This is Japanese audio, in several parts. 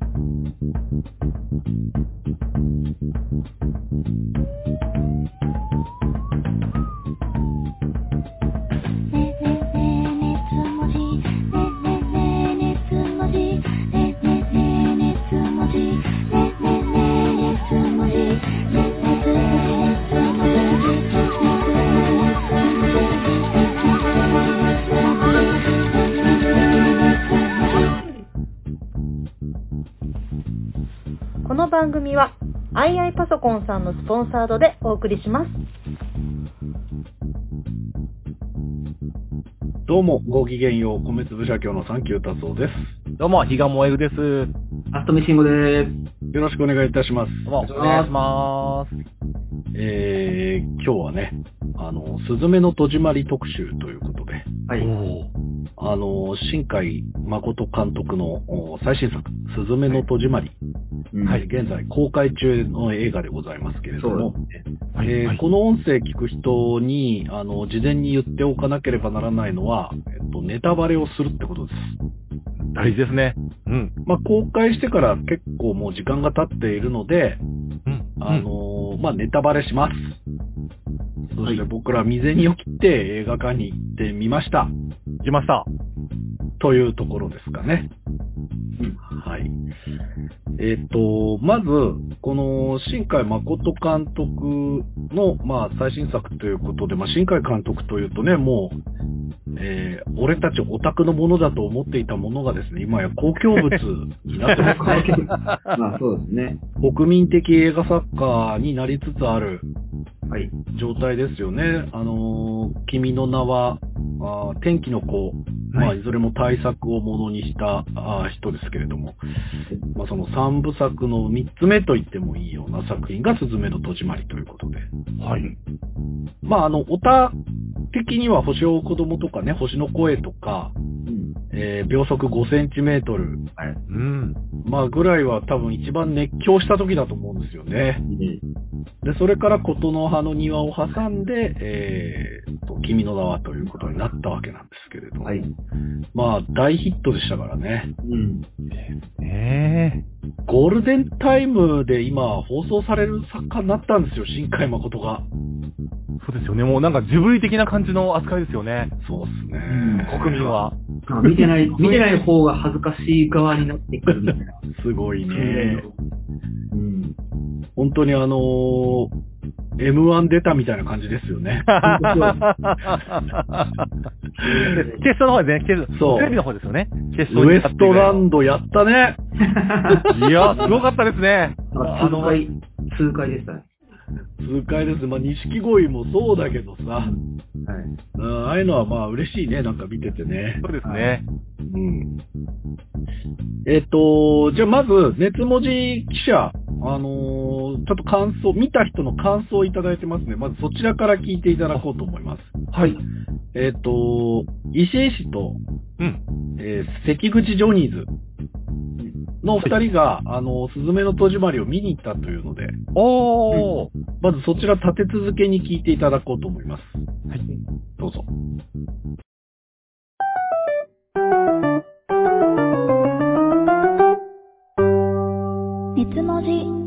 この番組は II パソコンさんのスポンサードでお送りします。どうも、ごきげんよう、米粒社協のサンキュー達夫です。どうも、比嘉萌えぐです。どアストミシンゴでーす。よろしくお願いいたします。うも、お願いします。えー、今日はね、あの、すずめの戸締まり特集ということで、はい。あの、新海誠監督のお最新作、すずめの戸締まり、うんはい、現在公開中の映画でございますけれども。えーはいこの音声聞く人に、あの、事前に言っておかなければならないのは、えっと、ネタバレをするってことです。大事ですね。うん。まあ、公開してから結構もう時間が経っているので、うん。あのーまあ、ネタバレします。そして僕ら未然を切って映画館に行ってみました。うん、来ました。というところですかね。はい。えっ、と、まず、この、新海誠監督の、まあ、最新作ということで、まあ、新海監督というとね、もう、えー俺たちオタクのものだと思っていたものがですね、今や公共物になってますね。まあそうですね。国民的映画作家になりつつあるはい。状態ですよね。あのー君の名は、あー天気の子、まあ、はいいずれも大作をものにしたあー人ですけれども、まあ、その三部作の三つ目と言ってもいいような作品が、すずめの戸締まりということで。はい。まあ、あの、オタ的には星を子供とかね、星の声とか、うん。えー秒速5センチメートル、うん。まあ、ぐらいは多分一番熱狂した時だと思うんですよね。で、それから琴の葉の庭を挟んで、えーと、君の名はということになったわけなんですけれど、はい。まあ、大ヒットでしたからね。うん。ねゴールデンタイムで今放送される作家になったんですよ、新海誠が。え。そうですよね。もうなんかジブリ的な感じの扱いですよね。そうですね。国民は。まあ見てない、見てない方が恥ずかしい側になってくるみたいな。すごいね。うん。本当にあのー M1 出たみたいな感じですよね。決勝の方ですね。決勝そうテレビの方ですよね。決勝ウエストランドやったね。いや、すごかったですね。あ痛快、痛快でしたね。痛快です。まあ、錦鯉もそうだけどさ、はい。うんああいうのはまあ嬉しいね、なんか見ててね。そうですね。うん。えっ、と、じゃあまず、熱文字記者、あのーちょっと感想、見た人の感想をいただいてますね。まずそちらから聞いていただこうと思います。はい。えっ、と、石井氏と、うん。えー関口ジョニーズの二人が、あの、すずめの戸締まりを見に行ったというので、おー。まずそちら立て続けに聞いていただこうと思います。はい。どうぞ。熱文字。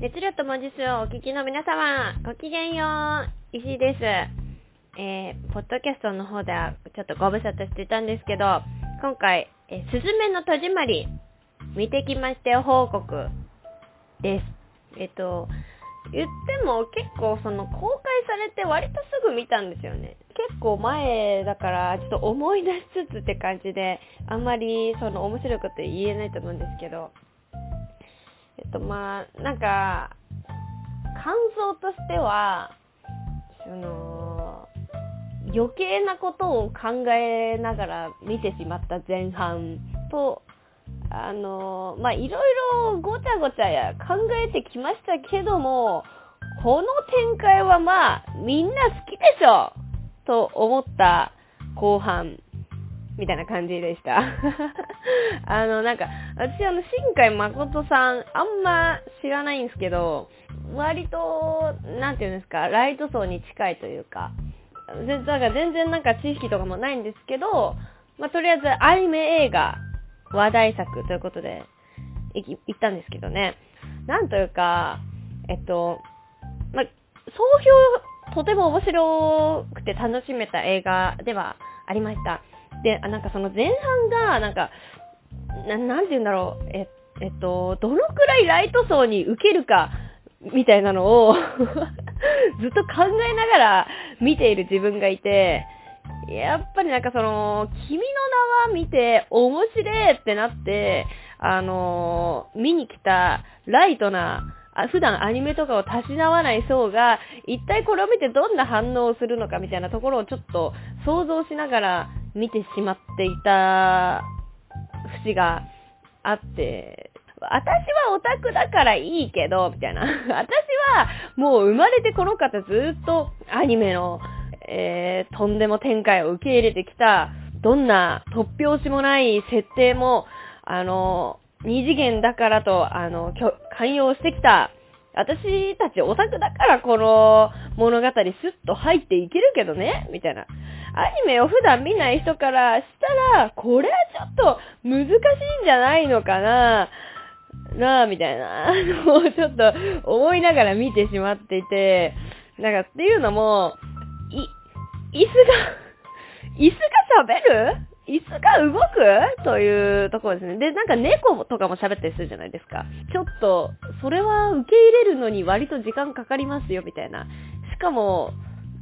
熱量と文字数をお聞きの皆様、ごきげんよう、石井です。えー、ポッドキャストの方ではちょっとご無沙汰していたんですけど、今回、えー、すずめの戸締まり、見てきましたよ報告です。えっと、言っても結構その公開されて割とすぐ見たんですよね。結構前だからちょっと思い出しつつって感じで、あんまりその面白いこと言えないと思うんですけど、えっとまあなんか感想としてはその余計なことを考えながら見てしまった前半とあのまあいろいろごちゃごちゃや考えてきましたけどもこの展開はまあみんな好きでしょと思った後半みたいな感じでした。あの、なんか、私あの、新海誠さん、あんま知らないんですけど、割と、なんていうんですか、ライト層に近いというか、全然なんか全然なんか知識とかもないんですけど、まあ、とりあえずアニメ映画話題作ということで、行ったんですけどね。なんというか、えっと、ま、総評、とても面白くて楽しめた映画ではありました。で、あなんかその前半が、なんか、ななんて言うんだろう、え、えっと、どのくらいライト層に受けるか、みたいなのを ずっと考えながら見ている自分がいて、やっぱりなんかその、君の名は見て面白いってなって、あのー見に来たライトな、普段アニメとかをたしなわない層が、一体これを見てどんな反応をするのかみたいなところをちょっと想像しながら見てしまっていた節があって、私はオタクだからいいけど、みたいな。私はもう生まれてこの方ずっとアニメの、えー、とんでも展開を受け入れてきた、どんな突拍子もない設定も、あの、二次元だからと、あの、きょ寛容してきた、私たちオタクだからこの物語スッと入っていけるけどね、みたいな。アニメを普段見ない人からしたら、これはちょっと難しいんじゃないのかな、なあ、みたいなのをちょっと思いながら見てしまっていて、なんかっていうのも、椅子が、椅子が喋る？椅子が動く？というところですね。で、なんか猫とかも喋ったりするじゃないですか。ちょっと、それは受け入れるのに割と時間かかりますよ、みたいな。しかも、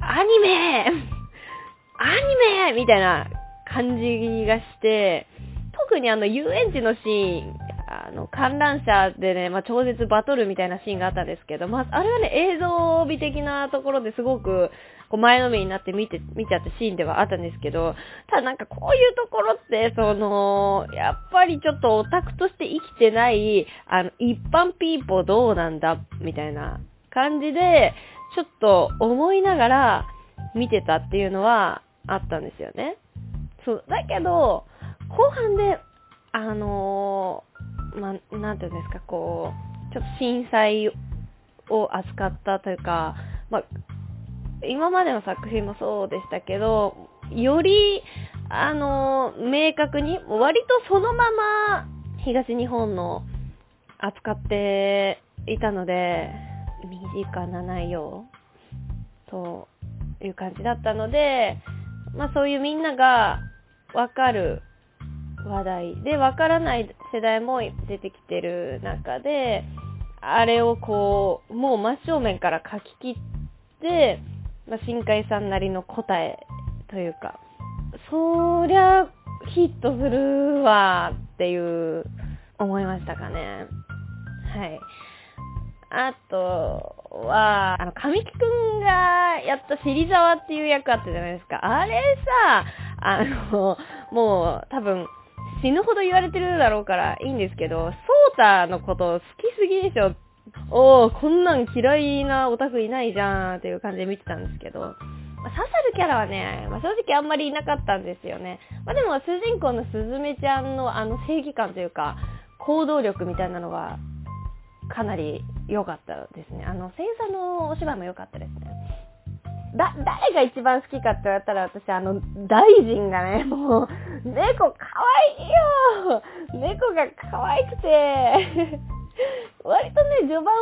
アニメ アニメみたいな感じがして、特にあの遊園地のシーン、あの観覧車でね、まあ、超絶バトルみたいなシーンがあったんですけど、まあ、あれはね、映像美的なところですごく、こう前のめになって見て、見ちゃったシーンではあったんですけど、ただなんかこういうところって、その、やっぱりちょっとオタクとして生きてない、あの、一般ピーポーどうなんだ、みたいな感じで、ちょっと思いながら見てたっていうのはあったんですよね。そう、だけど、後半で、あのーまあ、なんていうんですか、こう、ちょっと震災を扱ったというか、ま、今までの作品もそうでしたけど、より、あの明確に、割とそのまま東日本の扱っていたので、身近な内容という感じだったので、まあそういうみんながわかる話題で、わからない世代も出てきてる中で、あれをこう、もう真正面から書き切って、まあ、新海さんなりの答えというか、そりゃヒットするわっていう思いましたかね。はい。あとは、あの、神木くんがやった芹沢っていう役あったじゃないですか。あれさ、あの、もう多分死ぬほど言われてるだろうからいいんですけど、ソータのこと好きすぎでしょ。おー、こんなん嫌いなオタクいないじゃんっていう感じで見てたんですけど、まあ刺さるキャラはね、まあ、正直あんまりいなかったんですよね。まあ、でも主人公のすずめちゃんのあの正義感というか、行動力みたいなのはかなり良かったですね。あの、声優さんのお芝居も良かったですね。だ、誰が一番好きかって言われたら私、あの、大臣がね、もう、猫かわいいよ猫が可愛くて、割とね、序盤は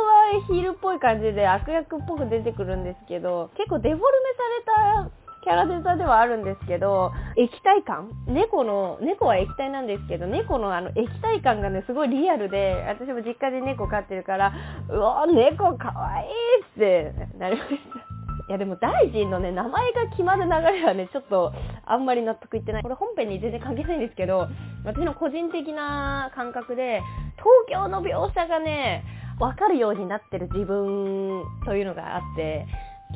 ヒールっぽい感じで悪役っぽく出てくるんですけど、結構デフォルメされたキャラデザではあるんですけど、液体感？猫の、猫は液体なんですけど、猫のあの液体感がね、すごいリアルで、私も実家で猫飼ってるから、うわ猫かわいいってなりました。いやでも大臣のね、名前が決まる流れはね、ちょっとあんまり納得いってない。これ本編に全然関係ないんですけど、私の個人的な感覚で、東京の描写がね、わかるようになってる自分というのがあって、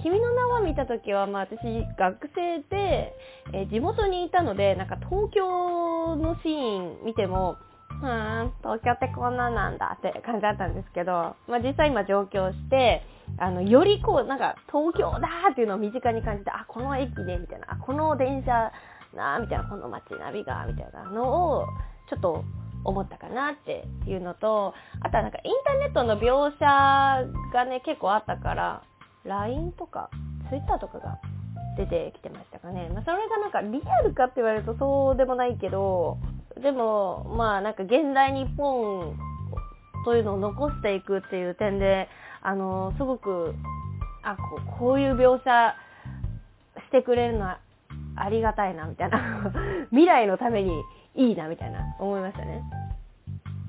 君の名は見たときは、まあ私、学生で、え地元にいたので、なんか東京のシーン見ても、うん、東京ってこんななんだって感じだったんですけど、まあ実際今上京して、あの、よりこう、なんか東京だーっていうのを身近に感じて、あ、この駅ね、みたいな、あ、この電車なーみたいな、この街ナビが、みたいなのを、ちょっと思ったかなっていうのと、あとはなんかインターネットの描写がね、結構あったから、LINE とか Twitter とかが出てきてましたかね。まあ、それがなんかリアルかって言われるとそうでもないけど、でも、まあなんか現代日本というのを残していくっていう点で、あの、すごく、あ、こうこういう描写してくれるのはありがたいな、みたいな。未来のためにいいな、みたいな思いましたね。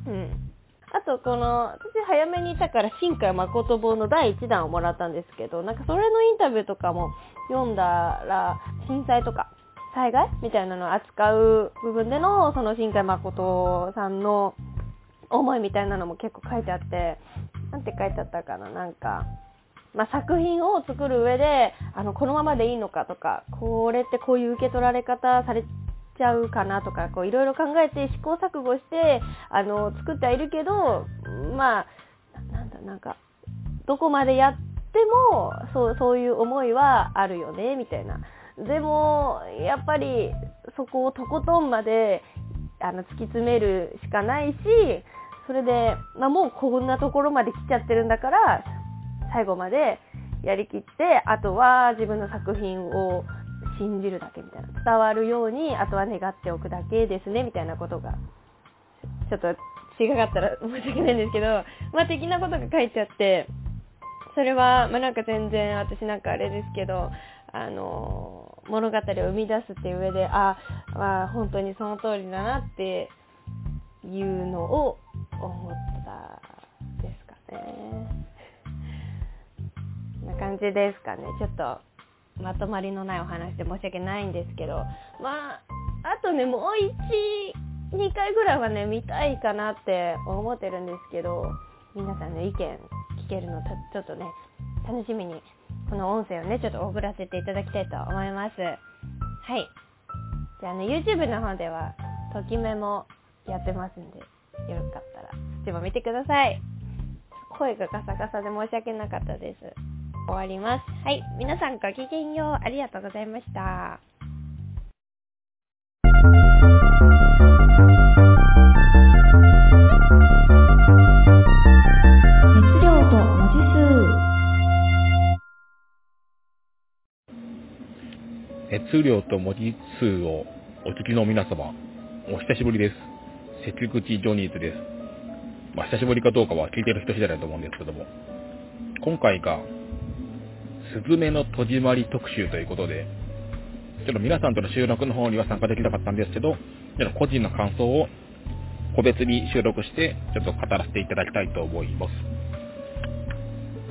うん。あと、この、私早めにいたから、新海誠本の第1弾をもらったんですけど、なんかそれのインタビューとかも読んだら、震災とか、災害みたいなのを扱う部分での、その新海誠さんの思いみたいなのも結構書いてあって、なんて書いてあったかな、なんか、まあ、作品を作る上で、あの、このままでいいのかとか、これってこういう受け取られ方されちゃうかなとか、こういろいろ考えて試行錯誤して、あの、作ってはいるけど、まあ、なんだ、なんか、どこまでやっても、そう、そういう思いはあるよね、みたいな。でも、やっぱり、そこをとことんまで、あの、突き詰めるしかないし、それで、まあ、もうこんなところまで来ちゃってるんだから、最後までやりきって、あとは自分の作品を信じるだけみたいな。伝わるように、あとは願っておくだけですね、みたいなことが、ちょっと違かったら申し訳ないんですけど、まあ、的なことが書いてあって、それは、まあ、なんか全然私なんかあれですけど、あの、物語を生み出すっていう上で、あ、まあ、本当にその通りだなっていうのを思ったですかね。こんな感じですかね。ちょっとまとまりのないお話で申し訳ないんですけど、まあ、あとね、もう1、2回ぐらいはね、見たいかなって思ってるんですけど、皆さんの意見聞けるのちょっとね、楽しみに、この音声をね、ちょっと送らせていただきたいと思います。はい。じゃあね、YouTube の方では、ときめもやってますんで、よかったら、そっちも見てください。声がガサガサで申し訳なかったです。終わります。はい。皆さんごきげんよう。ありがとうございました。熱量と文字数をお聞きの皆様、お久しぶりです。関口ジョニーズです。まあ、久しぶりかどうかは聞いてる人次第だと思うんですけども、今回が、スズメの戸締まり特集ということで、ちょっと皆さんとの収録の方には参加できなかったんですけど、ちょっと個人の感想を個別に収録して、ちょっと語らせていただきたいと思います。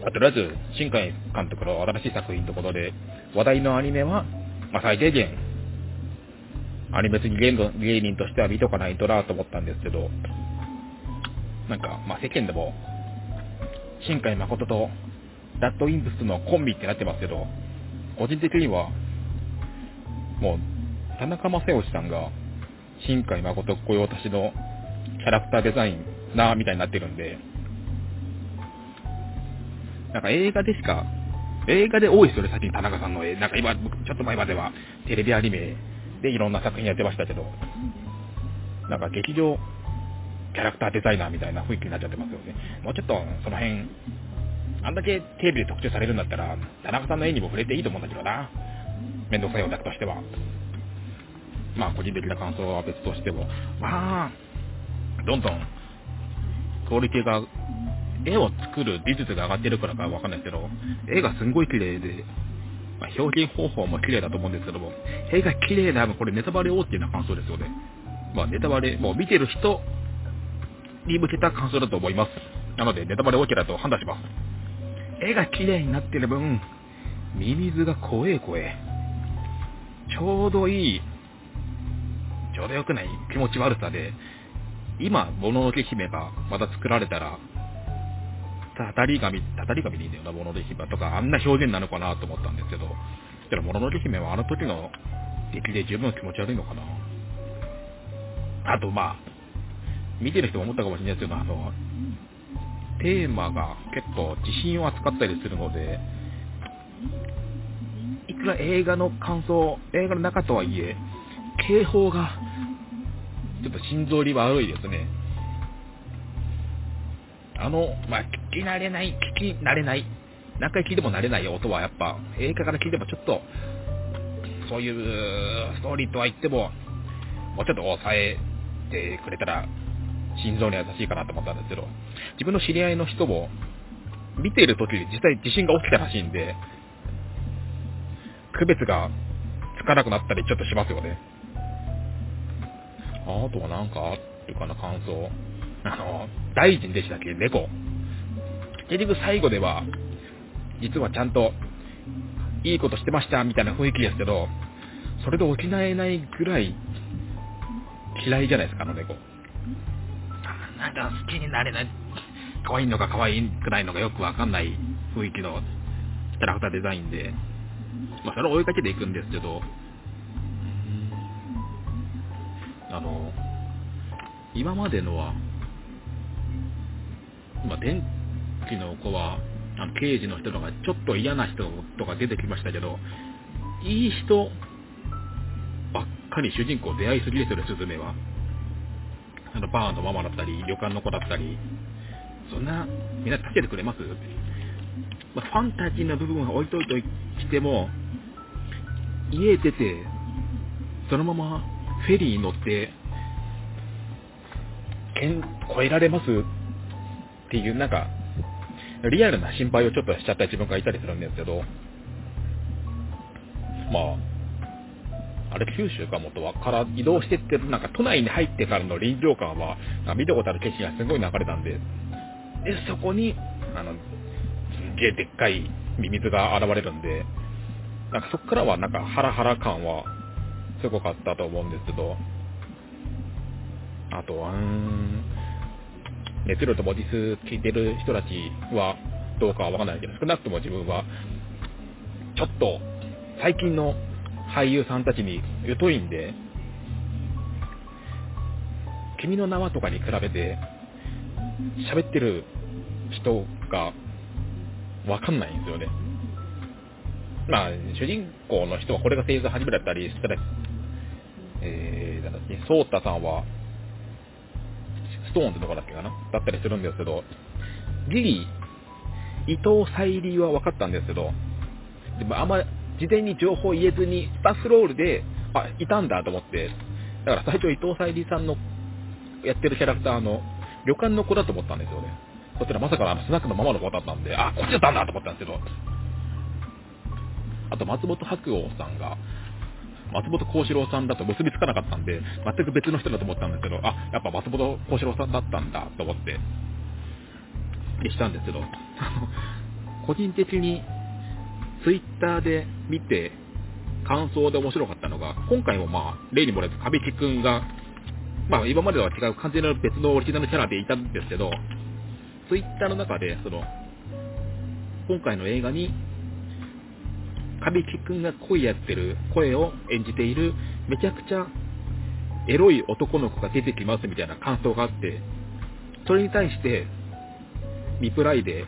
まあとりあえず、新海監督の新しい作品ということで、話題のアニメは、まあ、最低限、アニメ好き芸人としては見とかないとなと思ったんですけど、なんか、まあ、世間でも、新海誠とラッドインプスのコンビってなってますけど、個人的には、もう、田中正義さんが、新海誠御用達のキャラクターデザインなみたいになってるんで、なんか映画でしか、映画で多いですよね、最近田中さんの絵。なんか今、ちょっと前まではテレビアニメでいろんな作品やってましたけど、なんか劇場キャラクターデザイナーみたいな雰囲気になっちゃってますよね。もうちょっとその辺、あんだけテレビで特注されるんだったら、田中さんの絵にも触れていいと思うんだけどな。めんどくさいオタクとしては。まあ個人的な感想は別としても、まあ、どんどんクオリティが、絵を作る技術が上がってるからかわかんないですけど、絵がすんごい綺麗で、まあ、表現方法も綺麗だと思うんですけども、絵が綺麗な、これネタバレ OK な感想ですよね。まあネタバレ、もう見てる人に向けた感想だと思います。なのでネタバレ OK だと判断します。絵が綺麗になってる分、ミミズが怖え怖え。ちょうどいい、ちょうど良くない気持ち悪さで、今、もののけ姫がまた作られたら、たたり神、たたり神でいいんだよな、もののけ姫とか、あんな表現なのかなと思ったんですけど、でも、もののけ姫はあの時の出来で十分気持ち悪いのかな。あと、まあ、見てる人も思ったかもしれないですけど、あの、テーマが結構地震を扱ったりするので、いくら映画の感想、映画の中とはいえ、警報が、ちょっと心臓に悪いですね。あの、まあ、聞き慣れない、聞き慣れない、何回聞いても慣れない音はやっぱ、映画から聞いてもちょっと、そういうストーリーとは言っても、もうちょっと抑えてくれたら、心臓に優しいかなと思ったんですけど、自分の知り合いの人も、見ている時に実際地震が起きたらしいんで、区別がつかなくなったりちょっとしますよね。あとはなんかあるかな、感想。あの、大臣でしたっけ、猫。結局最後では、実はちゃんと、いいことしてました、みたいな雰囲気ですけど、それで起きないぐらい、嫌いじゃないですか、あの猫。なんか好きになれない、可愛いのか可愛くないのかよくわかんない雰囲気のキャラクターデザインで、まあそれを追いかけていくんですけど、あの、今までのは、まあ、電気の子は、あの刑事の人とか、ちょっと嫌な人とか出てきましたけど、いい人ばっかり主人公出会いすぎですよね、スズメは。あの、バーのママだったり、旅館の子だったり、そんな、みんな助けてくれます？まあ、ファンタジーな部分は置いといてしても、家出て、そのままフェリーに乗って、県越えられます？っていう、なんか、リアルな心配をちょっとしちゃった自分がいたりするんですけど、まあ、あれ九州か元はから移動してって、なんか都内に入ってからの臨場感は、見たことある景色がすごい流れたんで、で、そこに、あの、すげえでっかいミミズが現れるんで、なんかそこからはなんかハラハラ感はすごかったと思うんですけど、あとは、うーん、熱量と文字数聞いてる人たちはどうかはわからないけど、少なくとも自分は、ちょっと最近の俳優さんたちに疎いんで、君の名はとかに比べて、喋ってる人がわかんないんですよね。まあ、主人公の人はこれが生徒初めだったりしたら、えー、だっけ、ソータさんは、ストーンズとかだっけかな？だったりするんですけど、ギリ、伊藤沙莉は分かったんですけど、でもあんま事前に情報言えずに、スタッフロールで、あ、いたんだと思って、だから最初伊藤沙莉さんのやってるキャラクターの旅館の子だと思ったんですよね。そしたらまさかあのスナックのママの子だったんで、あ、こっちだったんだと思ったんですけど、あと松本白鸚さんが、松本幸四郎さんだと結びつかなかったんで、全く別の人だと思ったんですけど、あ、やっぱ松本幸四郎さんだったんだと思って、でしたんですけど、個人的にツイッターで見て、感想で面白かったのが、今回もまあ、例に漏れず、神木くんが、まあ今までは違う完全な別のオリジナルキャラでいたんですけど、ツイッターの中で、その、今回の映画に、神木くんが声やってる声を演じているめちゃくちゃエロい男の子が出てきますみたいな感想があって、それに対して、リプライで、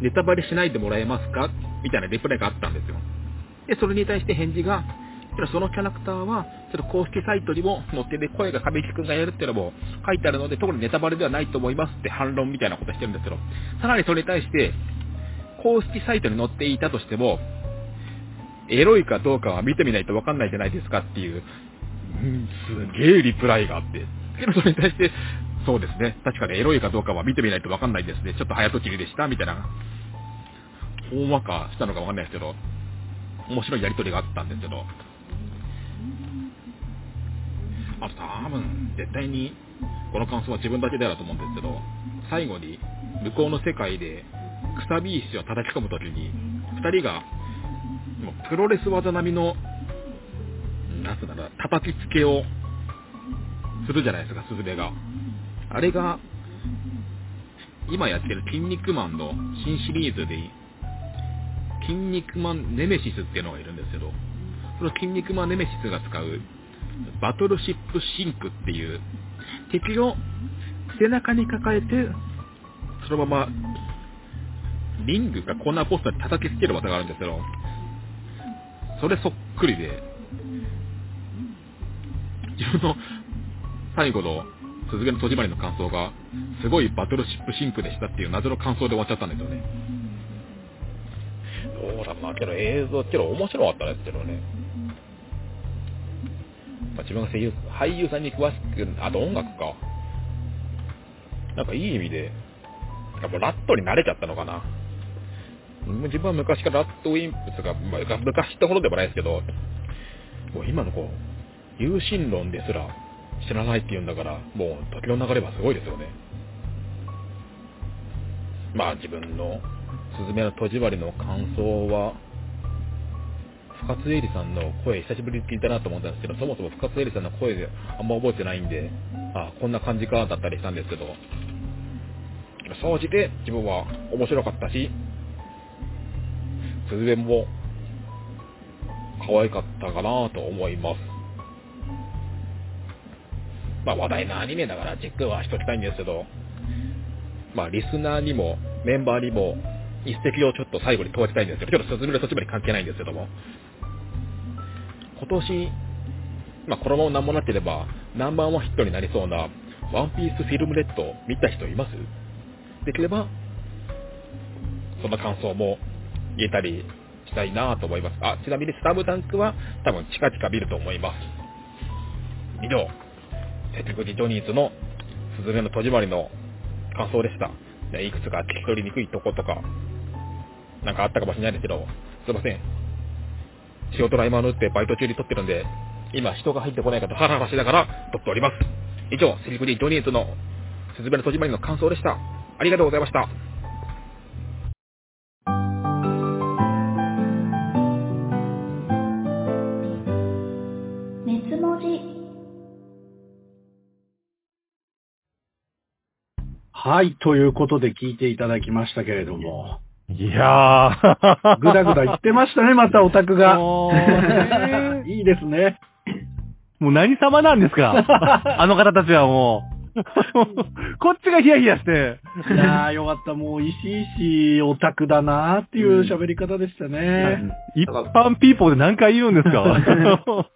ネタバレしないでもらえますかみたいなリプライがあったんですよ。で、それに対して返事が、そのキャラクターは、ちょっと公式サイトにも載ってて、声が神木くんがやるっていうのも書いてあるので、特にネタバレではないと思いますって反論みたいなことしてるんですけど、さらにそれに対して、公式サイトに載っていたとしても、エロいかどうかは見てみないとわかんないじゃないですかっていう、うん、すげえリプライがあって。けどそれに対して、そうですね。確かにエロいかどうかは見てみないとわかんないですね。ちょっと早とちりでした、みたいな。ほんわかしたのかわかんないですけど、面白いやりとりがあったんですけど。あと多分、絶対に、この感想は自分だけだと思うんですけど、最後に、向こうの世界で、くさび石を叩き込むときに、二人が、もうプロレス技並みの、なんつうんだろう、叩きつけをするじゃないですか、スズメが。あれが、今やってるキン肉マンの新シリーズで、キン肉マンネメシスっていうのがいるんですけど、そのキン肉マンネメシスが使う、バトルシップシンクっていう、敵を背中に抱えて、そのまま、リングかコーナーポストに叩きつける技があるんですけど、それそっくりで、自分の最後のすずめの戸締まりの感想が、すごいバトルシップシンクでしたっていう謎の感想で終わっちゃったんですよね。どうだ、まあけど映像、けど面白かったですけどね。まあ、自分が声優、俳優さんに詳しく、あと音楽か。なんかいい意味で、やっぱラッドに慣れちゃったのかな。自分は昔からラットウィンプスが、まあ、昔ってほどでもないですけど、もう今のこう、有心論ですら知らないって言うんだから、もう時の流れはすごいですよね。まあ自分のすずめの戸締まりの感想は、深津絵里さんの声久しぶりに聞いたなと思ったんですけど、そもそも深津絵里さんの声であんま覚えてないんで、あこんな感じかだったりしたんですけど、総じて自分は面白かったし、すずめも可愛かったかなと思います。まあ話題のアニメだからチェックはしときたいんですけど、まあリスナーにもメンバーにも一石をちょっと最後に問わせたいんですけど、ちょっとすずめの土地まで関係ないんですけども、今年、まあこのまま何もなければナンバーワンヒットになりそうなワンピースフィルムレッド見た人います？できれば、その感想も言えたりしたいなと思います。あ、ちなみにスタムタンクは多分近々見ると思います。以上、鉄口ジョニーズのスズメの戸締まりの感想でした。いくつか聞き取りにくいとことか、なんかあったかもしれないですけど、すいません。仕事の合間を縫ってバイト中に撮ってるんで、今人が入ってこないかとハラハラしながら撮っております。以上、セリフリージョニーズのスズメの戸締まりの感想でした。ありがとうございました。はい、ということで聞いていただきましたけれども。いやー。ぐだぐだ言ってましたね、またオタクが。いいですね。もう何様なんですか あの方たちはもう。こっちがヒヤヒヤして。いやー、よかった。もう、石石オタクだなーっていう喋り方でしたね。一般ピーポーで何回言うんですか？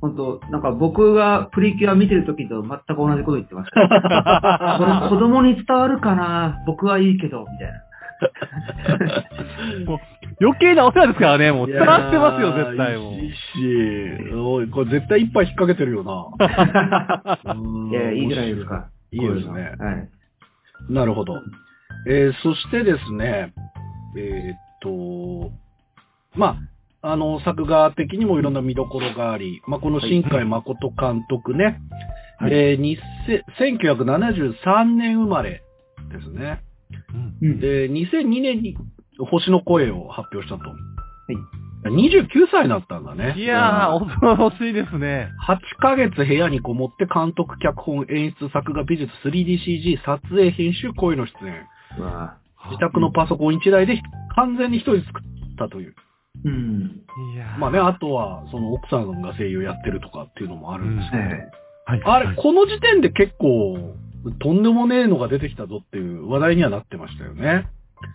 本当なんか僕がプリキュア見てる時と全く同じこと言ってました。これ子供に伝わるかな？僕はいいけど、みたいな。余計なお世話ですからね、もう伝わってますよ、絶対もう。石石。おい、これ絶対一杯引っ掛けてるよな。う んいやいや、いいじゃないです。か。いいですねはい。なるほど。えーそしてですね、えーっと、まあ、あの、作画的にもいろんな見どころがあり、まあ、この新海誠監督ね、はいえーにせ1973年生まれですね。うんで、2002年に星の声を発表したと。29歳になったんだね。いやー、恐ろしいですね。8ヶ月部屋にこもって監督、脚本、演出、作画、美術、3DCG、撮影、編集、声の出演。自宅のパソコン1台で完全に一人作ったという。うん。いやーまあね、あとは、その奥さんが声優やってるとかっていうのもあるんですけど、はい。はい。あれ、はいこの時点で結構、とんでもねえのが出てきたぞっていう話題にはなってましたよね。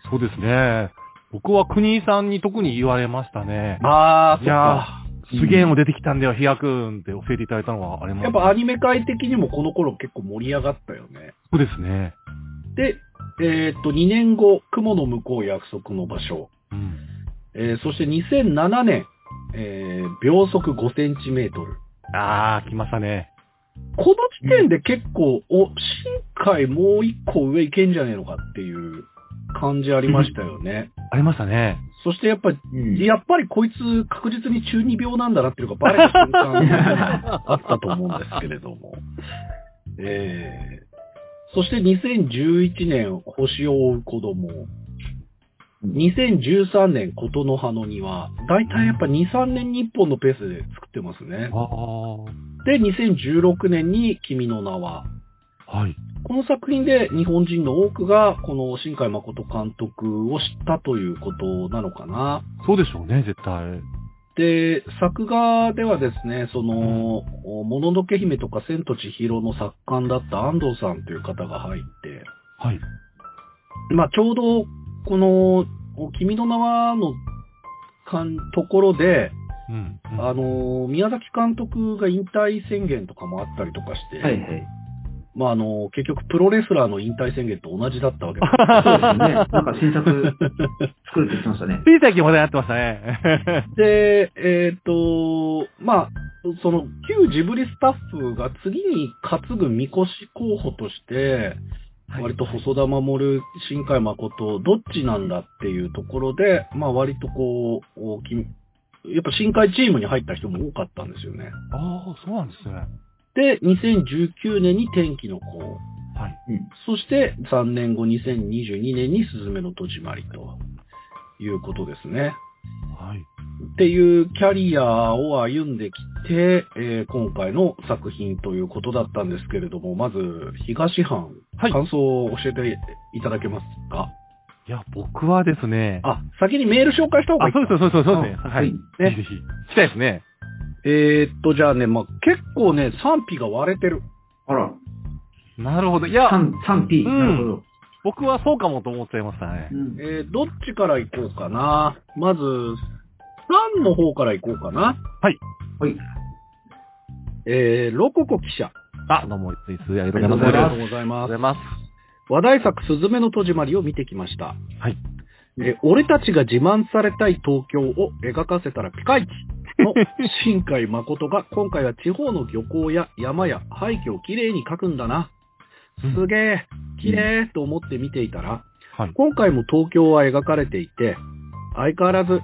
そうですね。僕は国井さんに特に言われましたね。ああ、いやすげえの出てきたんだよ、飛躍んって教えていただいたのはあります。か。やっぱアニメ界的にもこの頃結構盛り上がったよね。そうですね。で、えーっと、2年後、雲の向こう約束の場所。うん。えーそして2007年、えー秒速5センチメートル。あー、来ましたね。この時点で結構、お、新海もう一個上いけんじゃねえのかっていう感じありましたよね。ありましたね。そしてやっぱり、うんやっぱりこいつ確実に中二病なんだなっていうのがバレた瞬間 あったと思うんですけれども。えー、そして2011年、星を追う子供。2013年、琴の葉の庭。だいたいやっぱ2、3年に1本のペースで作ってますね。で、2016年に君の名は。はい。この作品で日本人の多くが、この新海誠監督を知ったということなのかな。そうでしょうね、絶対。で、作画ではですね、その、もののけ姫とか千と千尋の作家だった安藤さんという方が入って、はい。まあちょうど、この、君の名はのかんところで、うん。うんあの、宮崎監督が引退宣言とかもあったりとかして、はいはい。まあ、あの、結局プロレスラーの引退宣言と同じだったわけです。そうですね。なんか新作作るって言ってましたね。つい最近話題になってましたね。で、えっ、と、まあ、その、旧ジブリスタッフが次に担ぐみこし候補として、割と細田守、新海誠、どっちなんだっていうところで、まあ割とこう、大きいやっぱ新海チームに入った人も多かったんですよね。ああ、そうなんですね。で、2019年に天気の子。はい。そして3年後2022年にスズメの戸締まりということですね。はい。っていうキャリアを歩んできて、えー今回の作品ということだったんですけれども、まず東藩、はい感想を教えていただけますか？いや、僕はですね。あ、先にメール紹介した方がいあ、いかそうです、そうです、そうですね。あはい。はいぜひぜひ。聞きたいですね。えーっと、じゃあね、まあ、結構ね、賛否が割れてる。あら、なるほど。いや、3、3P。うんなるほど。僕はそうかもと思っちゃいましたねう。んえーどっちから行こうかな。まず、3の方から行こうかな。はい。えー、ロココ記者。あ、どうも、いついつ、ありがとうありがとうございます。ありがとうございます。ます。話題作、すずめの戸締まりを見てきました。はい。えー俺たちが自慢されたい東京を描かせたらピカイチの 新海誠が今回は地方の漁港や山や廃墟をきれいに描くんだな。すげえ、綺麗と思って見ていたら、はい。今回も東京は描かれていて、相変わらず、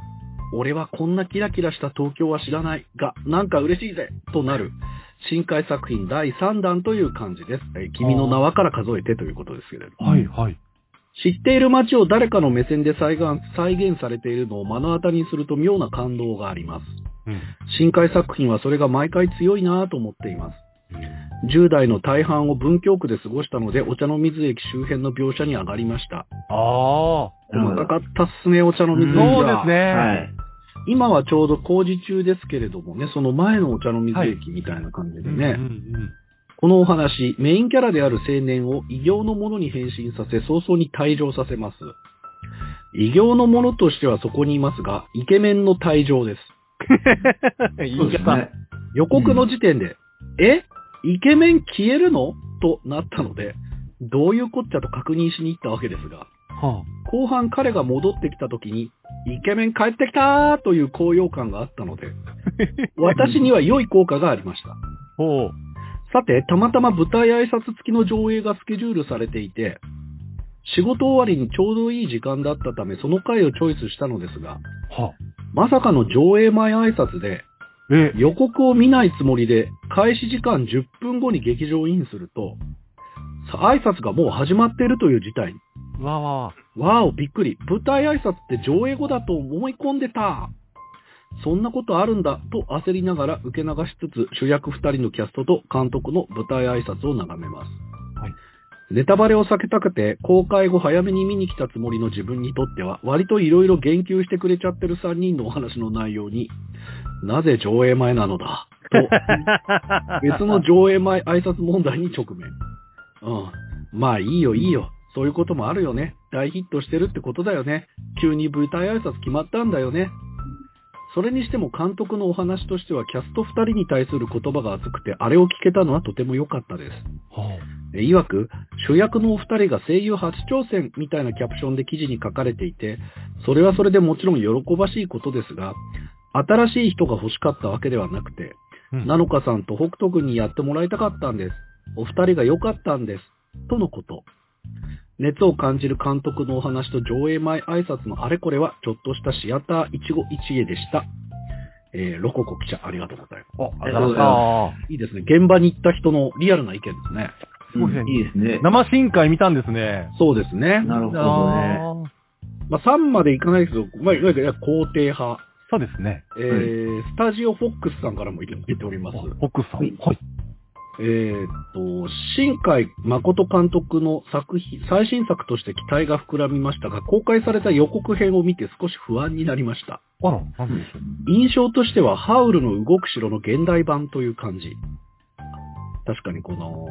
俺はこんなキラキラした東京は知らないが、なんか嬉しいぜとなる、新海作品第3弾という感じです。えー君の名はから数えてということですけれども。はい、はい。知っている街を誰かの目線で再現再現されているのを目の当たりにすると妙な感動があります。うん。新海作品はそれが毎回強いなぁと思っています。10代の大半を文京区で過ごしたので、お茶の水駅周辺の描写に上がりました。あ細かかったっすね、お茶の水駅あ、は。そうですね。はい。今はちょうど工事中ですけれどもね、その前のお茶の水駅みたいな感じでね、うんうんこのお話、メインキャラである青年を異形のものに変身させ、早々に退場させます。異形のものとしてはそこにいますが、イケメンの退場です。です方。ね。予告の時点で、え？イケメン消えるの？となったので、どういうこっちゃと確認しに行ったわけですが、は後半彼が戻ってきた時に、イケメン帰ってきたーという高揚感があったので、私には良い効果がありました。あ。ほう。さて、たまたま舞台挨拶付きの上映がスケジュールされていて、仕事終わりにちょうどいい時間だったため、その回をチョイスしたのですが、はまさかの上映前挨拶で、え、予告を見ないつもりで、開始時間10分後に劇場インすると、さ挨拶がもう始まっているという事態に。わあわあわわーお、びっくり。舞台挨拶って上映後だと思い込んでた。そんなことあるんだと焦りながら受け流しつつ主役二人のキャストと監督の舞台挨拶を眺めます。はいネタバレを避けたくて公開後早めに見に来たつもりの自分にとっては割と色々言及してくれちゃってる3人のお話の内容になぜ上映前なのだと 別の上映前挨拶問題に直面。うん。まあいいよいいよ。そういうこともあるよね。大ヒットしてるってことだよね。急に舞台挨拶決まったんだよね。それにしても監督のお話としてはキャスト2人に対する言葉が熱くて、あれを聞けたのはとても良かったです。はえ曰く、主役のお二人が声優初挑戦みたいなキャプションで記事に書かれていて、それはそれでもちろん喜ばしいことですが、新しい人が欲しかったわけではなくて、うんなのかさんと北斗くんにやってもらいたかったんです。お二人が良かったんです。とのこと。熱を感じる監督のお話と上映前挨拶のあれこれは、ちょっとしたシアター一期一会でした。えー、ロココ記者、ありがとうございます。あ、ありがとうございあいいですね。現場に行った人のリアルな意見ですね。すごいいいですね。生深海見たんですね。そうですね。なるほどね。まあ、3までいかないですけど、まあ、いわゆる肯定派。そうですね。えースタジオフォックスさんからもいただいております。奥さん。はいはい。えーっと、新海誠監督の作品、最新作として期待が膨らみましたが、公開された予告編を見て少し不安になりました。あら、なでしょう。印象としては、ハウルの動く城の現代版という感じ。確かにこの、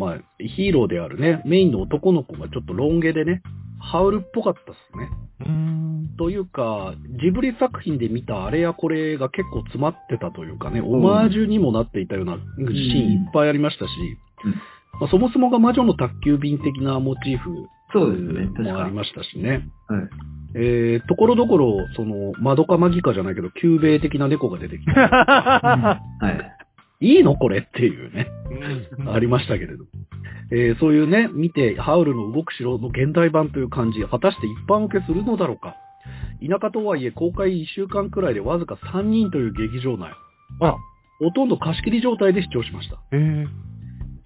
まあ、ヒーローであるね、メインの男の子がちょっとロン毛でね、ハウルっぽかったですね。うーん。というか、ジブリ作品で見たあれやこれが結構詰まってたというかね、オマージュにもなっていたようなシーンいっぱいありましたし、まあ、そもそもが魔女の宅急便的なモチーフそうですね、確かもありましたしね。はい。えー、ところどころ、その、まどかマギカじゃないけど、キュゥべえ的な猫が出てきて、はい。いいのこれっていうね、ありましたけれど。えーそういうね、見て、ハウルの動く城の現代版という感じ、果たして一般受けするのだろうか。田舎とはいえ、公開1週間くらいでわずか3人という劇場内。あら。ほとんど貸し切り状態で視聴しました。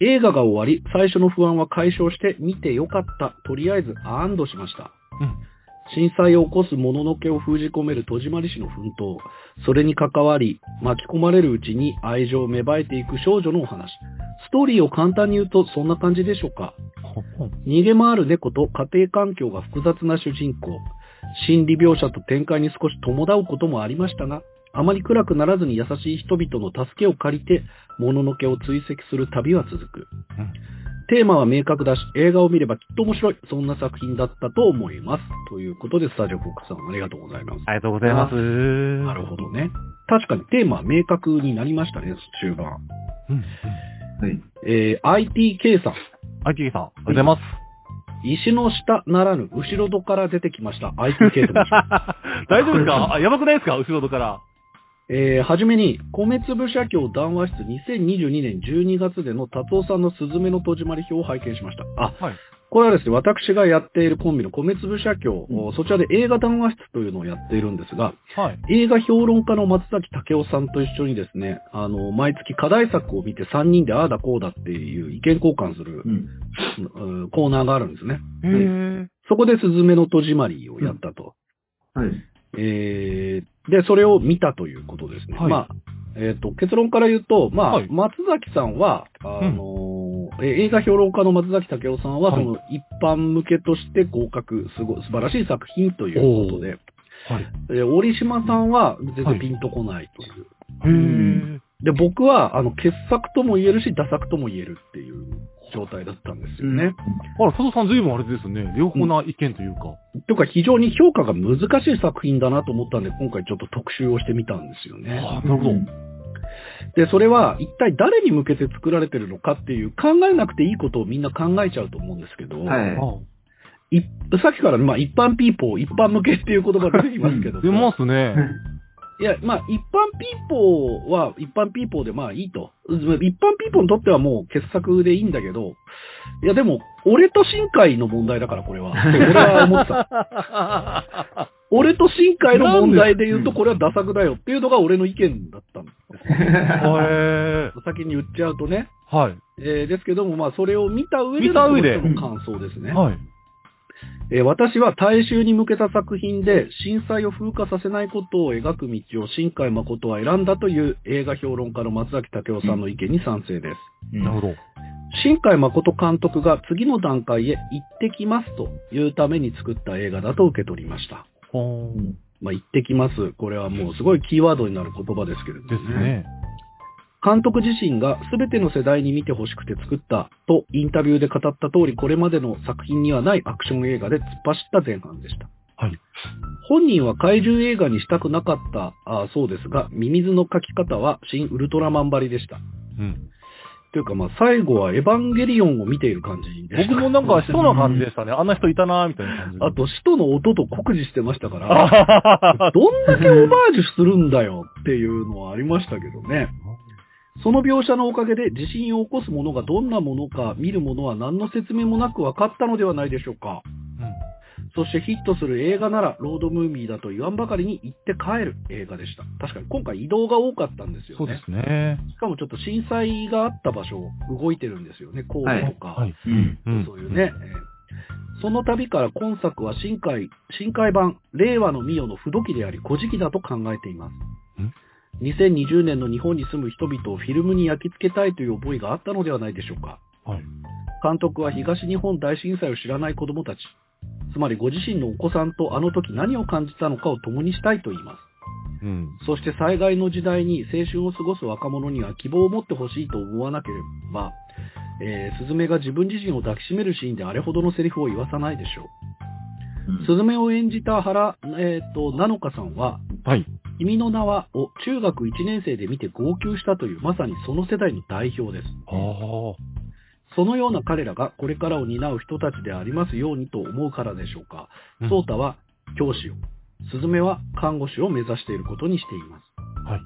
映画が終わり、最初の不安は解消して、見てよかった。とりあえず安堵しました。うん震災を起こすもののけを封じ込める戸締まり師の奮闘。それに関わり、巻き込まれるうちに愛情を芽生えていく少女のお話。ストーリーを簡単に言うとそんな感じでしょうか。逃げ回る猫と家庭環境が複雑な主人公。心理描写と展開に少し戸惑うこともありましたが、あまり暗くならずに優しい人々の助けを借りて、もののけを追跡する旅は続く。うんテーマは明確だし、映画を見ればきっと面白い。そんな作品だったと思います。ということで、スタジオフォックさんありがとうございます。ありがとうございます。なるほどね。確かにテーマは明確になりましたね、終盤。うん。はい。えー、ITK さん。あききさん、ありがとうございます。石の下ならぬ、後ろ戸から出てきました。ITK と申します。大丈夫ですか？あやばくないですか？後ろ戸から。えー、はじめに、米粒社協談話室2022年12月での達夫さんのスズメの戸締まり表を拝見しました。あ、はい。これはですね、私がやっているコンビの米粒社協、うんそちらで映画談話室というのをやっているんですが、はい。映画評論家の松崎武夫さんと一緒にですね、あの、毎月課題作を見て3人でああだこうだっていう意見交換するう、ん。うんコーナーがあるんですね。そこでスズメの戸締まりをやったと。はい。えー、で、それを見たということですね。はいまあ、えっ、と、結論から言うと、まあ、はい松崎さんは、あのーえ映画評論家の松崎武夫さんは、はいその一般向けとして合格、すごい素晴らしい作品ということで、はい。えー折島さんは全はい然ピンとこないという。へえ。で、僕は、あの、傑作とも言えるし、打作とも言えるっていう状態だったんですよね。あら、佐藤さん随分あれですね。良好な意見というか。というか、非常に評価が難しい作品だなと思ったんで、今回ちょっと特集をしてみたんですよね。あなるほど。で、それは一体誰に向けて作られてるのかっていう考えなくていいことをみんな考えちゃうと思うんですけど、はい。いさっきから、まあ、一般ピーポー、一般向けっていう言葉出てきますけど、出ますね。いや、まあ、一般ピーポーは一般ピーポーでまあいいと。一般ピーポーにとってはもう傑作でいいんだけど、いやでも、俺と深海の問題だから、これは。俺は思ってた。俺と深海の問題で言うと、これはダ作だよっていうのが俺の意見だったんですよ。へえ。先に言っちゃうとね。はい。えーですけども、まあ、それを見た上で見た上でこの人の感想ですね。はい。えー私は大衆に向けた作品で震災を風化させないことを描く道を新海誠は選んだという映画評論家の松崎武夫さんの意見に賛成です。なるほど。新海誠監督が次の段階へ行ってきますというために作った映画だと受け取りました。ほーまあ、行ってきます。これはもうすごいキーワードになる言葉ですけれども、ですね。監督自身が全ての世代に見てほしくて作ったとインタビューで語った通りこれまでの作品にはないアクション映画で突っ走った前半でした。はい。本人は怪獣映画にしたくなかったあそうですが、ミミズの描き方は新ウルトラマン張りでした。うん。というかまあ最後はエヴァンゲリオンを見ている感じでした。僕もなんか、人な感じでしたね。あんな人いたなーみたいな感じで。あと、使徒の音と酷似してましたから、あ どんだけオマージュするんだよっていうのはありましたけどね。その描写のおかげで地震を起こすものがどんなものか見るものは何の説明もなく分かったのではないでしょうか。そしてヒットする映画ならロードムービーだと言わんばかりに行って帰る映画でした。確かに今回移動が多かったんですよね。そうですね。しかもちょっと震災があった場所動いてるんですよね。神戸とか。はい。うん。うんそういうね。えーその度から今作は新海、新海版、令和のミオの不時であり、古事記だと考えています。2020年の日本に住む人々をフィルムに焼き付けたいという思いがあったのではないでしょうか。はい。監督は東日本大震災を知らない子供たち、つまりご自身のお子さんとあの時何を感じたのかを共にしたいと言います。うん。そして災害の時代に青春を過ごす若者には希望を持ってほしいと思わなければ、えー、スズメが自分自身を抱きしめるシーンであれほどのセリフを言わさないでしょう。スズメを演じた原、えっ、と、なのかさんは、はい。君の名はを中学1年生で見て号泣したという、まさにその世代の代表です。ああ。そのような彼らがこれからを担う人たちでありますようにと思うからでしょうか。うんソータは教師を、スズメは看護師を目指していることにしています。はい。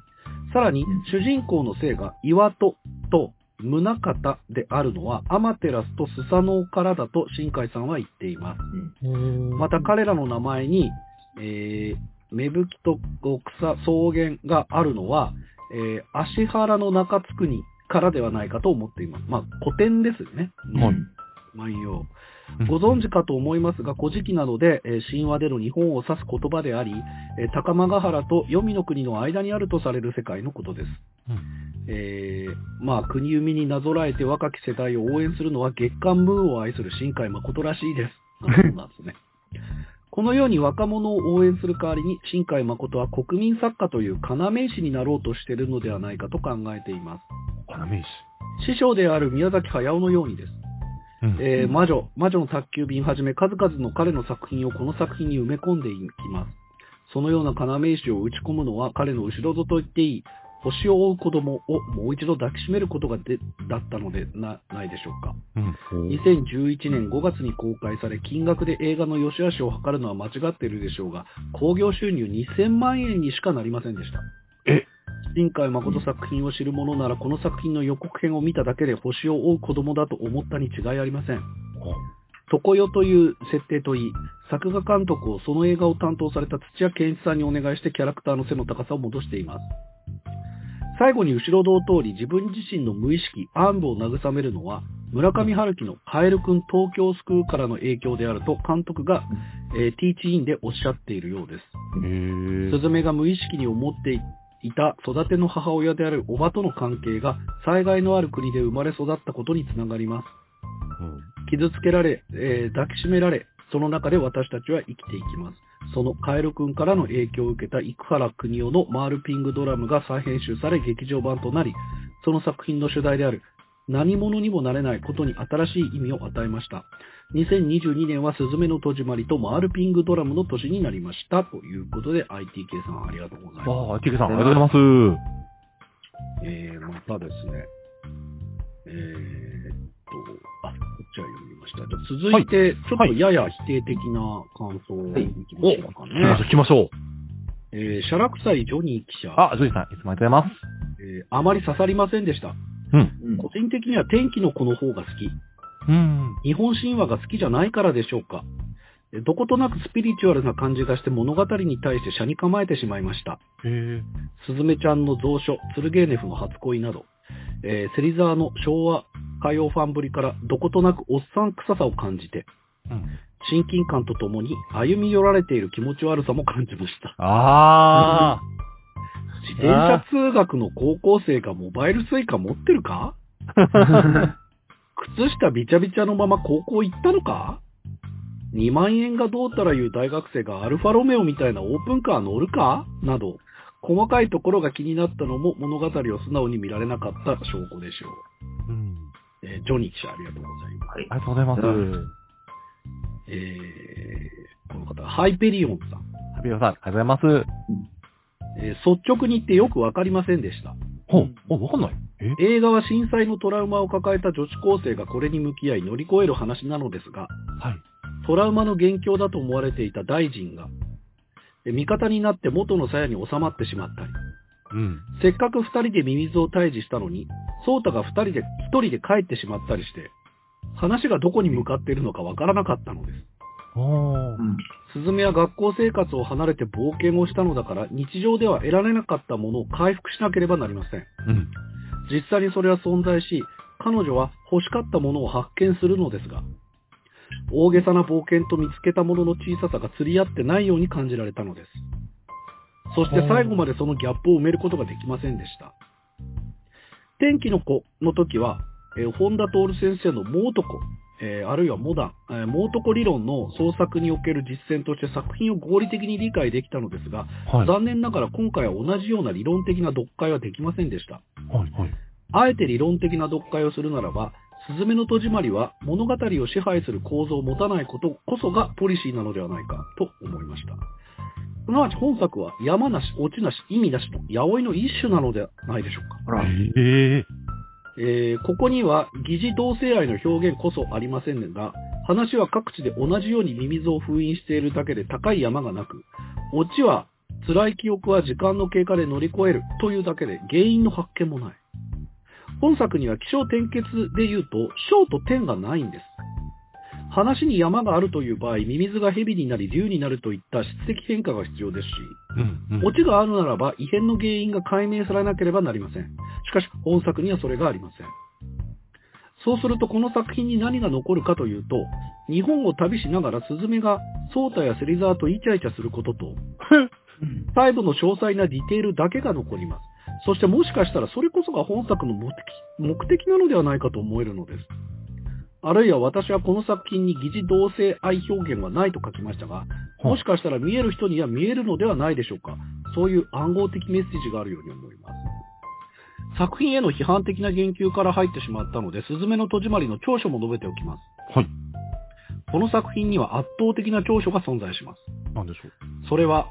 さらに、主人公の姓が岩戸と宗方であるのは、アマテラスとスサノオからだと新海さんは言っています。また彼らの名前に、えー、芽吹と草草原があるのは、えー、足原の中津国からではないかと思っています。まあ、古典ですよね。はい万葉。ご存知かと思いますが、古事記などで、えー神話での日本を指す言葉であり、えー高間ヶ原と黄泉の国の間にあるとされる世界のことです。うんえーまあ、国生みになぞらえて若き世代を応援するのは月刊ムーを愛する新海誠らしいです。あそうなんですね。このように若者を応援する代わりに、新海誠は国民作家という要石になろうとしているのではないかと考えています。花名詞。師匠である宮崎駿のようにです。うんえー魔女、魔女の宅急便はじめ数々の彼の作品をこの作品に埋め込んでいきます。そのような要石を打ち込むのは彼の後ろ戸と言っていい、星を追う子供をもう一度抱きしめることがでだったのでなないでしょうか。うん。2011年5月に公開され、金額で映画の良し悪しを図るのは間違っているでしょうが、興行収入2000万円にしかなりませんでした。え？新海誠作品を知る者なら、この作品の予告編を見ただけで星を追う子供だと思ったに違いありません。常世という設定といい、作画監督をその映画を担当された土屋健一さんにお願いしてキャラクターの背の高さを戻しています。最後に後ろ戸を通り自分自身の無意識、暗部を慰めるのは、村上春樹のカエルくん東京を救うからの影響であると監督が、えーティーチインでおっしゃっているようです。へスズメが無意識に思っていた育ての母親であるおばとの関係が災害のある国で生まれ育ったことにつながります。傷つけられ、えー抱きしめられ、その中で私たちは生きていきます。そのカエル君からの影響を受けた生原邦夫のマールピングドラムが再編集され劇場版となり、その作品の主題である何者にもなれないことに新しい意味を与えました。2022年はスズメの戸締まりとマールピングドラムの年になりました。ということで ITK さんありがとうございます。ああ、ティケさん、ありがとうございます。えー、またですね、えーっと、ちは読みました。じゃあ続いて、ちょっとやや否定的な感想をいきましょうかね。行きましょう、行きましょう。えー、シャラクサイジョニー記者、あ、ジョイさん、いつもありがとうございます。えーあまり刺さりませんでした。うん。うん個人的には天気の子の方が好き。うん。日本神話が好きじゃないからでしょうか。えどことなくスピリチュアルな感じがして物語に対して車に構えてしまいました。へえ。スズメちゃんの蔵書、ツルゲーネフの初恋など、えー、芹沢の昭和歌謡ファンぶりからどことなくおっさん臭さを感じて、うん。親近感とともに歩み寄られている気持ち悪さも感じました。あ 自転車通学の高校生がモバイルスイカ持ってるか？靴下びちゃびちゃのまま高校行ったのか ?2 万円がどうたらいう大学生がアルファロメオみたいなオープンカー乗るか？など、細かいところが気になったのも物語を素直に見られなかった証拠でしょう。ー。うん。えージョニー記者ありがとうございます。はいありがとうございます。うんえー、この方、ハイペリオンさん。ハビオさん、ありがとうございます。えー率直に言ってよくわかりませんでした。ほう、お、わかんない。え？映画は震災のトラウマを抱えた女子高生がこれに向き合い乗り越える話なのですが、はい。トラウマの元凶だと思われていた大臣が、え味方になって元の鞘に収まってしまったり、うん。せっかく二人でミミズを退治したのに、ソータが二人で、一人で帰ってしまったりして、話がどこに向かっているのかわからなかったのです。おー。うんスズメは学校生活を離れて冒険をしたのだから、日常では得られなかったものを回復しなければなりません。うん。実際にそれは存在し、彼女は欲しかったものを発見するのですが、大げさな冒険と見つけたものの小ささが釣り合ってないように感じられたのです。そして最後までそのギャップを埋めることができませんでした。天気の子の時は、えー本田徹先生の猛男、えーあるいはモダン、えー猛男理論の創作における実践として作品を合理的に理解できたのですが、はい。残念ながら今回は同じような理論的な読解はできませんでした。はい、はい。あえて理論的な読解をするならば、スズメの戸締まりは物語を支配する構造を持たないことこそがポリシーなのではないかと思いました。すなわち本作は山なし、落ちなし、意味なしの八百の一種なのではないでしょうか。ほら、えええーここには疑似同性愛の表現こそありませんが、話は各地で同じようにミミズを封印しているだけで高い山がなく、オチは辛い記憶は時間の経過で乗り越えるというだけで原因の発見もない。本作には気象転結で言うと、小と点がないんです。話に山があるという場合、ミミズが蛇になり竜になるといった質的変化が必要ですし、うん。うんオチがあるならば異変の原因が解明されなければなりません。しかし本作にはそれがありません。そうするとこの作品に何が残るかというと、日本を旅しながらスズメがソータや芹沢とイチャイチャすることと、細部の詳細なディテールだけが残ります。そしてもしかしたらそれこそが本作の目的目的なのではないかと思えるのです。あるいは私はこの作品に疑似同性愛表現はないと書きましたが、もしかしたら見える人には見えるのではないでしょうか。そういう暗号的メッセージがあるように思います。作品への批判的な言及から入ってしまったので、すずめの戸締まりの長所も述べておきます。はい。この作品には圧倒的な長所が存在します。なんでしょそれは、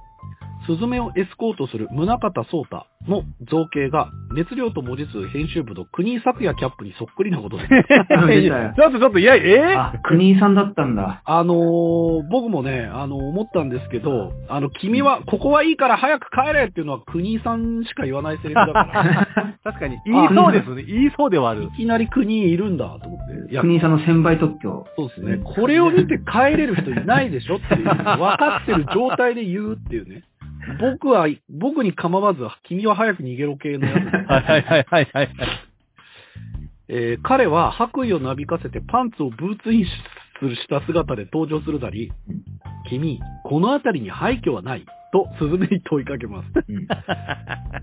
スズメをエスコートする宗方聡太の造形が熱量と文字数編集部の国井咲也キャップにそっくりなことです。ょっとちょっと、いや、えあ、国井さんだったんだ。あのー僕もね、あの思ったんですけど、あの、君は、ここはいいから早く帰れっていうのは国井さんしか言わないセリフだから、確かに、言いそうですね。言いそうではあるい。きなり国井いるんだと思って。いや、国井さんの1000倍特許。そうですね。これを見て帰れる人いないでしょっていう、分かってる状態で言うっていうね。僕は、僕に構わず、君は早く逃げろ系のやつではいはいはいはいはい。えー彼は白衣をなびかせてパンツをブーツインするした姿で登場するなり、君、この辺りに廃墟はないとスズメに問いかけます。うん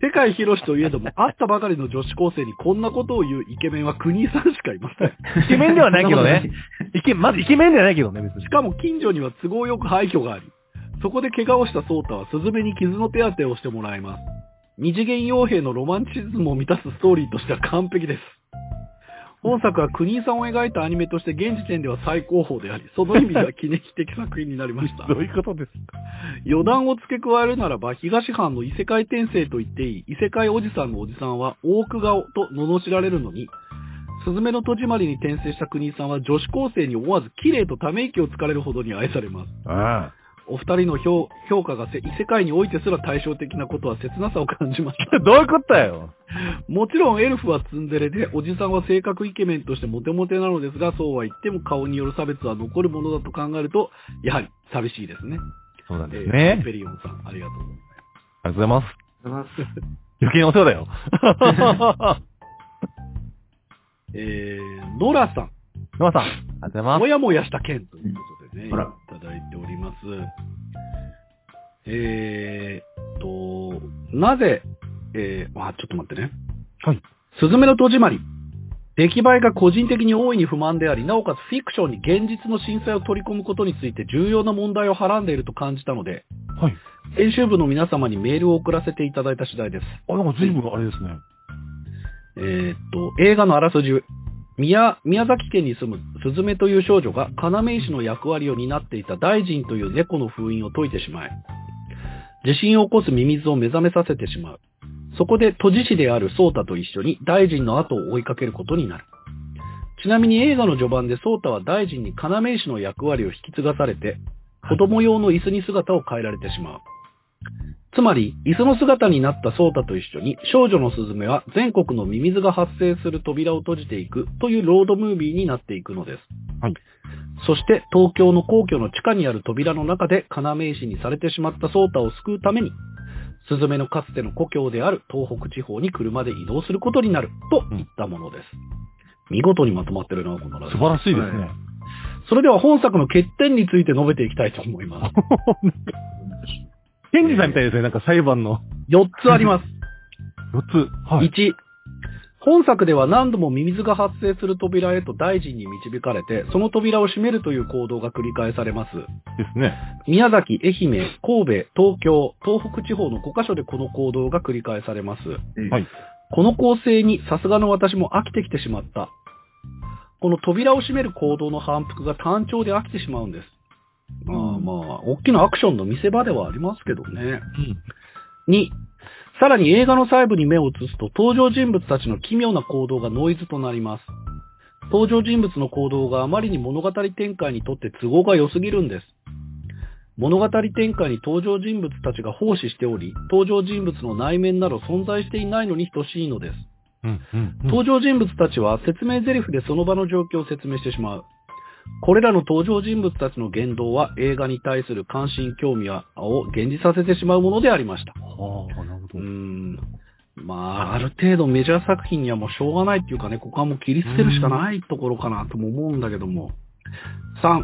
世界広しといえども、会ったばかりの女子高生にこんなことを言うイケメンは国井さんしかいません。イケメンではないけどね。イケ、まずイケメンではないけどね、別にし。かも近所には都合よく廃墟があり、そこで怪我をしたソータはスズメに傷の手当てをしてもらいます。二次元傭兵のロマンチズムを満たすストーリーとしては完璧です。本作は国井さんを描いたアニメとして現時点では最高峰であり、その意味では記念的作品になりました。どういうことですか？余談を付け加えるならば、東藩の異世界転生と言っていい、異世界おじさんのおじさんは大奥顔と罵られるのに、スズメの戸締まりに転生した国井さんは女子高生に思わず綺麗とため息をつかれるほどに愛されます。あお二人の評評価がせ異世界においてすら対照的なことは切なさを感じましたあ。どういうことだよ？もちろんエルフはツンデレで、おじさんは性格イケメンとしてモテモテなのですが、そうは言っても顔による差別は残るものだと考えると、やはり寂しいですね。そうなんですえーね。ペリオンさん、ありがとうございます。ありがとうございます。ありがとうございます余計なお世話だよ。えー、ノラさん、ノアさん、ありがとうございますも。やもやした件ということでね、いただいております。えーっと、なぜ、えー、あ、ちょっと待ってね。はい。すずめの戸締まり。出来栄えが個人的に大いに不満であり、なおかつフィクションに現実の震災を取り込むことについて重要な問題をはらんでいると感じたので、はい。編集部の皆様にメールを送らせていただいた次第です。あ、なんか随分あれですね。えーっと、映画のあらすじ。宮、宮崎県に住むスズメという少女が要石の役割を担っていた大臣という猫の封印を解いてしまい、地震を起こすミミズを目覚めさせてしまう。そこで都知事であるソータと一緒に大臣の後を追いかけることになる。ちなみに映画の序盤でソータは大臣に要石の役割を引き継がされて、子供用の椅子に姿を変えられてしまう。つまり、椅子の姿になったソータと一緒に、少女のスズメは全国のミミズが発生する扉を閉じていくというロードムービーになっていくのです。はい。そして、東京の皇居の地下にある扉の中で要石にされてしまったソータを救うために、スズメのかつての故郷である東北地方に車で移動することになるといったものです。見事にまとまってるな、このラジオ素晴らしいですね。はいそれでは本作の欠点について述べていきたいと思います。ケンジさんみたいですね、なんか裁判の4つあります。4つ。はい。1、本作では何度もミミズが発生する扉へと大臣に導かれて、その扉を閉めるという行動が繰り返されます。ですね。宮崎、愛媛、神戸、東京、東北地方の5カ所でこの行動が繰り返されます。はい。この構成にさすがの私も飽きてきてしまった。この扉を閉める行動の反復が単調で飽きてしまうんです。まあまあ、大きなアクションの見せ場ではありますけどね。うん。2、さらに映画の細部に目を移すと登場人物たちの奇妙な行動がノイズとなります。登場人物の行動があまりに物語展開にとって都合が良すぎるんです。物語展開に登場人物たちが奉仕しており、登場人物の内面など存在していないのに等しいのです。うんうんうん登場人物たちは説明台詞でその場の状況を説明してしまう。これらの登場人物たちの言動は映画に対する関心、興味を現実させてしまうものでありました。はあ、なるほど。うーん。まあ、ある程度メジャー作品にはもうしょうがないっていうかね、ここはもう切り捨てるしかないところかなとも思うんだけども。3、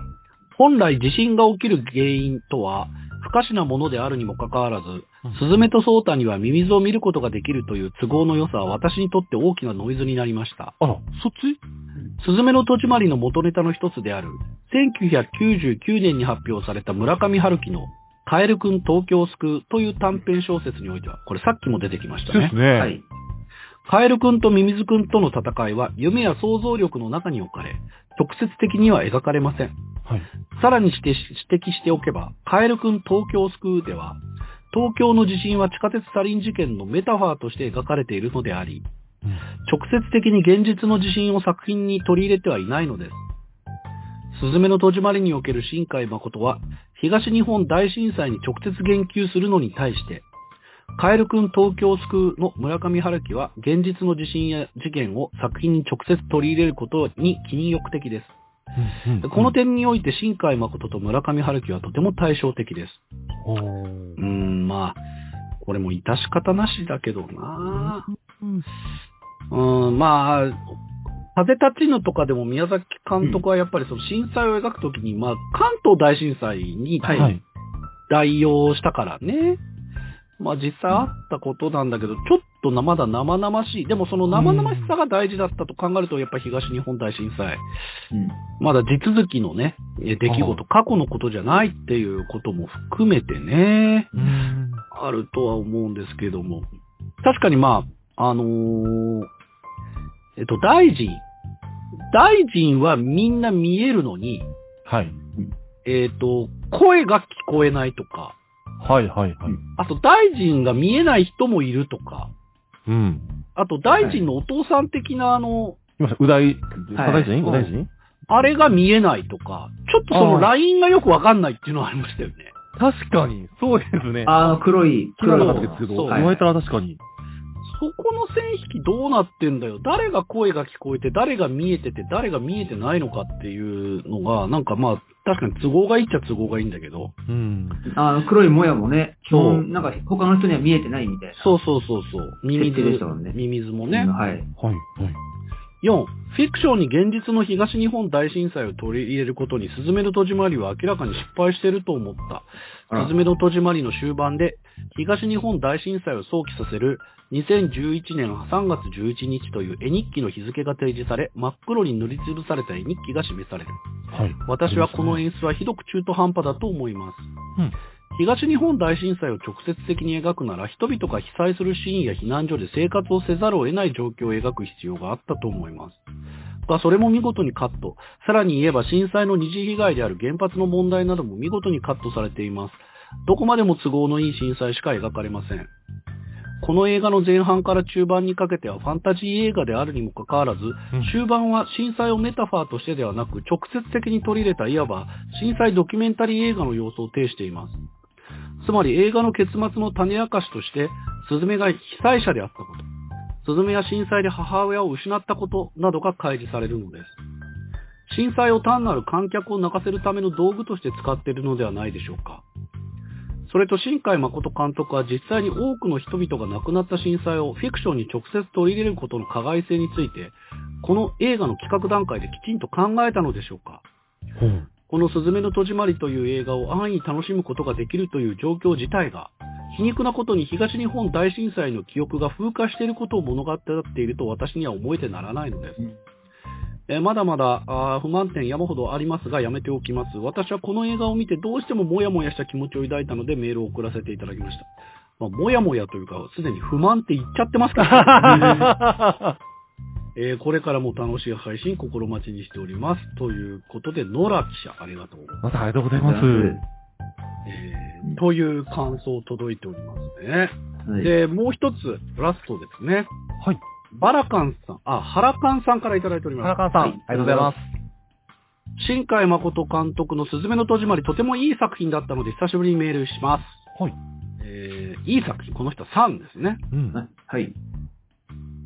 本来地震が起きる原因とは、不可視なものであるにもかかわらず、スズメとソータにはミミズを見ることができるという都合の良さは私にとって大きなノイズになりました。あら、そっち？スズメの戸締まりの元ネタの一つである、1999年に発表された村上春樹のカエルくん東京を救うという短編小説においては、これさっきも出てきましたねです。ね。はい。カエルくんとミミズくんとの戦いは夢や想像力の中に置かれ、直接的には描かれません。はい。さらにして指摘しておけば、カエルくん東京を救うでは、東京の地震は地下鉄サリン事件のメタファーとして描かれているのであり、うん直接的に現実の地震を作品に取り入れてはいないのです。すずめの戸締まりにおける新海誠は、東日本大震災に直接言及するのに対して、カエルくん東京を救うの村上春樹は、現実の地震や事件を作品に直接取り入れることに気に欲的です。うんうんこの点において新海誠と村上春樹はとても対照的です。うーん、まあ、これも致し方なしだけどな。うん、まあ、風立ちぬとかでも宮崎監督はやっぱりその震災を描くときに、まあ、関東大震災にはいはい。代用したからね。まあ実際あったことなんだけど、ちょっとなまだ生々しい。でもその生々しさが大事だったと考えると、やっぱり東日本大震災、うん。まだ地続きのね、え出来事、過去のことじゃないっていうことも含めてね、うん。あるとは思うんですけども。確かにまあ、あのーえっと、大臣。大臣はみんな見えるのに、はい。えっと、声が聞こえないとか、はいはいはい。あと大臣が見えない人もいるとか、うん。あと大臣のお父さん的なあの、いました。うだい、はい大臣？う大臣？あれが見えないとか、ちょっとそのラインがよくわかんないっていうのはありましたよね。確かに、そうですね。あの、黒い、黒いかったですけど、そう言われたら確かに。そこの線引きどうなってんだよ。誰が声が聞こえて、誰が見えてて、誰が見えてないのかっていうのが、なんかまあ、確かに都合がいいっちゃ都合がいいんだけど。うん。あの、黒いもやもね、そう基本なんか他の人には見えてないみたいな。そうそうそうそう。ミミズ設定でしたもんねミミズもうんね。はい。はい。はい。4、フィクションに現実の東日本大震災を取り入れることに、スズメの戸締まりは明らかに失敗していると思った。スズメの戸締まりの終盤で、東日本大震災を想起させる2011年3月11日という絵日記の日付が提示され、真っ黒に塗りつぶされた絵日記が示される。はい。私はこの演出はひどく中途半端だと思います。うん東日本大震災を直接的に描くなら、人々が被災するシーンや避難所で生活をせざるを得ない状況を描く必要があったと思います。が、それも見事にカット。さらに言えば震災の二次被害である原発の問題なども見事にカットされています。どこまでも都合のいい震災しか描かれません。この映画の前半から中盤にかけてはファンタジー映画であるにもかかわらず、うん終盤は震災をメタファーとしてではなく、直接的に取り入れたいわば震災ドキュメンタリー映画の様子を呈しています。つまり映画の結末の種明かしとして、スズメが被災者であったこと、スズメや震災で母親を失ったことなどが開示されるのです。震災を単なる観客を泣かせるための道具として使っているのではないでしょうか。それと新海誠監督は実際に多くの人々が亡くなった震災をフィクションに直接取り入れることの加害性について、この映画の企画段階できちんと考えたのでしょうか。このすずめの戸締まりという映画を安易に楽しむことができるという状況自体が、皮肉なことに東日本大震災の記憶が風化していることを物語っていると私には思えてならないのです。うんえーまだまだ不満点山ほどありますがやめておきます。私はこの映画を見てどうしてもモヤモヤした気持ちを抱いたのでメールを送らせていただきました。まあ、もやもやというか、すでに不満って言っちゃってますから、えーこれからも楽しい配信心待ちにしております。ということで、野良記者、ありがとうございます。またありがとうございます。えーという感想届いておりますね。はい。で、もう一つ、ラストですね。はい。バラカンさん、あ、ハラカンさんからいただいております。原川さん、はいありがとうございます。新海誠監督のすずめの戸締まり、とてもいい作品だったので、久しぶりにメールします。はい。えー、いい作品、この人は3ですね。うん。あはい。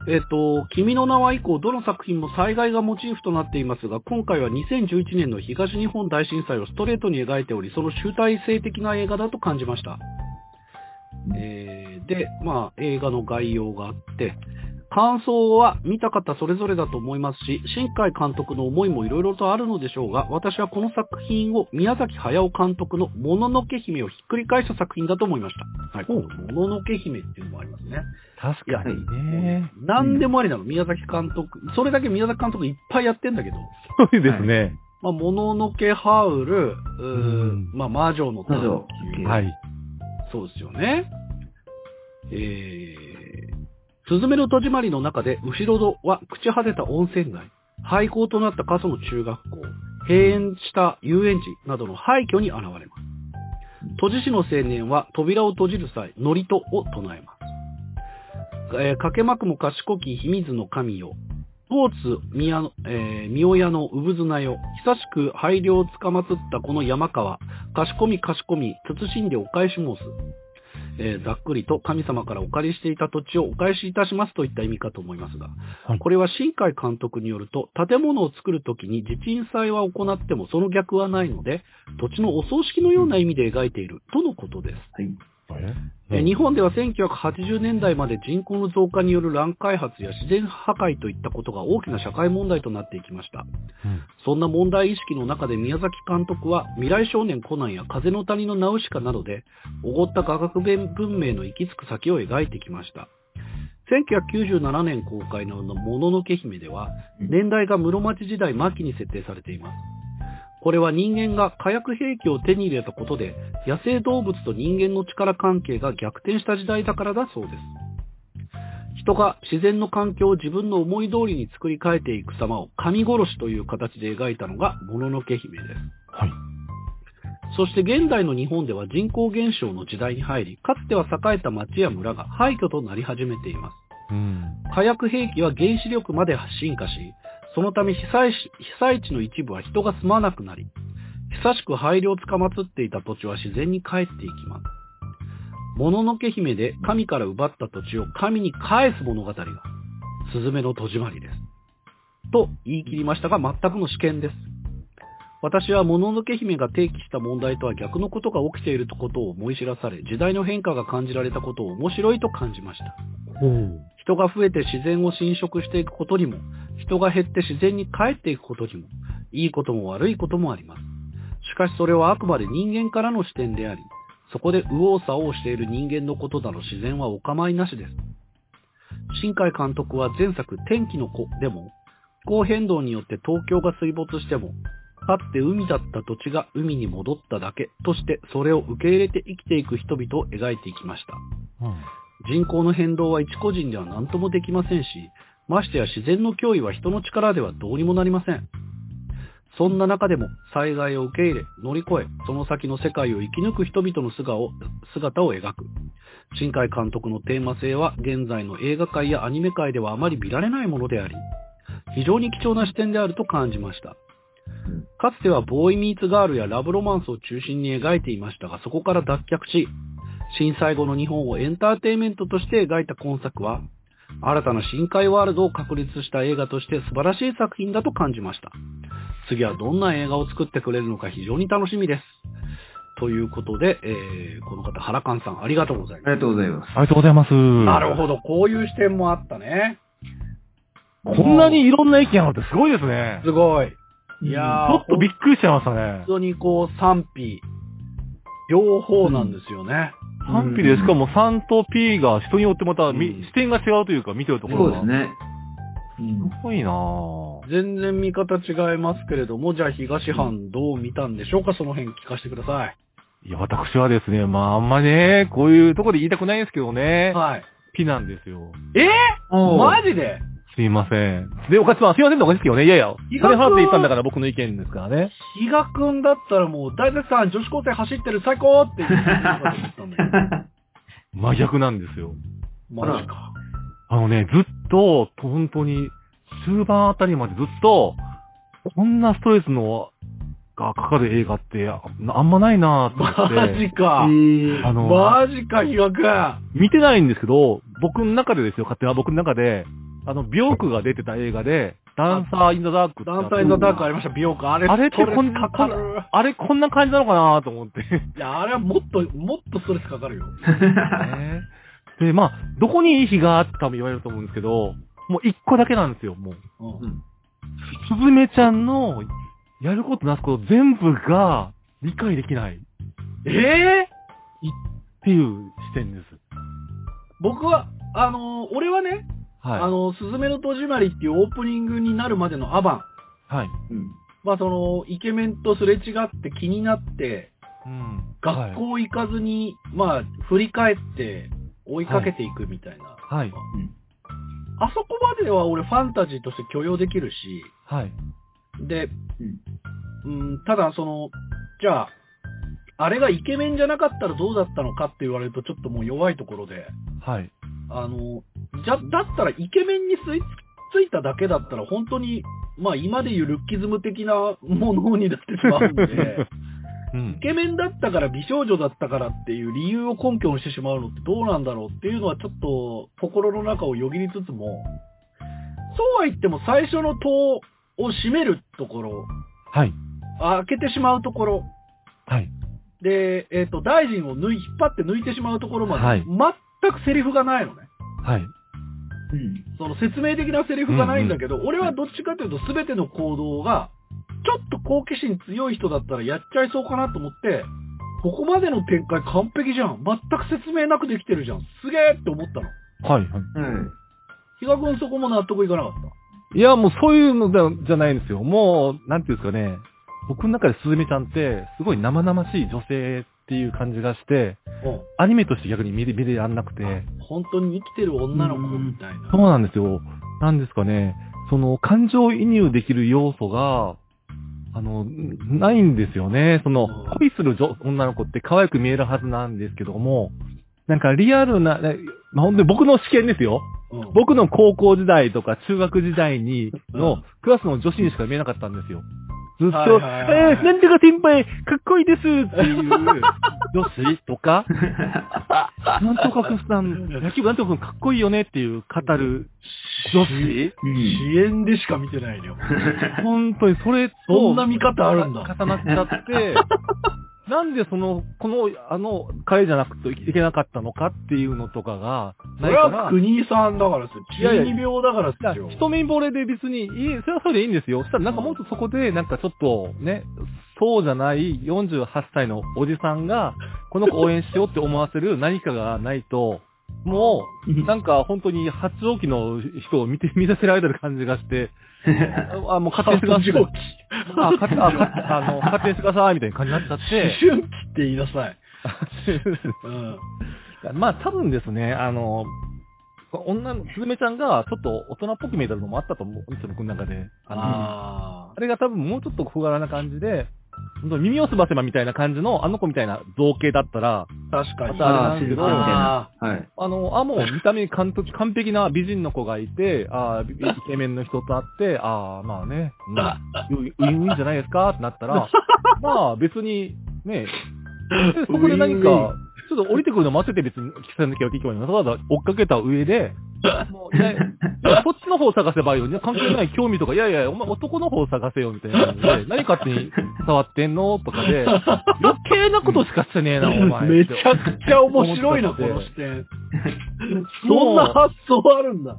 えっ、と、君の名は以降、どの作品も災害がモチーフとなっていますが、今回は2011年の東日本大震災をストレートに描いており、その集大成的な映画だと感じました。えーで、まあ、映画の概要があって、感想は見た方それぞれだと思いますし、新海監督の思いもいろいろとあるのでしょうが、私はこの作品を宮崎駿監督のもののけ姫をひっくり返した作品だと思いました。はい、もののけ姫っていうのもありますね。確かにねね。何でもありなの、宮崎監督。それだけ宮崎監督いっぱいやってんだけど、そうですね。まあ、もののけハウル、うーうんまあ、魔女の魔女はい。そうですよね。えー、すずめの戸締まりの中で、後ろ戸は朽ち果てた温泉街、廃校となった過疎の中学校、閉園した遊園地などの廃墟に現れます。都知事の青年は扉を閉じる際、祝詞を唱えます。えー、かけまくも賢き秘密の神よ。当津宮の、えー、宮親の産綱よ。久しく拝領をつかまつったこの山川。賢み賢み、慎んでお返し申す。えーざっくりと神様からお借りしていた土地をお返しいたしますといった意味かと思いますが、はいこれは新海監督によると、建物を作るときに地鎮祭は行ってもその逆はないので、土地のお葬式のような意味で描いているとのことです。はい。えー日本では1980年代まで人口の増加による乱開発や自然破壊といったことが大きな社会問題となっていきました。うんそんな問題意識の中で宮崎監督は未来少年コナンや風の谷のナウシカなどで、おごった科学文明の行き着く先を描いてきました。1997年公開のもののけ姫では、年代が室町時代末期に設定されています。これは人間が火薬兵器を手に入れたことで、野生動物と人間の力関係が逆転した時代だからだそうです。人が自然の環境を自分の思い通りに作り変えていく様を神殺しという形で描いたのがもののけ姫です。はい。そして現代の日本では人口減少の時代に入り、かつては栄えた町や村が廃墟となり始めています。うん。火薬兵器は原子力まで進化し、そのため被災し被災地の一部は人が住まなくなり、久しく廃慮をつかまつっていた土地は自然に帰っていきます。もののけ姫で神から奪った土地を神に返す物語が、スズメの戸締まりです。と言い切りましたが全くの試験です。私はもののけ姫が提起した問題とは逆のことが起きていることを思い知らされ、時代の変化が感じられたことを面白いと感じました。人が増えて自然を侵食していくことにも、人が減って自然に帰っていくことにも、いいことも悪いこともあります。しかしそれはあくまで人間からの視点であり、そこで右往左往している人間のことなど自然はお構いなしです。新海監督は前作天気の子でも、気候変動によって東京が水没しても、かつて海だった土地が海に戻っただけとしてそれを受け入れて生きていく人々を描いていきました。うん。人口の変動は一個人では何ともできませんし、ましてや自然の脅威は人の力ではどうにもなりません。そんな中でも災害を受け入れ、乗り越え、その先の世界を生き抜く人々の姿を姿を描く。新海監督のテーマ性は現在の映画界やアニメ界ではあまり見られないものであり、非常に貴重な視点であると感じました。かつてはボーイミーツガールやラブロマンスを中心に描いていましたが、そこから脱却し、震災後の日本をエンターテインメントとして描いた今作は、新たな深海ワールドを確立した映画として素晴らしい作品だと感じました。次はどんな映画を作ってくれるのか非常に楽しみです。ということで、えー、この方、原勘さん、ありがとうございまありがとうございます。ありがとうございます。す。なるほど、こういう視点もあったね。こんなにいろんな意見あるってすごいですね。すごい。いやー、ちょっとびっくりしちゃいましたね本。当にこう、賛否、両方なんですよね。賛否で、しかも3と P が人によってまたみ、うん視点が違うというか、見てるところが。そうですね。うんすごいなぁ。全然見方違いますけれども、じゃあ東藩どう見たんでしょうかその辺聞かせてください。いや、私はですね、まあ、あんまね、こういうところで言いたくないんですけどね、はい。P なんですよ。え？おーマジで？すいません。で、おかつまあ、すいませんのおかしいですけどね、いやいや、金払って言ったんだから僕の意見ですからね。比嘉くんだったらもう、大絶賛女子高生走ってる最高って言ってたんだけど。真逆なんですよ。マジか。あのね、ずっと、本当に、終盤あたりまでずっと、こんなストレスの、がかかる映画って、ああんまないなぁと思って。マジか。ーあの、マジか、比嘉くん。見てないんですけど、僕の中でですよ、勝手な僕の中で、あの、美容区が出てた映画で、ダンサー・イン・ザ・ダークってあってダンサー・イン・ザ・ダークありました、美容館。あれ、あれってこんな、かかる。あれこんな感じなのかなと思って。いや、あれはもっと、もっとストレスかかるよ。ねで、まあ、どこにいい日があって多分言われると思うんですけど、もう一個だけなんですよ、もう。うんすずめちゃんの、やることなすこと全部が理解できないっええていう視点です。僕は、あのー俺はね、はい。あの、すずめの戸締まりっていうオープニングになるまでのアバン。はい。うんまあ、その、イケメンとすれ違って気になって、うん。学校行かずに、まあ、振り返って追いかけていくみたいな。はい。あそこまでは俺ファンタジーとして許容できるし、はい。で、うん、ただその、じゃあ、あれがイケメンじゃなかったらどうだったのかって言われるとちょっともう弱いところで、はい。あの、じゃ、だったらイケメンに吸いついただけだったら本当に、まあ今でいうルッキズム的なものになってしまうんで、うんイ。ケメンだったから美少女だったからっていう理由を根拠にしてしまうのってどうなんだろうっていうのはちょっと心の中をよぎりつつも、そうは言っても最初の戸を閉めるところ、はい。開けてしまうところ、はい。で、えっ、と、大臣を抜い、引っ張って抜いてしまうところまで、はい全くセリフがないのね。はい。うん。その説明的なセリフがないんだけど、俺はどっちかというと全ての行動が、ちょっと好奇心強い人だったらやっちゃいそうかなと思って、ここまでの展開完璧じゃん。全く説明なくできてるじゃん。すげえって思ったの。はい。はい。はい。比嘉君そこも納得いかなかった。いや、もうそういうのじゃじゃないんですよ。もう、なんていうんですかね。僕の中でスズメちゃんって、すごい生々しい女性っていう感じがして、うん。アニメとして逆に見れ、見れらんなくて。本当に生きてる女の子みたいな。そうなんですよ。なんですかね。その、感情移入できる要素が、あの、んないんですよね。そのうん、恋する女女の子って可愛く見えるはずなんですけども、なんかリアルな、ねまあ、ほんで僕の試験ですよ。うん、僕の高校時代とか中学時代にうのんクラスの女子にしか見えなかったんですよ。ずっと、はいはいはいはい。えー、なんとか先輩、かっこいいですっていう。女子とか、なんとかくさん、野球部なんとかくんかっこいいよねっていう語る。女子うん。支援でしか見てないのよ。本当にそれと、そんな見方あるんだ。重なっちゃって、なんでその、この、あの、彼じゃなくていけなかったのかっていうのとかが、それは、国井さんだからっすよ。中二病だからっすよ。一目惚れで別にいい、それはそれでいいんですよ。そしたらなんかもっとそこで、なんかちょっとね、そうじゃない48歳のおじさんが、この子応援しようって思わせる何かがないと、もう、なんか本当に発情期の人を見て、見させられてる感じがして、あ、もう勝手にしてください。発情期あ、勝手、あ、勝手、あの、勝手にしてください、みたいな感じになっちゃって。思春期って言いなさい。うん。まあ多分ですね、あの、女の、すずめちゃんがちょっと大人っぽく見えたのもあったと思うんですよ、僕の中で。あのああれが多分もうちょっと小柄な感じで、本当に耳をすばせばみたいな感じの、あの子みたいな造形だったら、あ、確かに。またあれなんですけどああはい。あの、あ、もう見た目に完璧完璧な美人の子がいて、あーイケメンの人と会って、ああ、まあね、う ん、ウィンウィンじゃないですかってなったら、まあ別に、ね、でそこで何ウィンウィンか、ちょっと降りてくるの待ってて別に聞かなきゃいけないのにわざわざ追っかけた上で、もうね、そっちの方を探せばいいよね。関係ない興味とか、いやいや、お前男の方を探せよみたいな感じで、何勝手に触ってんのとかで、余計なことしかしてねえな、お前。めちゃくちゃ面白いな、この視点。そんな発想あるんだ。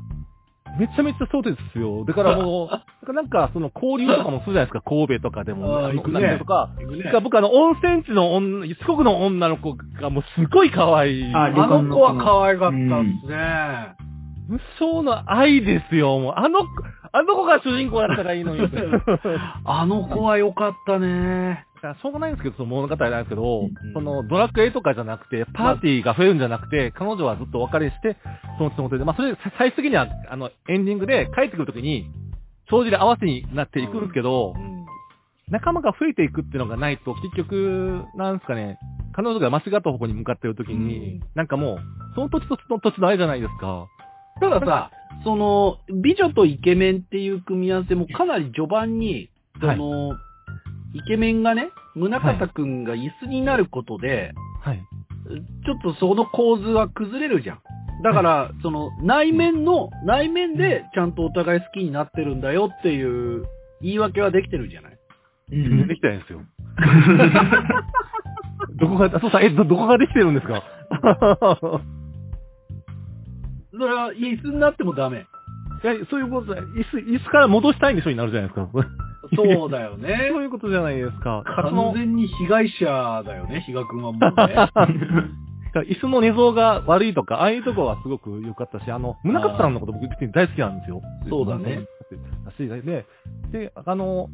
めちゃめちゃそうですよ。だからもう、なんかその交流とかもするじゃないですか、神戸とかでも。あー行くねなんとか。行くね僕あの、温泉地の女、四国の女の子がもうすごい可愛い。ああの子は可愛かったっすね。無償の愛ですよ、もう。あの、あの子が主人公だったらいいのに。あの子は良かったね。らしょうがないんですけど、その物語なんですけど、んそのドラクエとかじゃなくて、パーティーが増えるんじゃなくて、彼女はずっとお別れして、そのつもりで、まあそれ最終的には、あの、エンディングで帰ってくるときに、帳尻合わせになっていくんですけど、仲間が増えていくっていうのがないと、結局、なんですかね、彼女が間違った方向に向かってる時に、なんかもう、その土地とその土地のあれじゃないですか。たださ、その、美女とイケメンっていう組み合わせもかなり序盤に、その、イケメンがね、宗像くんが椅子になることで、はい。ちょっとその構図は崩れるじゃん。だから、その、内面の、内面でちゃんとお互い好きになってるんだよっていう言い訳はできてるじゃない？うんできてないんですよ。どこが、あそうさん、え、ど、どこができてるんですか？それは椅子になってもダメ。いや、そういうことだ。椅子、椅子から戻したいんでしょになるじゃないですか。そうだよね そう。いうことじゃないですか。完全に被害者だよね、比嘉くんはもうね。椅子の寝相が悪いとか、ああいうとこはすごく良かったし、あの、宗像さんのこと僕別に大好きなんですよ。そうだね。だし、で、で、あの、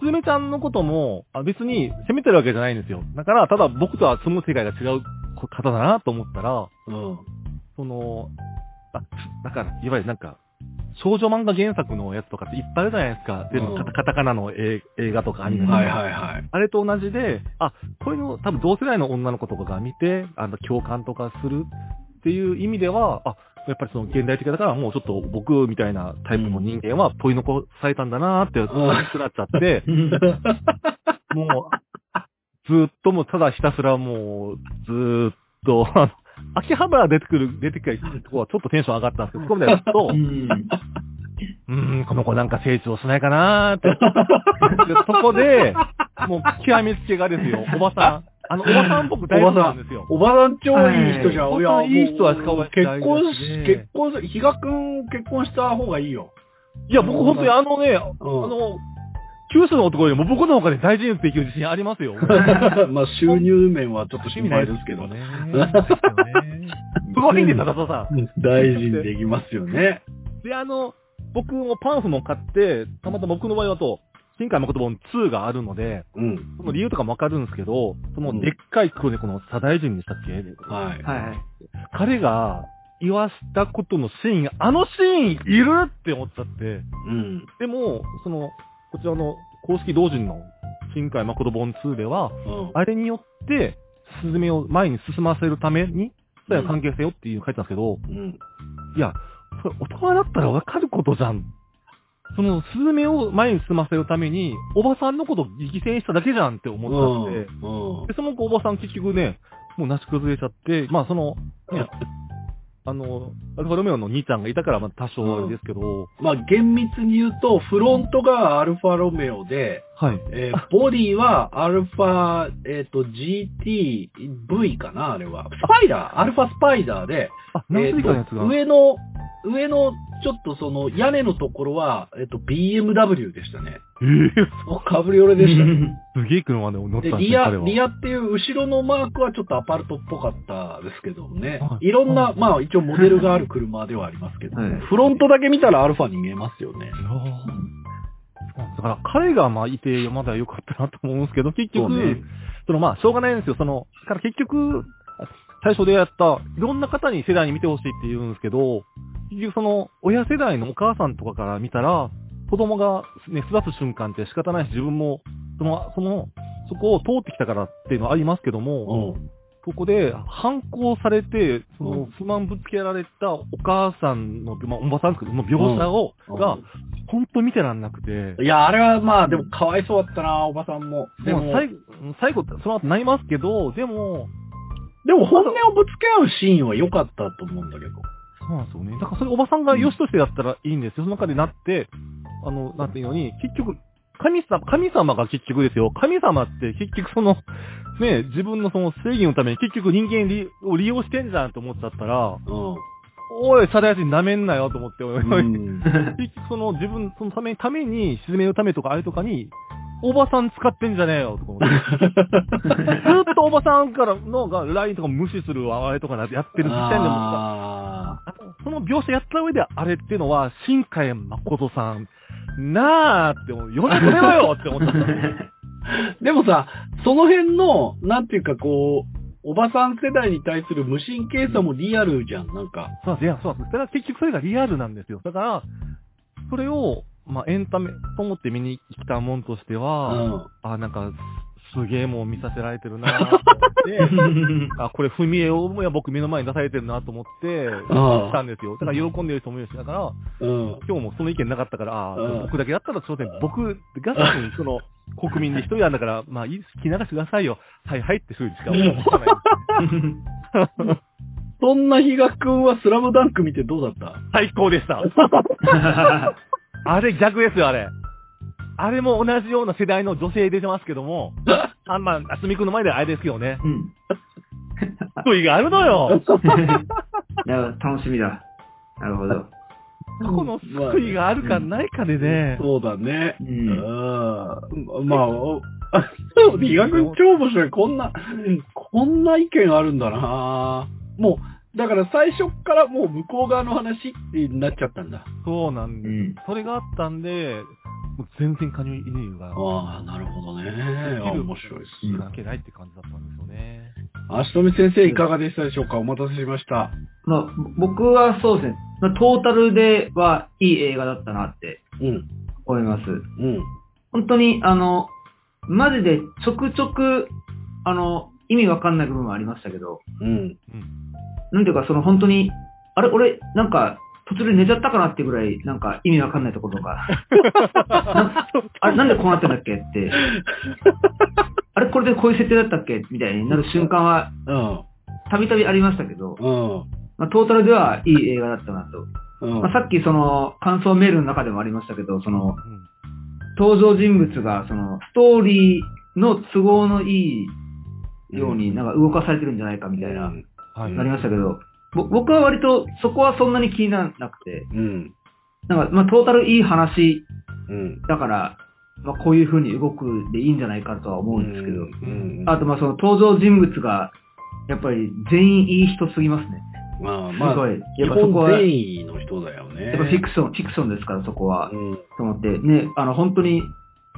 すずめちゃんのことも、あ別に責めてるわけじゃないんですよ。だから、ただ僕とは住む世界が違う方だなと思ったら、うん。その、あ、だから、いわゆるなんか、少女漫画原作のやつとかっていっぱいあるじゃないですか。で、うんカタカタカナの映映画とかアニメとか。はいはいはい。あれと同じで、あ、こういうの多分同世代の女の子とかが見て、あの、共感とかするっていう意味では、あ、やっぱりその現代的だからもうちょっと僕みたいなタイプの人間はポイ残されたんだなーって、そうなっちゃって、もう、ずーっともうただひたすらもう、ずーっと、秋葉原出てくる、出てくるとこはちょっとテンション上がったんですけど、そこまでやるとう、ーん、この子なんか成長しないかなーって。で そこで、もう極めつけがですよ、おばさん。あの、おばさん僕大好きなんですよ。おばさん超いい人じゃん。はいいや、いい人はしかももう結婚し、結婚す、比嘉くん結婚した方がいいよ。いや、僕本当にあのね、あうんの、九州の男よりも僕の方がね、大事にできる自信ありますよ。まあ収入面はちょっと心配ですけどね。ね。すごいんですよ、佐藤さん。大事にできますよね。で、あの、僕もパンフも買って、たまたま僕の場合だと、新海誠本2があるので、うん。その理由とかもわかるんですけど、そのでっかい黒猫の左大臣でしたっけはい。はい。彼が言わしたことのシーンが、あのシーンいるって思っちゃって、うん。でも、その、こちらの公式同人の新海誠本2では、うん。あれによって、スズメを前に進ませるために、そういう関係性よっていうの書いてたんですけど、うん。いや、それ大人だったらわかることじゃん。その、スズメを前に進ませるために、おばさんのことを犠牲にしただけじゃんって思っちゃって、うん。で、その子おばさん結局ね、もうなし崩れちゃって、まあその、ね、あの、アルファロメオの兄ちゃんがいたから、まあ多少あれですけど、まあ厳密に言うと、フロントがアルファロメオで、はい。えーボディはアルファ、えっ、と、GTV かなあれは。スパイダーアルファスパイダーで、あ、何えー歳かのやつが。と上の、上の、ちょっとその屋根のところは、えっ、と、BMW でしたね。えーカブリオレでしたね。すげえ車で乗ったんですね、リア。リアっていう後ろのマークはちょっとアパルトっぽかったですけどねは。いいろんな、まあ一応モデルがある車ではありますけど、はいフロントだけ見たらアルファに見えますよね。だから、彼がまあいて、まだ良かったなと思うんですけど、結局、そうねそのまあ、しょうがないんですよ。その、だから結局、最初でやった、いろんな方に世代に見てほしいって言うんですけど、結局その、親世代のお母さんとかから見たら、子供がね、育つ瞬間って仕方ないし、自分も、その、その、そこを通ってきたからっていうのはありますけども、うん。そこで反抗されて、そのうん不満ぶつけられたお母さんの、まあ、おばさんですけど、の描写を、が、ほんと見てらんなくて、いや、あれはまあ、でもかわいそうだったな、おばさんも。でも、でも最後、最後、その後なりますけど、でも、でも本音をぶつけ合うシーンは良かったと思うんだけど。そうなんですよね。だからそれおばさんが良しとしてやったらいいんですよ。その中でなって、あの、なんていうのに、結局、神様、神様が結局ですよ。神様って結局その、ね、自分のその正義のために結局人間利を利用してんじゃんと思っちゃったら、うおい、サダヤ人舐めんなよと思って、おいおいん。うん 結局その自分、そのために、ために沈めるためとかあれとかに、おばさん使ってんじゃねえよとか思って。ずっとおばさんからのが LINE とか無視するあれとかやってる時点でもさ、その描写やった上であれっていうのは、新海誠さん、なーって思う、読み取れろよって思った。ー でもさ、その辺の、なんていうかこう、おばさん世代に対する無神経さもリアルじゃん、なんか。そうですいや、そうです。だから結局それがリアルなんですよ。だから、それを、まあ、エンタメと思って見に来たもんとしてうは、ん。あ、なんか、すげえもう見させられてるなと思って、あ、これ、踏み絵をいや僕目の前に出されてるなと思って、ああしたんですよ。だから喜んでる人もいるし、だから、うん。今日もその意見なかったから、ああうん僕だけだったら、ちょっとね、僕が先にその、国民で一人なんだから、まあ、いい聞き流してくださいよ。はいはいってふうにしか思わない。そんな比嘉くんはスラムダンク見てどうだった？最高でした。あれ逆ですよ、あれ。あれも同じような世代の女性出てますけども、あんまあ、すみくんの前ではあれですけどね。うん。福井があるのよ。いや、楽しみだ。なるほど。この福井があるかないかでね。そうだね。う。うんん。まあ、お比嘉くん超面白い。こんな、こんな意見あるんだなもう、だから最初からもう向こう側の話ってなっちゃったんだ。そうなんです。うん。それがあったんで、もう全然加入理由が、ああ、なるほどね。あ面白いです。関係ないって感じだったんですよね。足富先生いかがでしたでしょうか？お待たせしました。まあ、僕はそうですね。まあ、トータルではいい映画だったなってうん。思います。うん。本当に、あの、マジでちょくちょく、あの、意味わかんない部分はありましたけど、うん。うん。なんていうか、その本当に、あれ、俺、なんか、途中で寝ちゃったかなってぐらい、なんか意味わかんないところとか、な あれ、なんでこうなってんだっけ？って、あれ、これでこういう設定だったっけ？みたいになる瞬間は、うん。たびたびありましたけど、うん。まあ、トータルではいい映画だったなと。うん。まあ、さっきその、感想メールの中でもありましたけど、その、うん登場人物が、その、ストーリーの都合のいいように、なんか動かされてるんじゃないかみたいな、はい。なりましたけど、ぼ僕は割とそこはそんなに気にならなくて、うん。なんか、まあ、トータルいい話うん。だから、まあ、こういう風に動くでいいんじゃないかとは思うんですけど、うん。あと、まあ、その登場人物が、やっぱり全員いい人すぎますね。まあまあ、すごい。基やっぱそこは、善意の人だよね。っぱフィクション、フィクションですから、そこは。うん。と思って、ね、あの、本当に、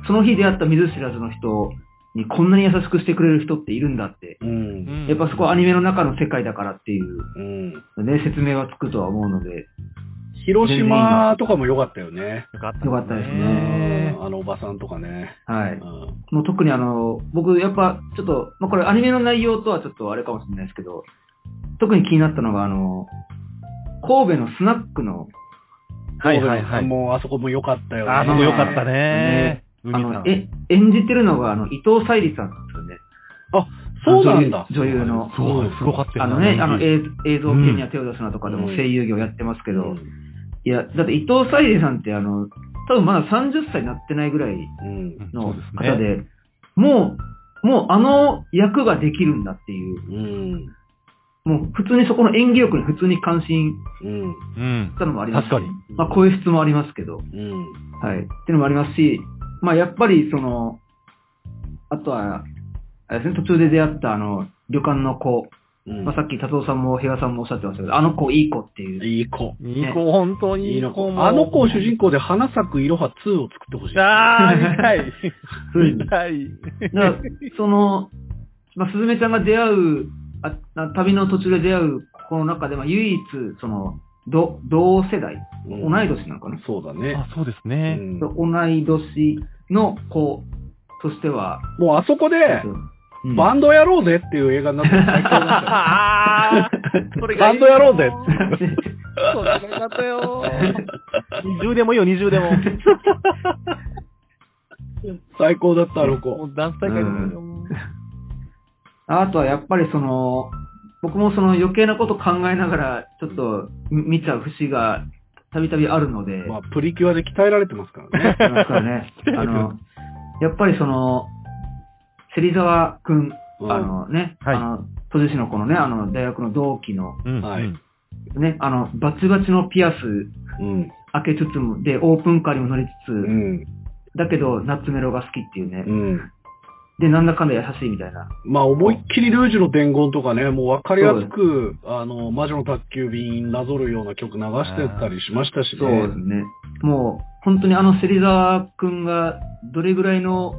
その日出会った見ず知らずの人にこんなに優しくしてくれる人っているんだって。うん。やっぱそこはアニメの中の世界だからっていう、うん。ね、説明はつくとは思うので、広島とかも良かったよね。よかったよかったですうねんあのおばさんとかね。はい。うん。もう特にあの、僕やっぱちょっと、まあ、これアニメの内容とはちょっとあれかもしれないですけど、特に気になったのがあの、神戸のスナックの、はいはいはい。もうあそこも良かったよね。あそこよかったね。あ海さん、のえ、演じてるのがあの、伊藤沙莉さんなんですよね。あ、そうなんだ。女優のそう、すごかったよあのね、あのえ映映像系には手を出すなとかでもうん声優業やってますけど、うんいや、だって伊藤沙莉さんってあの、多分まだ30歳になってないぐらいうん。の方で、ねもう、もうあの役ができるんだっていう、うん。もう普通にそこの演技力に普通に関心したのもありますし確かに。まあこういう質もありますけど、うん。はい。っていうのもありますし、まあやっぱりその、あとは、あれですね、途中で出会ったあの、旅館の子、うんまあさっき達夫さんも比嘉さんもおっしゃってましたけど、あの子いい子っていう。いい子。いい子、本当にいいの子。もあの子を主人公で花咲くいろは2を作ってほしい。あー、見たい。うん見たい。だから、その、まあ、すずめちゃんが出会う、ああ旅の途中で出会う子の中で、まあ、唯一、その、ど同世代、うん同い年なのかな、そうだね。あ、そうですうね。ん同い年の子としては、もうあそこで、うんバンドやろうぜっていう映画になって最高だった。バンドやろうぜ それがよかったよ。20でもいいよ、20でも。最高だった、あの子。もうダンス大会でもいいよ。あとはやっぱりその、僕もその余計なこと考えながら、ちょっとみ見ちゃう節がたびたびあるので、まあ、プリキュアで鍛えられてますからね。ますからね。あの、やっぱりその、芹沢くん、うんあのね、はいあの、都知事の子のね、あの、大学の同期の、うんはいうんね、あの、バチバチのピアスうん。開けつつも、で、オープンカーにも乗りつつ、うん。だけど、ナッツメロが好きっていうね。うん。で、なんだかんだ優しいみたいな。まあ、思いっきりルージュの伝言とかね、もう分かりやすく、あの、魔女の宅急便なぞるような曲流してたりしましたしね。そうですね。もう、本当にあの芹沢くんが、どれぐらいの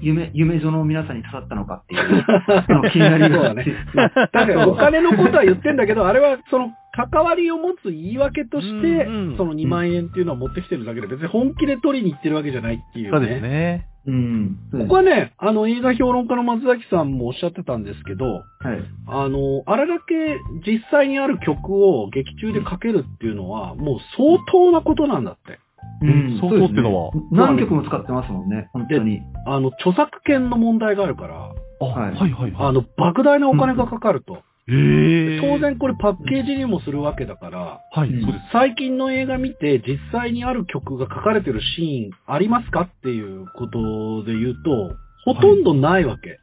夢、夢女の皆さんに刺さったのかっていう の気になりそうだね。確かにお金のことは言ってんだけど、あれはその関わりを持つ言い訳として、うんうんその2万円っていうのは持ってきてるだけで、別に本気で取りに行ってるわけじゃないっていうね。そうですね。うん。ここはね、あの、映画評論家の松崎さんもおっしゃってたんですけど、はい。あの、あれだけ実際にある曲を劇中でかけるっていうのは、もう相当なことなんだって。うん相当っていうのは何曲も使ってますもんね、本当に。あの、著作権の問題があるから、あ、ははいいはいはい。あの、莫大なお金がかかると。ええ当然これパッケージにもするわけだから、はい、うんそうです。最近の映画見て実際にある曲が書かれてるシーンありますかっていうことで言うと、ほとんどないわけ。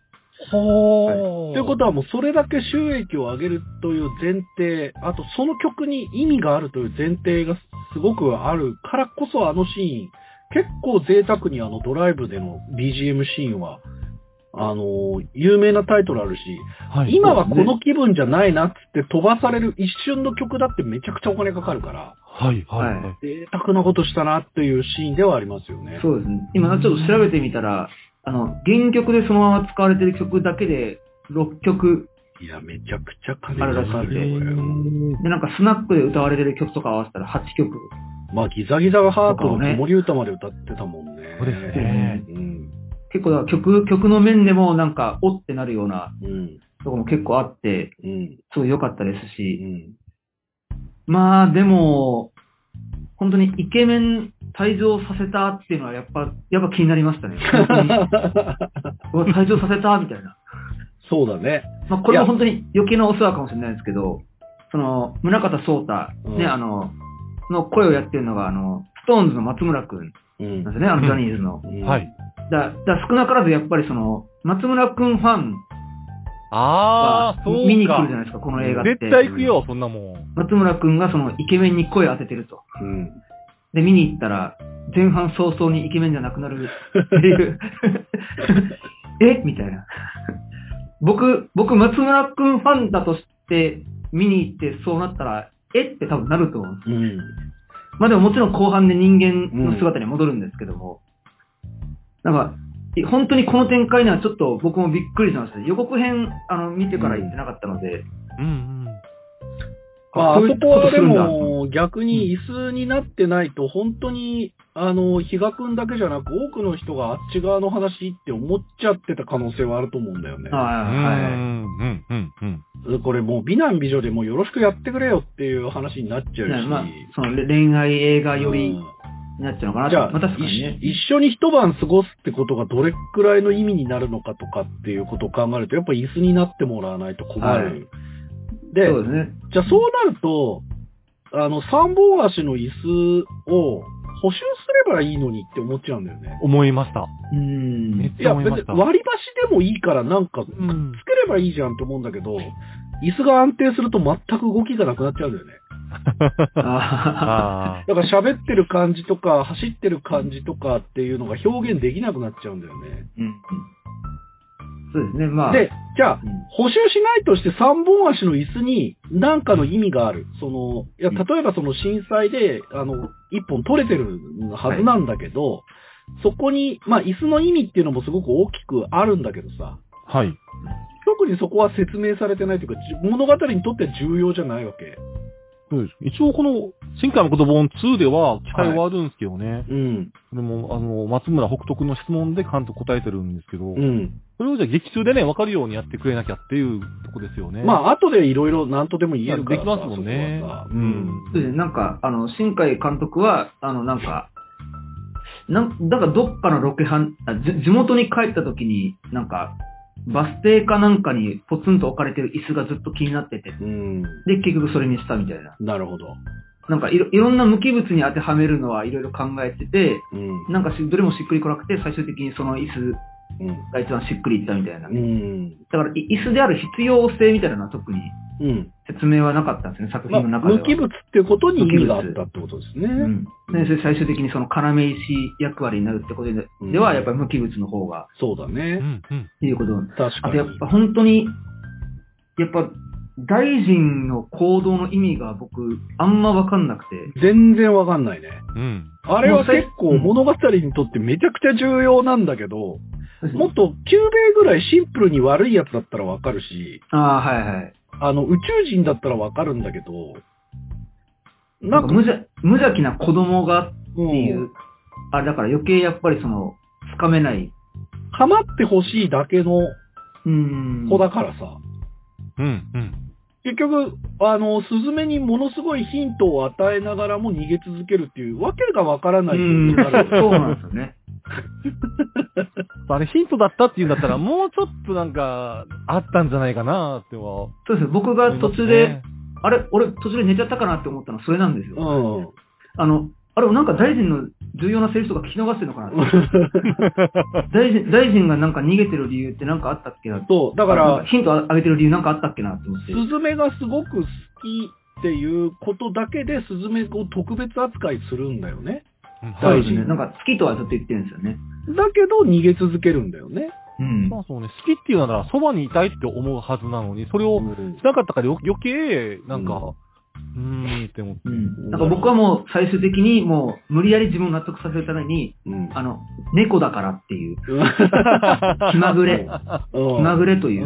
はということはもうそれだけ収益を上げるという前提、あとその曲に意味があるという前提がすごくあるからこそあのシーン、結構贅沢にあのドライブでの BGM シーンは、あの、有名なタイトルあるし、はい、今はこの気分じゃないなっつって飛ばされる一瞬の曲だってめちゃくちゃお金かかるから、はいはいはい。は贅沢なことしたなっていうシーンではありますよね。そうですね。今ちょっと調べてみたら、あの、原曲でそのまま使われてる曲だけで6曲、いや、めちゃくちゃ金かかあるよ、これ。で、なんかスナックで歌われてる曲とか合わせたら8曲。まあ、ギザギザがハートのとかをね子守歌まで歌ってたもんね。そうですねうん。結構曲、曲の面でもなんか、おってなるようなうん。とこも結構あって、うん。すごい良かったですうし、ん。まあでも、本当にイケメン退場させたっていうのはやっぱ、やっぱ気になりましたね。退場させたみたいな。そうだね。まあこれは本当に余計なお世話かもしれないですけど、その、宗像聡太、うんね、あの、の声をやってるのが、あの、ストーンズの松村くんうんなんですね、あのジャニーズの。うんはい。だだ少なからずやっぱりその、松村くんファンああ、そうか。見に来るじゃないですか、この映画って。絶対行くよ、そんなもん。松村くんがそのイケメンに声を当ててると。うん。で、見に行ったら、前半早々にイケメンじゃなくなるっていう。え？みたいな。僕、僕、松村くんファンだとして見に行ってそうなったら、え？って多分なると思うんです。うん。まあでももちろん後半で人間の姿に戻るんですけども、なんか、い本当にこの展開にはちょっと僕もびっくりしました。予告編、あの、見てから行ってなかったので、うんうん。まあ、あそこはでも、逆に椅子になってないと、本当に、あの、比嘉くんだけじゃなく、多くの人があっち側の話って思っちゃってた可能性はあると思うんだよね。うんはいはい。うんうんうん。これもう美男美女でもうよろしくやってくれよっていう話になっちゃうし。ねまあ、その恋愛映画よりうんになっちゃうのかなじゃあ、まあ確かにね。一一緒に一晩過ごすってことがどれくらいの意味になるのかとかっていうことを考えると、やっぱ椅子になってもらわないと困る。はいで、そうですね。じゃあそうなると、あの、三本足の椅子を補修すればいいのにって思っちゃうんだよね。思いました。うん。めっいや、別ちゃ思いました。に割り箸でもいいからなんかくっうんつければいいじゃんって思うんだけど、椅子が安定すると全く動きがなくなっちゃうんだよね。ああだから喋ってる感じとか、走ってる感じとかっていうのが表現できなくなっちゃうんだよね。ーうん。そうですね、まあ。で、じゃあ、うん補修しないとして三本足の椅子に何かの意味がある。その、いや、うん例えばその震災で、あの、一本取れてるはずなんだけど、そこに、まあ、椅子の意味っていうのもすごく大きくあるんだけどさ、あ。はい。特にそこは説明されてないというか、じ物語にとっては重要じゃないわけ。一応この、新海誠本2では記載はあるんですけどね。うん。それも、あの、松村北徳の質問で監督答えてるんですけど、うん。それをじゃあ劇中でね、わかるようにやってくれなきゃっていうとこですよね。まあ、後でいろいろ何とでも言えるからできますもんねううんうですね、なんか、あの、新海監督は、あの、なんか、なんだからどっかのロケハン、地元に帰った時に、なんか、バス停かなんかにポツンと置かれてる椅子がずっと気になってて、うん。で、結局それにしたみたいな。なるほど。なんかいろ、いろんな無機物に当てはめるのはいろいろ考えてて、うん。なんかしどれもしっくりこなくて、最終的にその椅子うん。が一番しっくりいったみたいな。だうん。から、い椅子である必要性みたいなのは特にうん。説明はなかったんですね、作まあ、品の中では。無機物っていうことに意味があったってことですね。うん。で、それ最終的にその要石役割になるってことで,、うんでは、やっぱり無機物の方が、うそうだね。んうん。っていうこと。確かに。あとやっぱ本当に、やっぱ、大臣の行動の意味が僕、あんまわかんなくて。全然わかんないね。うん。あれは結構物語にとってめちゃくちゃ重要なんだけど、もっと9名ぐらいシンプルに悪いやつだったらわかるし、ああ、はいはい。あの、宇宙人だったらわかるんだけど、なんか、なんか無邪無邪気な子供がってうんいう、あれだから余計やっぱりその、かめない。ハマってほしいだけのうん。子だからさ。うん、うん。結局、あの、スズメにものすごいヒントを与えながらも逃げ続けるっていう、わけがわからないうん。そうなんですよね。あれヒントだったっていうんだったら、もうちょっとなんか、あったんじゃないかなっては。そうですね。僕が途中で、あれ、俺途中で寝ちゃったかなって思ったのはそれなんですよ。うん。あの、あれ、なんか大臣の重要なセリフとか聞き逃してるのかな 大臣、大臣がなんか逃げてる理由ってなんかあったっけなそう、だから、ヒントあげてる理由なんかあったっけなって思って。スズメがすごく好きっていうことだけで、スズメを特別扱いするんだよね。うん大臣そうですね。なんか好きとはずっと言ってるんですよね。だけど、逃げ続けるんだよね。うん。まあそうね、好きっていうなら、そばにいたいって思うはずなのに、それをうんしなかったからよ余計、なんか、ううーんって思って。うん。なんか僕はもう最終的にもう無理やり自分を納得させるために、うんあの、猫だからっていう、気まぐれ、気まぐれという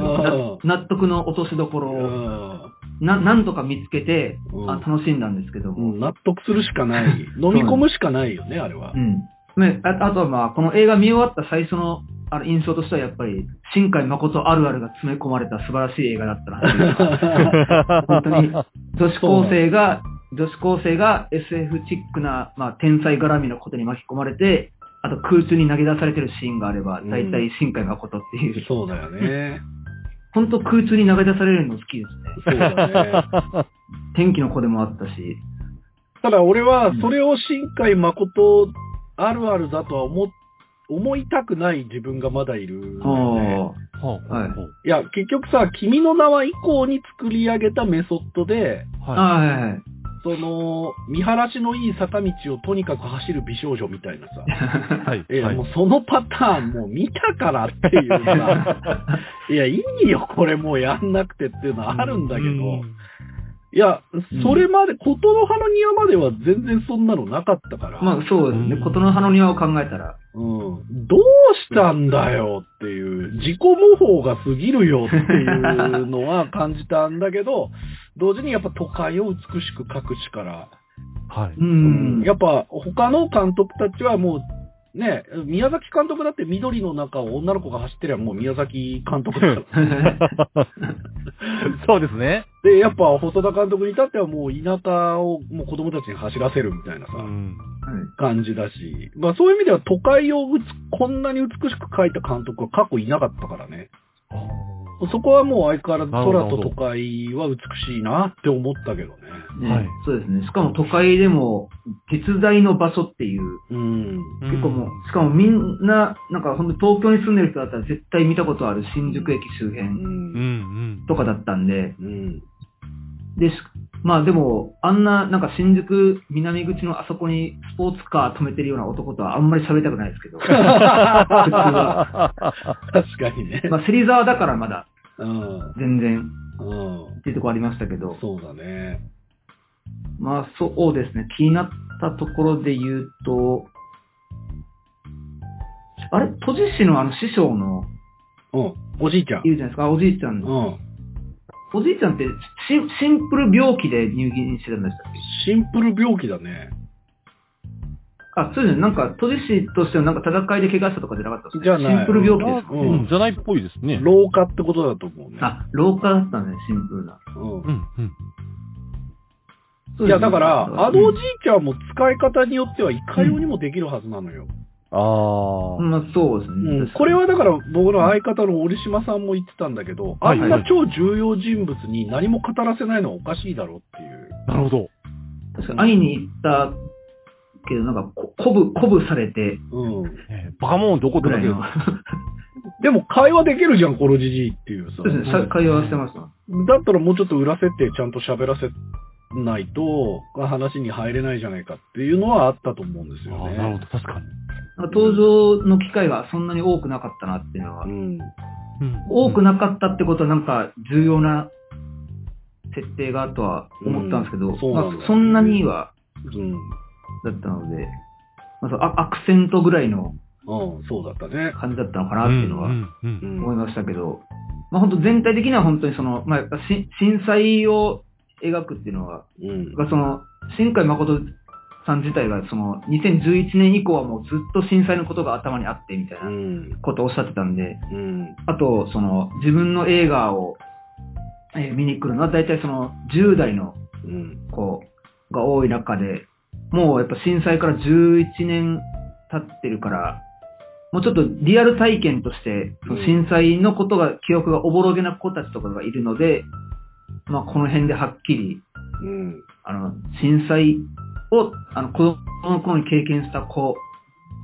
納得の落としどころうをんな、なんとか見つけて、うんあ楽しんだんですけどうも。ん納得するしかない。飲み込むしかないよね、あれはう。ん。ね、ああとはまあ、この映画見終わった最初のあの印象としてはやっぱり、新海誠あるあるが詰め込まれた素晴らしい映画だったなっていうか 本当に女子高生が、女子高生が SF チックな、まあ、天才絡みのことに巻き込まれて、あと空中に投げ出されてるシーンがあれば、大体新海誠っていう、そうだよね。本当空中に投げ出されるの好きですね。そうだね。天気の子でもあったし。ただ俺は、それを新海誠あるあるだとは思っ思いたくない自分がまだいるね。ははあはいいや、結局さ、君の名は以降に作り上げたメソッドで、はい。その、見晴らしのいい坂道をとにかく走る美少女みたいなさ。い。はい。いや、はいもうそのパターンもう見たからっていうさ、いや、いいよ、これもうやんなくてっていうのはあるんだけど、うんいや、それまで、ことの葉の庭までは全然そんなのなかったから、まあそうですね。うん琴の葉の庭を考えたら。うん、どうしたんだよっていう、自己模倣が過ぎるよっていうのは感じたんだけど、同時にやっぱ都会を美しく描く力、はい。うん。やっぱ他の監督たちはもう、ね、宮崎監督だって緑の中を女の子が走ってりゃもう宮崎監督だから。そうですね。で、やっぱ細田監督に至ってはもう田舎をもう子供たちに走らせるみたいなさ、うん。感じだし、まあそういう意味では都会をこんなに美しく描いた監督は過去いなかったからね。そこはもう相変わらず空と都会は美しいなって思ったけどね。ねはいそうですね。しかも都会でも、実在の場所っていう、うん。結構もう、しかもみんな、なんか本当に東京に住んでる人だったら絶対見たことある新宿駅周う辺。とかだったんで、うん。で、しまあでも、あんな、なんか新宿南口のあそこにスポーツカー止めてるような男とはあんまり喋りたくないですけど、普通は。確かにね。まあ、芹沢だからまだうん。全然うん。っていうとこありましたけど、そうだね。まあそうですね、気になったところで言うと、あれ、都知事のあの師匠の、うん。おじいちゃんい。るじゃないですか、おじいちゃんうの。ん。おじいちゃんってシンシンプル病気で入院してたんでしたっけ？シンプル病気だね。あ、そうですね。なんか、都知事としてのなんか戦いで怪我したとかじゃなかったですね。じゃないシンプル病気ですか、うんうん、じゃないっぽいですね。老化ってことだと思うね。あ、老化だったね、シンプルな。うんうん、うん。いや、だから、あのおじいいちゃんも使い方によってはいかようにもできるはずなのよ。ああ。まあ、そうですね。うんこれはだから僕の相方の折島さんも言ってたんだけど、あはいんな超重要人物に何も語らせないのはおかしいだろうっていう。なるほど。確かに会いに行ったけど、なんかこ、鼓舞、鼓舞されてうん。えーバカモンどこでだけどぐらいの。。でも会話できるじゃん、このじじいっていうさ。そうですね、さ会話はしてました。だったらもうちょっと裏設定ちゃんと喋らせないと話に入れないじゃないかっていうのはあったと思うんですよね。あーなるほど、確かに。なんか登場の機会がそんなに多くなかったなっていうのは。うん。うん多くなかったってことはなんか重要な設定がとは思ったんですけど、うんそうなんまあ、そんなにはうん。だったので、まあ、そうあアクセントぐらいのうん、そうだったね。感じだったのかなっていうのはうんうんうん思いましたけど、まあ本当全体的には本当にその、まあやっぱし震災を描くっていうのは、うん。やっぱその、新海誠さん自体が、その、2011年以降はもうずっと震災のことが頭にあってみたいうなんことをおっしゃってたんで、うん。あと、その、自分の映画を、えー見に来るのは大体その、10代のうん。子が多い中で、もうやっぱ震災から11年経ってるから、もうちょっとリアル体験として、その震災のことが、記憶がおぼろげな子たちとかがいるので、まあこの辺ではっきり、うん。あの、震災を、あの、子供の頃に経験した子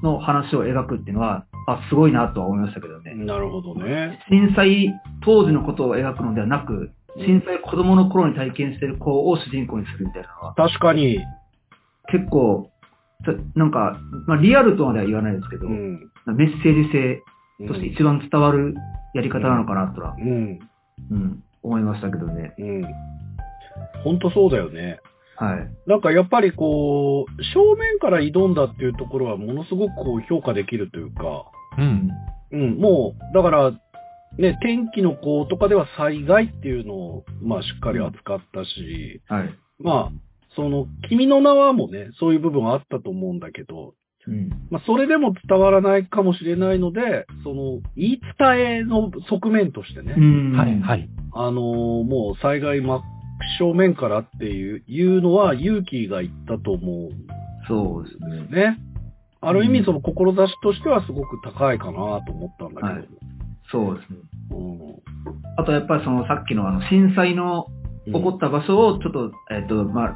の話を描くっていうのは、あ、すごいなとは思いましたけどね。なるほどね。震災当時のことを描くのではなく、震災子供の頃に体験してる子を主人公にするみたいなのは、確かに。結構、さなんか、まあ、リアルとまでは言わないですけど、うん。メッセージ性として一番伝わるやり方なのかなとは、うん。うん、思いましたけどね。うん。ほんとそうだよね。はい。なんかやっぱりこう、正面から挑んだっていうところはものすごくこう評価できるというか、うん。うん、もう、だから、ね、天気の子とかでは災害っていうのを、まあしっかり扱ったし、はい。まあ、その、君の名はもね、そういう部分はあったと思うんだけど、うん。まあそれでも伝わらないかもしれないので、その、言い伝えの側面としてね、うんはい、はい。あのーもう災害真正面からっていう、いうのは勇気が言ったと思うそうですね。ね。ある意うん味その志としてはすごく高いかなと思ったんだけど。はいそうですね。うんあとやっぱりそのさっきのあの震災の起こった場所をちょっと、えっ、と、まあ、た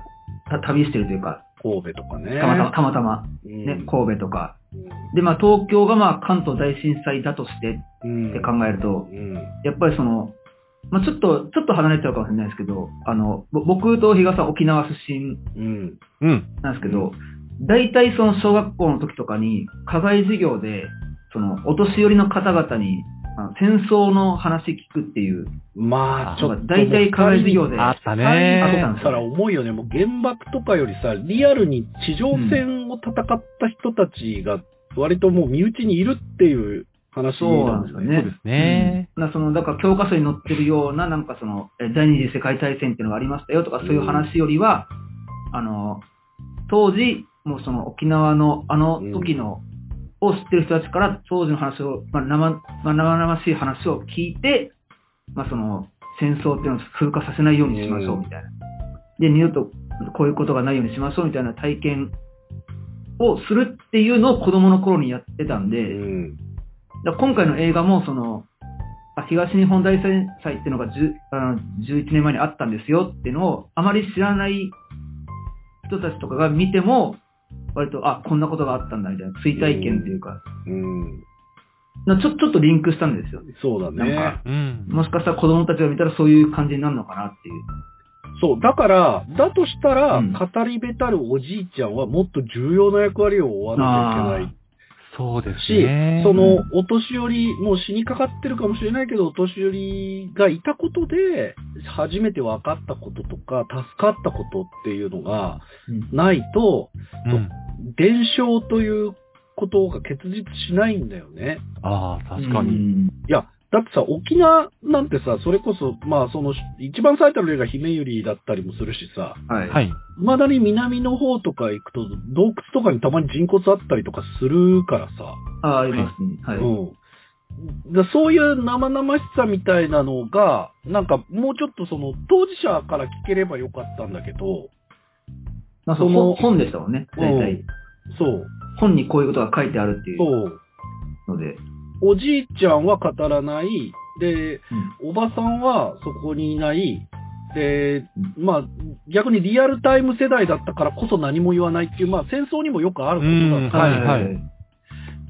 旅してるというか、神戸とかね。たまたま、たまたま、うんね、神戸とか。うんで、まあ東京がまあ関東大震災だとしてうんって考えると、うんやっぱりその、まあちょっと、ちょっと離れちゃうかもしれないですけど、あの、ぼ僕と比嘉さん沖縄出身うん。うん。なんですけど、大体その小学校の時とかに、課外授業で、その、お年寄りの方々に、あの戦争の話聞くっていう、まあ、ちょっと。大体課外授業で、あったね二人だったら重いよね。もう原爆とかよりさ、リアルに地上戦を戦った人たちが、割ともう身内にいるっていう話そうなんですよね。そうですねうん。なその、だから教科書に載ってるような、なんかその、え第二次世界大戦っていうのがありましたよとか、そういう話よりは、あの、当時、もうその沖縄のあの時の、を知ってる人たちから当時の話を、まあ、生、まあ、生々しい話を聞いて、まあその、戦争っていうのを風化させないようにしましょうみたいな。で、二度とこういうことがないようにしましょうみたいな体験をするっていうのを子供の頃にやってたんで、うん。だ今回の映画も、その、あ東日本大震災っていうのが10あの11年前にあったんですよっていうのを、あまり知らない人たちとかが見ても、割と、あ、こんなことがあったんだみたいな、追体験っていうか、うん。なちょちょっとリンクしたんですよ。そうだね。なんかうん。もしかしたら子供たちが見たらそういう感じになるのかなっていう。そう、だから、だとしたら、うん語りべたるおじいちゃんはもっと重要な役割を負わなきゃいけないそうですし、ね。その、お年寄り、もう死にかかってるかもしれないけど、お年寄りがいたことで、初めて分かったこととか、助かったことっていうのがないと、うん。伝承ということが結実しないんだよね。ああ、確かうに。んいや、だってさ、沖縄なんてさ、それこそ、まあ、その、一番最たる例が姫百合だったりもするしさ、はい。はい。まだに南の方とか行くと、洞窟とかにたまに人骨あったりとかするからさ、あ、ありますね。はい。うん。だそういう生々しさみたいなのが、なんかもうちょっとその当事者から聞ければよかったんだけど、まあ、その本でしたもんね、大体。そう、本にこういうことが書いてあるっていうそう。ので。おじいちゃんは語らない、で、うんおばさんはそこにいない、で、まあ、逆にリアルタイム世代だったからこそ何も言わないっていう、まあ戦争にもよくあることだうんった。はいはい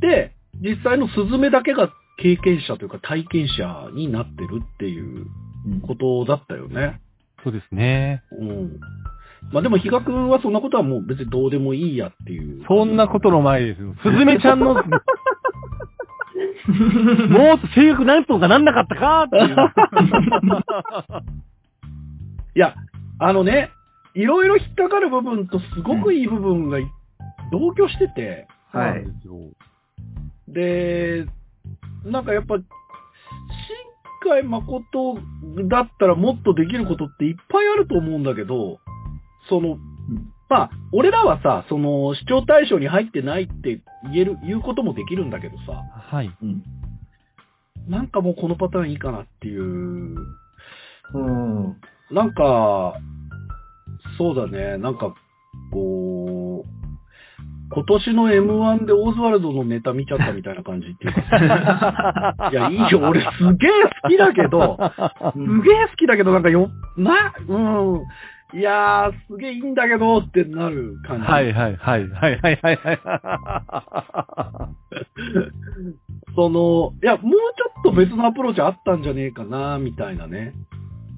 で、実際のスズメだけが経験者というか体験者になってるっていううんことだったよね。そうですね。うん。まあでも、比嘉くんはそんなことはもう別にどうでもいいやっていう。そんなことの前ですよ。すずめちゃんの、もう性格なんとかなんなかったか？っていう。いや、あのね、いろいろ引っかかる部分とすごくいい部分がい同居してて、はい。で、なんかやっぱ、新海誠だったらもっとできることっていっぱいあると思うんだけど、その、まあ、俺らはさ、その、視聴対象に入ってないって言える、言うこともできるんだけどさ、はい。うん。なんかもうこのパターンいいかなっていう、うん。なんか、そうだね、なんか、こう、今年の M1 でオズワルドのネタ見ちゃったみたいな感じっていうか。さ いや、いいよ、俺すげえ好きだけど、すげえ好きだけど、なんかよ、な、うん、いやー、すげえいいんだけどってなる感じ。はいはいはいはいはいはいはい。その、いや、もうちょっと別のアプローチあったんじゃねえかな、みたいなね。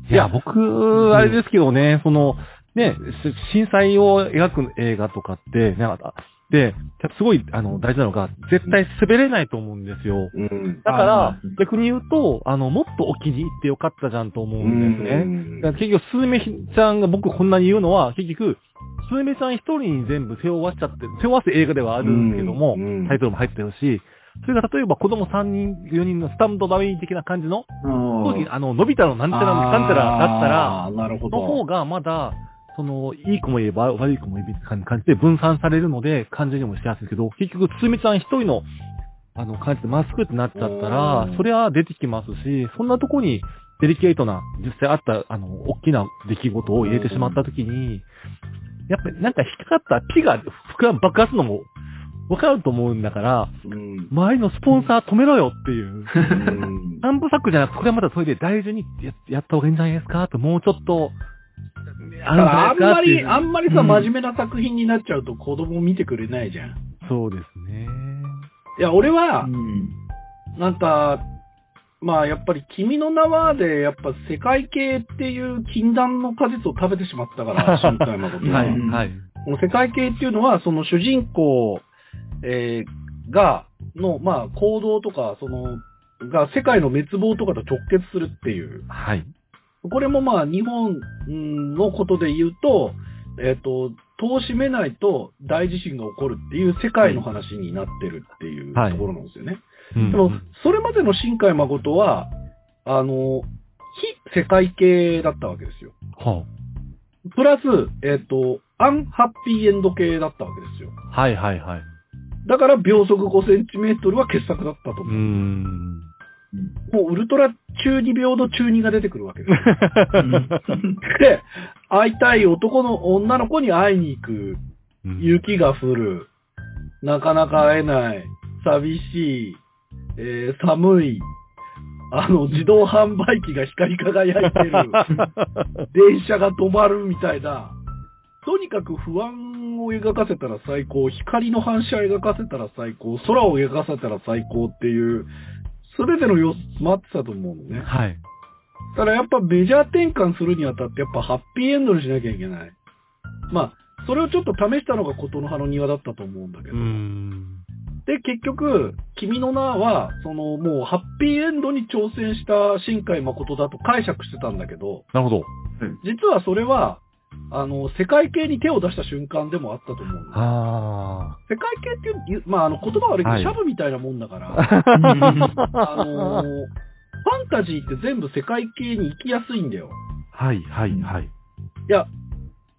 いや、僕、あれですけどね、その、ね、し震災を描く映画とかって、なんか、で、すごい、あの、大事なのが、絶対滑れないと思うんですよ。うん。だからうん、逆に言うと、あの、もっとお気に入ってよかったじゃんと思うんですね。ねだから結局、スズメちゃんが僕こんなに言うのは、結局、スズメちゃん一人に全部背負わしちゃって、背負わす映画ではあるんですけども、うんうんタイトルも入ってるし、それが例えば子供3人、4人のスタンドバミー的な感じの、当時、あの、のび太のなんちゃらのなんちゃらだったら。の方がまだ、その、いい子もいれば悪い子もいる感じで分散されるので、感じにもしやすいけど、結局、つみちゃん一人の、あの、感じでまっすぐってなっちゃったらうん、それは出てきますし、そんなとこに、デリケートな、実際あった、あの、大きな出来事を入れてしまったときに、やっぱりなんか引っかかったピが膨らむ爆発するのも、わかると思うんだから、うん。周りのスポンサー止めろよっていう。うん 三部作じゃなくて、これはまたそれで大事にややった方がいいんじゃないですかと、もうちょっと、あるんまり、あんまりさ、うん真面目な作品になっちゃうと子供見てくれないじゃん。そうですね。いや、俺はう、ん。なんか、まあ、やっぱり、君の名はで、やっぱ世界系っていう禁断の果実を食べてしまったから、新海誠は。はい、うんはい。この世界系っていうのは、その主人公、えーが、の、まあ、行動とか、その、が世界の滅亡とかと直結するっていう。はい。これもまあ、日本うんのことで言うと、えっ、と、戸を閉めないと大地震が起こるっていう世界の話になってるっていうとはいころなんですよね。うんでも、それまでの新海誠は、あの、非世界系だったわけですよ。はプラス、えっ、と、アンハッピーエンド系だったわけですよ。あはい、はい、はい。だから秒速5センチメートルは傑作だったとうー思う。ん。もうウルトラ中二病の中二が出てくるわけですよ。で、会いたい男の女の子に会いに行く。雪が降る。なかなか会えない。寂しい。えー寒い。あの、自動販売機が光り輝いてる。電車が止まるみたいな。とにかく不安を描かせたら最高。光の反射を描かせたら最高。空を描かせたら最高っていう、すべての要素詰まってたと思うのね。はい。ただやっぱメジャー転換するにあたってやっぱハッピーエンドにしなきゃいけない。まあ、それをちょっと試したのが琴の葉の庭だったと思うんだけうど。で、結局、君の名は、そのもうハッピーエンドに挑戦した新海誠だと解釈してたんだけど、なるほど。実はそれは、あの、世界系に手を出した瞬間でもあったと思うの。あ世界系っていう、まあ、あの、言葉悪いけど、はいシャブみたいなもんだから、あ。あのーファンタジーって全部世界系に行きやすいんだよ。はい、はい、はい。いや、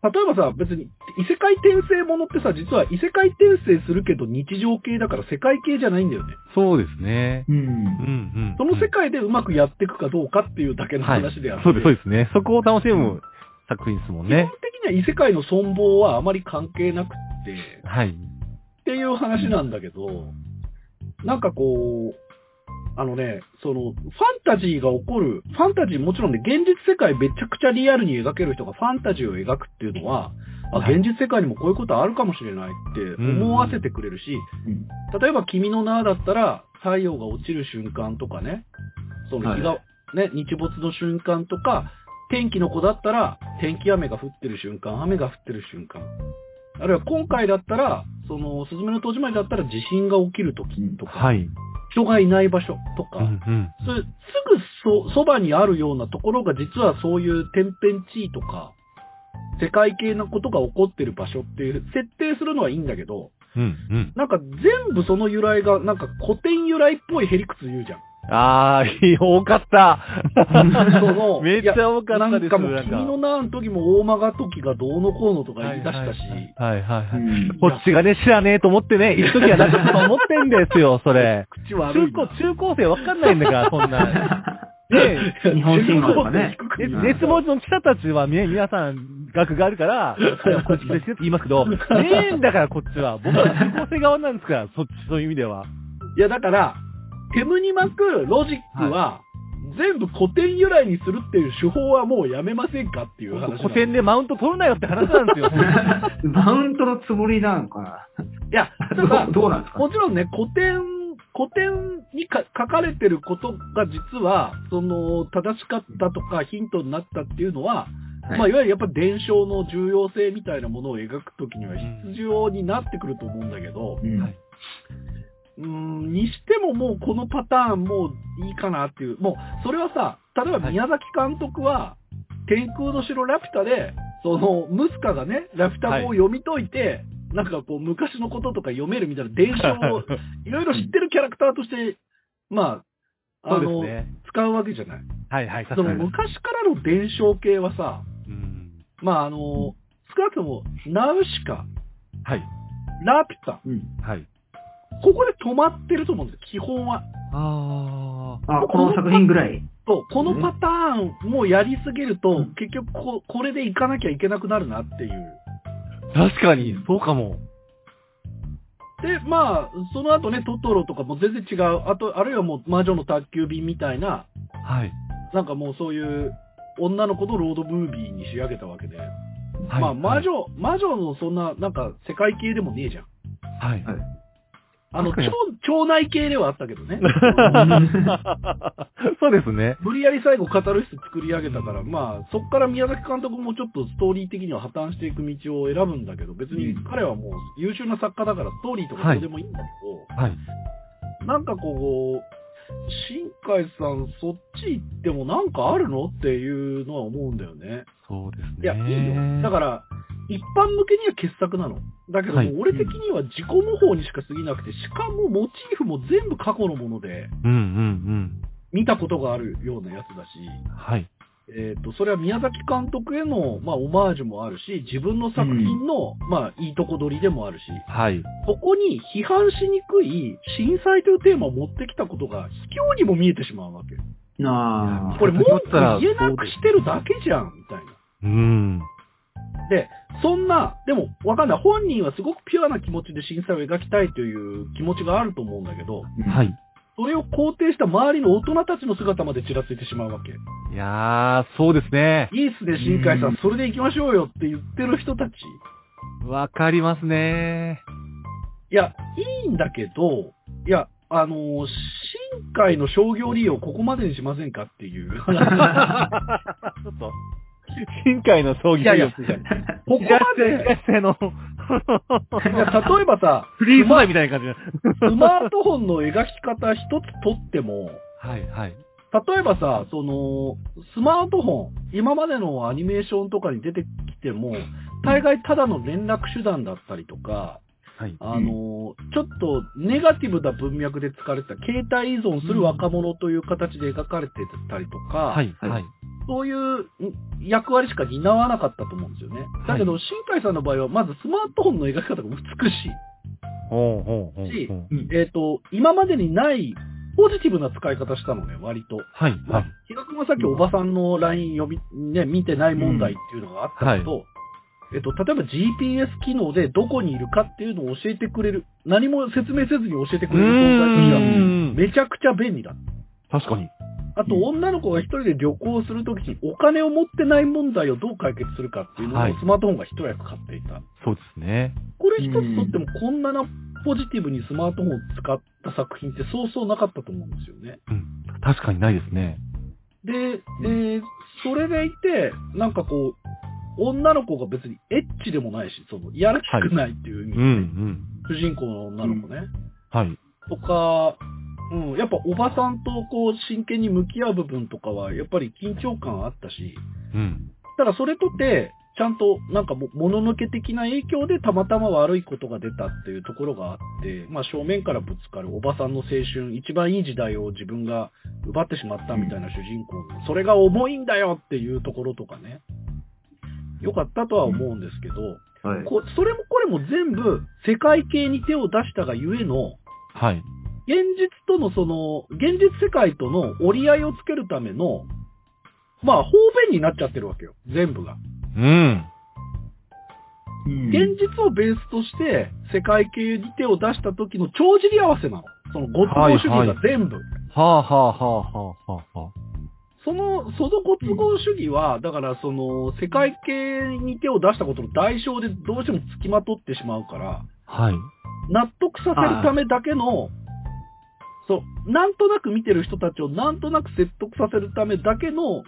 例えばさ、別に、異世界転生ものってさ、実は異世界転生するけど日常系だから世界系じゃないんだよね。そうですね。うんうん、うん。その世界でうまくやっていくかどうかっていうだけのはい。話であって、そうです、そうですね。そこを楽しむ作品ですもん基本ね。的には異世界の存亡はあまり関係なくって、はい。っていう話なんだけど、なんかこう、あのね、その、ファンタジーが起こる、ファンタジーもちろんね、現実世界めちゃくちゃリアルに描ける人がファンタジーを描くっていうのは、あ、はい。現実世界にもこういうことあるかもしれないって思わせてくれるし、例えば君の名だったら、太陽が落ちる瞬間とかね、その日が、はね、日没の瞬間とか、天気の子だったら、天気雨が降ってる瞬間、雨が降ってる瞬間。あるいは今回だったら、その、すずめの戸締まりだったら地震が起きるときとか、はい。人がいない場所とか、うん、うん。それすぐそ、そばにあるようなところが実はそういう天変地異とか、世界系なことが起こってる場所っていう設定するのはいいんだけど、うん、うん。なんか全部その由来が、なんか古典由来っぽいヘリクツ言うじゃん。あー、いい多かった。めっちゃ多かったですなんかも君の名の時も大間が時がどうのこうのとか言い出したし、はいはいはい。うんこっちがね、知らねえと思ってね、一時はなんかと思ってんですよ、それ。口悪いな。中高、中高生わかんないんだから、そんな。ね日本神話とかね熱文字の記者たちはね、皆さん、学があるから、こっちですって言いますけど、ねえんだから、こっちは。僕は中高生側なんですから、そっち、そういう意味では。いや、だから、テムに巻くロジックは、全部古典由来にするっていう手法はもうやめませんかっていう話。古典でマウント取るなよって話なんですよ。マウントのつもりなのかいや、だどう、どうなんですか？もちろんね、古典、古典にか書かれてることが実は、その、正しかったとかヒントになったっていうのは、はい。まあ、いわゆるやっぱ伝承の重要性みたいなものを描くときには必要になってくると思うんだけど、うん。はいうーん、にしてももうこのパターンもういいかなっていう。もう、それはさ、例えば宮崎監督は、天空の城ラピュタで、その、ムスカがね、ラピュタ語を読み解いて、なんかこう、昔のこととか読めるみたいな伝承を、いろいろ知ってるキャラクターとして、まあ、そあの、うですね。使うわけじゃない。はいはい、その確かに。昔からの伝承系はさ、うんまああの、少なくとも、ナウシカ、はい。ラピュタ、うんはい。ここで止まってると思うんですよ、基本は。ああ、この作品ぐらい。そう、このパターンもやりすぎると、うん結局こ、これでいかなきゃいけなくなるなっていう。ー。確かに、そうかも。で、まあ、その後ね、トトロとかも全然違う。あと、あるいはもう、魔女の宅急便みたいな、はい。なんかもうそういう、女の子のロードムービーに仕上げたわけで。はいまあ、魔女、魔女のそんな、なんか、世界系でもねえじゃん。はい。はいあの、確か町町内系ではあったけどね。そうですね。無理やり最後カタルシス作り上げたから、まあ、そっから宮崎監督もちょっとストーリー的には破綻していく道を選ぶんだけど、別に彼はもう優秀な作家だからストーリーとかどうでもいいんだけど、はい。なんかこう、新海さん、そっち行ってもなんかあるの？っていうのは思うんだよね。そうですね。いや、いいよ。だから、一般向けには傑作なの？だけども、はい俺的には自己模倣にしか過ぎなくて、しかもモチーフも全部過去のもので、うんうんうん。見たことがあるようなやつだし、はい。えっ、と、それは宮崎監督への、まあ、オマージュもあるし、自分の作品の、まあ、いいとこ取りでもあるし、はい。そこに批判しにくい震災というテーマを持ってきたことが、卑怯にも見えてしまうわけ。なあ。これ、文句だったら言えなくしてるだけじゃん、みたいな。うん。で、そんな、でも、わかんない。本人はすごくピュアな気持ちで震災を描きたいという気持ちがあると思うんだけど、はい。それを肯定した周りの大人たちの姿までちらついてしまうわけ。いやー、そうですね。いいっすね、新海さうんん、それで行きましょうよって言ってる人たち。わかりますね。いや、いいんだけど、いや、あのー新海の商業利用ここまでにしませんかっていう。ちょっと、新海の葬儀いや。ここまで、い や例えばさ、フリーズマイみたいな感じスマートフォンの描き方一つとっても、はい、はい。例えばさ、その、スマートフォン、今までのアニメーションとかに出てきても、大概ただの連絡手段だったりとか、はい。あの、ちょっとネガティブな文脈で使われてた、携帯依存する若者という形で描かれてたりとか、はい、はいはい。そういうん役割しか担わなかったと思うんですよね。だけど、新海さんの場合は、まずスマートフォンの描き方が美しい。ほうほうほうしえっ、と、今までにないポジティブな使い方したのね、割と。はい、まあはい。、比嘉君はさっきおばさんの LINE 読み、ね、見てない問題っていうのがあったけど、えっと、例えば GPS 機能でどこにいるかっていうのを教えてくれる、何も説明せずに教えてくれる存在としてはうんめちゃくちゃ便利だ。確かに。あと、女の子が一人で旅行するときにお金を持ってない問題をどう解決するかっていうのをはいスマートフォンが一役買っていた。そうですね。これ一つとってもこんななポジティブにスマートフォンを使った作品ってそうそうなかったと思うんですよね。うん。確かにないですね。で、えーそれでいて、なんかこう、女の子が別にエッチでもないし、その、いやらしくないっていう意味うん、うん。主人公の女の子ね。はい。とか、うん、やっぱおばさんとこう真剣に向き合う部分とかは、やっぱり緊張感あったし、うん。ただそれとて、ちゃんとなんかも、もののけ的な影響でたまたま悪いことが出たっていうところがあって、まあ正面からぶつかるおばさんの青春、一番いい時代を自分が奪ってしまったみたいな主人公の、それが重いんだよっていうところとかね、良かったとは思うんですけど、はい。こそれもこれも全部世界系に手を出したがゆえの、はい。現実とのその、現実世界との折り合いをつけるための、まあ方便になっちゃってるわけよ、全部が。うん。うん現実をベースとして、世界系に手を出した時の帳尻合わせなの。そのご都合主義が全部。はあはあはあはあはあはあ。その、そのご都合主義は、だからその、世界系に手を出したことの代償でどうしても付きまとってしまうから、はい。納得させるためだけの、そう、なんとなく見てる人たちをなんとなく説得させるためだけの、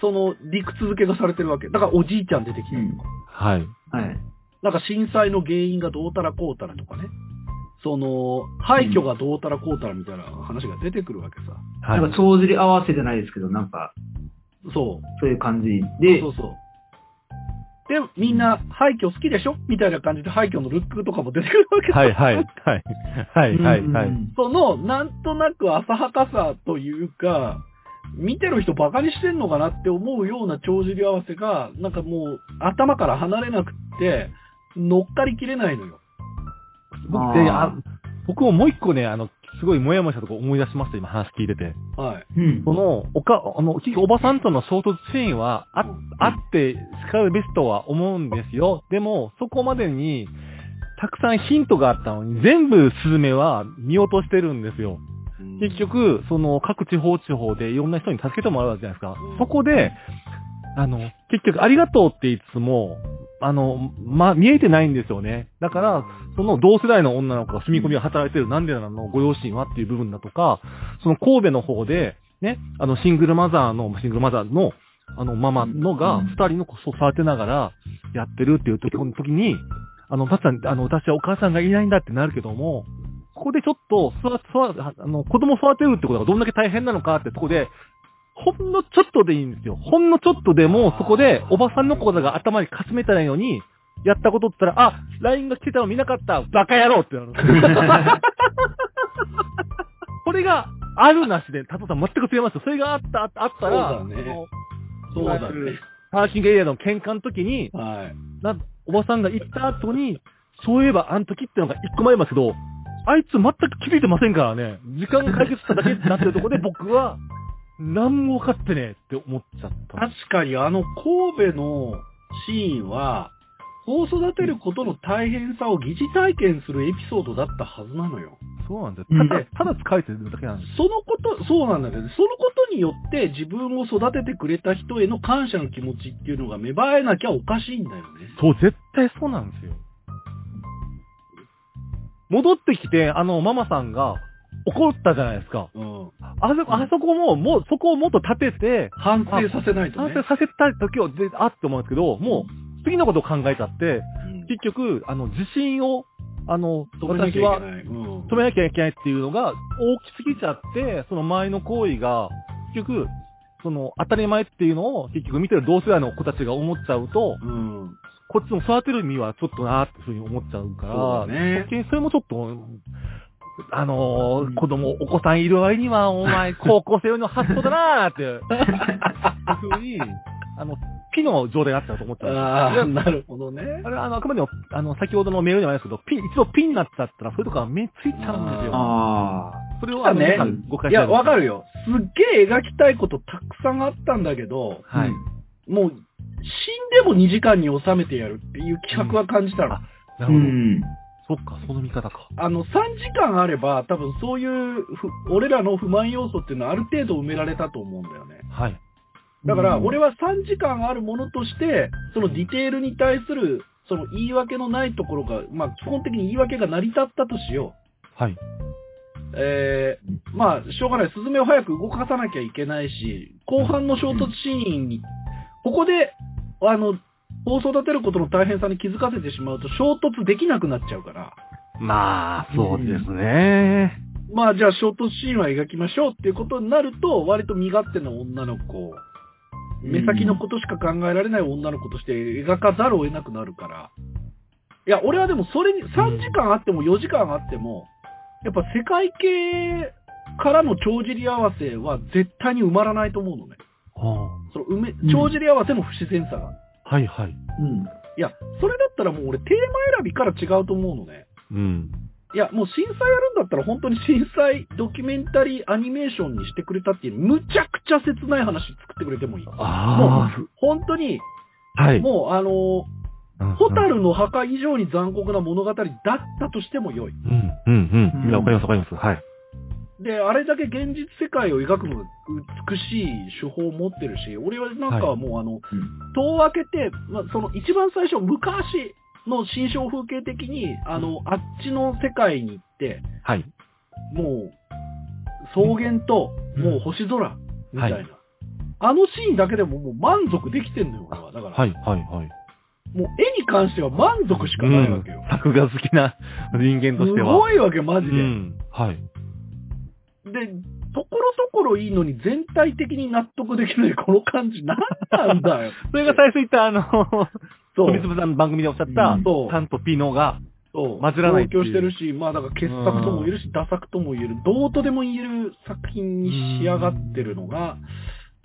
その理屈付けがされてるわけ。だからおじいちゃん出てきたりとか。はい。はい。なんか震災の原因がどうたらこうたらとかね。その、廃墟がどうたらこうたらみたいな話が出てくるわけさ。はい。なんか、帳尻合わせじゃないですけど、なんか、そう。そういう感じで、そうそう。で、みんな廃墟好きでしょ？みたいな感じで廃墟のルックとかも出てくるわけさはいはい。はい。はいはいはい。うんその、なんとなく浅はかさというか、見てる人バカにしてんのかなって思うような帳尻合わせが、なんかもう頭から離れなくって、乗っかりきれないのよ。僕僕ももう一個ね、あの、すごいもやもやしたとこ思い出しました、今話聞いてて。はい。うん。その、おか、あの、結局おばさんとの衝突シーンは、あ、あって、しかるべしとは思うんですよ。でも、そこまでに、たくさんヒントがあったのに、全部スズメは見落としてるんですよ。結局、その、各地方地方でいろんな人に助けてもらうわけじゃないですか。そこで、あの、結局、ありがとうって言いつつも、あの、ま、見えてないんですよね。だから、その同世代の女の子が住み込みを働いてるなんでなのご両親はっていう部分だとか、その神戸の方で、ね、あの、シングルマザーの、シングルマザーの、あの、ママのが、二人の子を育てながらやってるっていう時時に、あの、たっさん、あの、私はお母さんがいないんだってなるけども、ここでちょっと、育、育、あの、子供育てるってことがどんだけ大変なのかってとこで、ほんのちょっとでいいんですよ。ほんのちょっとでも、そこで、おばさんのことが頭にかすめたらいに、やったことって言ったら、あ、LINE が来てたの見なかった、バカ野郎ってなる。これが、あるなしで、タトさん全く違いますよ。それがあった、あったあったら、そうだねそうだね。パーキングエリアの喧嘩の時に、はい。な、おばさんが行った後に、そういえばあの時ってのが一個前ますけど、あいつ全く気づいてませんからね。時間が解決しただけってなってるところで僕は、何も分かってねえって思っちゃった。確かにあの神戸のシーンは、子を育てることの大変さを疑似体験するエピソードだったはずなのよ。そうなんですうんよ。ただ、ただ疲れてるだけなんです。そのこと、そうなんだけど、そのことによって自分を育ててくれた人への感謝の気持ちっていうのが芽生えなきゃおかしいんだよね。そう、絶対そうなんですよ。戻ってきて、あの、ママさんが怒ったじゃないですか。うん。あそ、あそこも、もう、そこをもっと立てて、反省させないとね。反省させたい時を、で、あって思うんですけど、もう、次のことを考えちゃって、うん結局、あの、自信を、あの、私は。止めなきゃいけないっていうのが大きすぎちゃって、その前の行為が、結局、その当たり前っていうのを結局見てる同世代の子たちが思っちゃうと、うん。こっちも育てる意味はちょっとなーっていうふうに思っちゃうから、そうだねそれもちょっと、あのー子供、お子さんいる割には、お前、高校生用の発想だなーって、いうふうに、あの、ピの状態になっちゃうと思っちゃう。ああ、いやなるほどね。あれはあの、あくまでも、あの、先ほどのメールにもありますけど、ピン、一度ピンになっちゃったら、そういうとこが目ついちゃうんですよ。あそれをあの、ね誤解いや、わかるよ。よ。すっげえ描きたいことたくさんあったんだけど、あ。はい。もう、死んでも2時間に収めてやるっていう企画は感じたの。うんあなうるほど。ん。そっか、その見方か。あの、3時間あれば、多分そういうふ、俺らの不満要素っていうのはある程度埋められたと思うんだよね。はい。だから、うん俺は3時間あるものとして、そのディテールに対する、その言い訳のないところが、まあ、基本的に言い訳が成り立ったとしよう。はい。えー、まあ、しょうがない。スズメを早く動かさなきゃいけないし、後半の衝突シーンに、ここで、あの、子を育てることの大変さに気づかせてしまうと衝突できなくなっちゃうから、まあ、そうですね。まあじゃあ衝突シーンは描きましょうっていうことになると、割と身勝手な女の子目先のことしか考えられない女の子として描かざるを得なくなるから。いや、俺はでもそれに3時間あっても4時間あっても、やっぱ世界系からの帳尻合わせは絶対に埋まらないと思うのね。はその埋めうん帳尻合わせの不自然さが。あはいはい。うん。いや、それだったらもう俺テーマ選びから違うと思うのね。うん。いや、もう震災やるんだったら本当に震災ドキュメンタリーアニメーションにしてくれたっていう、むちゃくちゃ切ない話作ってくれてもいい。あ本当に、あ、はい。もうあのーうんホタルの墓以上に残酷な物語だったとしても良い。うん、うん、うん。いや、わかります、わかります。はい。で、あれだけ現実世界を描くのが美しい手法を持ってるし、俺はなんかはいもうあの、うん戸を開けて、まあ、その一番最初、昔の新象風景的に、あの、あっちの世界に行って、はい。もう、草原と、うんもう星空、みたいな。はいあのシーンだけでももう満足できてんのよ、俺は。だから、はい、はい、はい。もう絵に関しては満足しかないわけよ。うん作画好きな人間とすしては。ごいわけ、マジで。うん。はい。で、ところどころいいのに全体的に納得できないこの感じ、なんなんだよ。それが最初言った、あの、そう鳥粒さんの番組でおっしゃった、うんそうタンとピノが、そう。混じらないっていしてるし、まあだから傑作とも言えるし、ダ作とも言える、どうとでも言える作品に仕上がってるのが、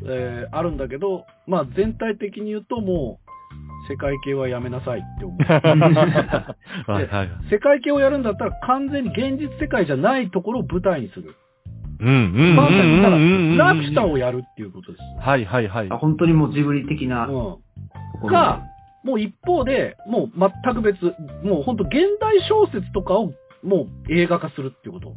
えーあるんだけど、まあ全体的に言うともう、世界系はやめなさいって思う。世界系をやるんだったら完全に現実世界じゃないところを舞台にする。うん、うん、まさに、ただ、うん。ラピュタをやるっていうことです。はい、はい、はいあ。本当にもうジブリ的なとうん。ころか、もう一方で、もう全く別、もう本当現代小説とかをもう映画化するっていうこと。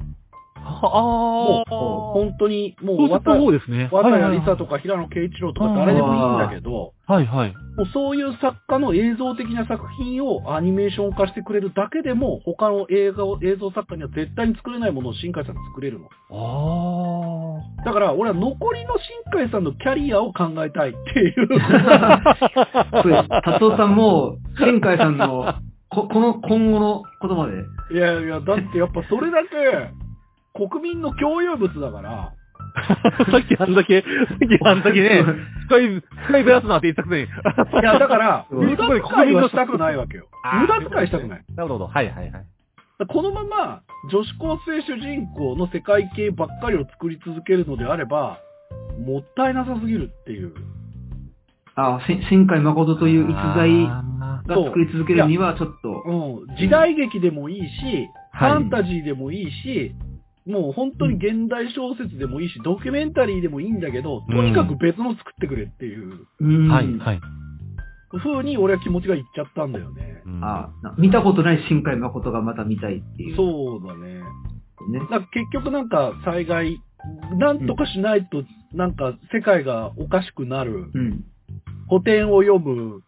あもうあ。本当に、もそうう渡そうですね。渡谷はいはい梨沙とか平野啓一郎とか誰でもいいんだけど、はい、はい。もうそういう作家の映像的な作品をアニメーション化してくれるだけでも、他の映画を、映像作家には絶対に作れないものを新海さんが作れるの。あだから、俺は残りの新海さんのキャリアを考えたいっていう。そうです。達夫さんも、新海さんの、こ、この今後のことまで。いやいや、だってやっぱそれだけ、国民の共有物だから、あ。さっきあんだけ、さっきあんだけね、深い、深いベラスなって言ったくせに。いいや、だから、うん無駄遣いはしたくないわけよ。無駄遣いしたくない。なるほど。はい、はい、はい。このまま女子高生主人公の世界系ばっかりを作り続けるのであれば、もったいなさすぎるっていう。あ、し新海誠という逸材あが作り続けるには、ちょっと、うん。時代劇でもいいし、はいファンタジーでもいいし、もう本当に現代小説でもいいし、ドキュメンタリーでもいいんだけど、とにかく別の作ってくれっていううんーはい、はい。風に俺は気持ちがいっちゃったんだよね。うんあな見たことない新海誠がまた見たいっていう。そうだね。ね。だ結局なんか災害、なんとかしないと、なんか世界がおかしくなる、うん。古典を読む、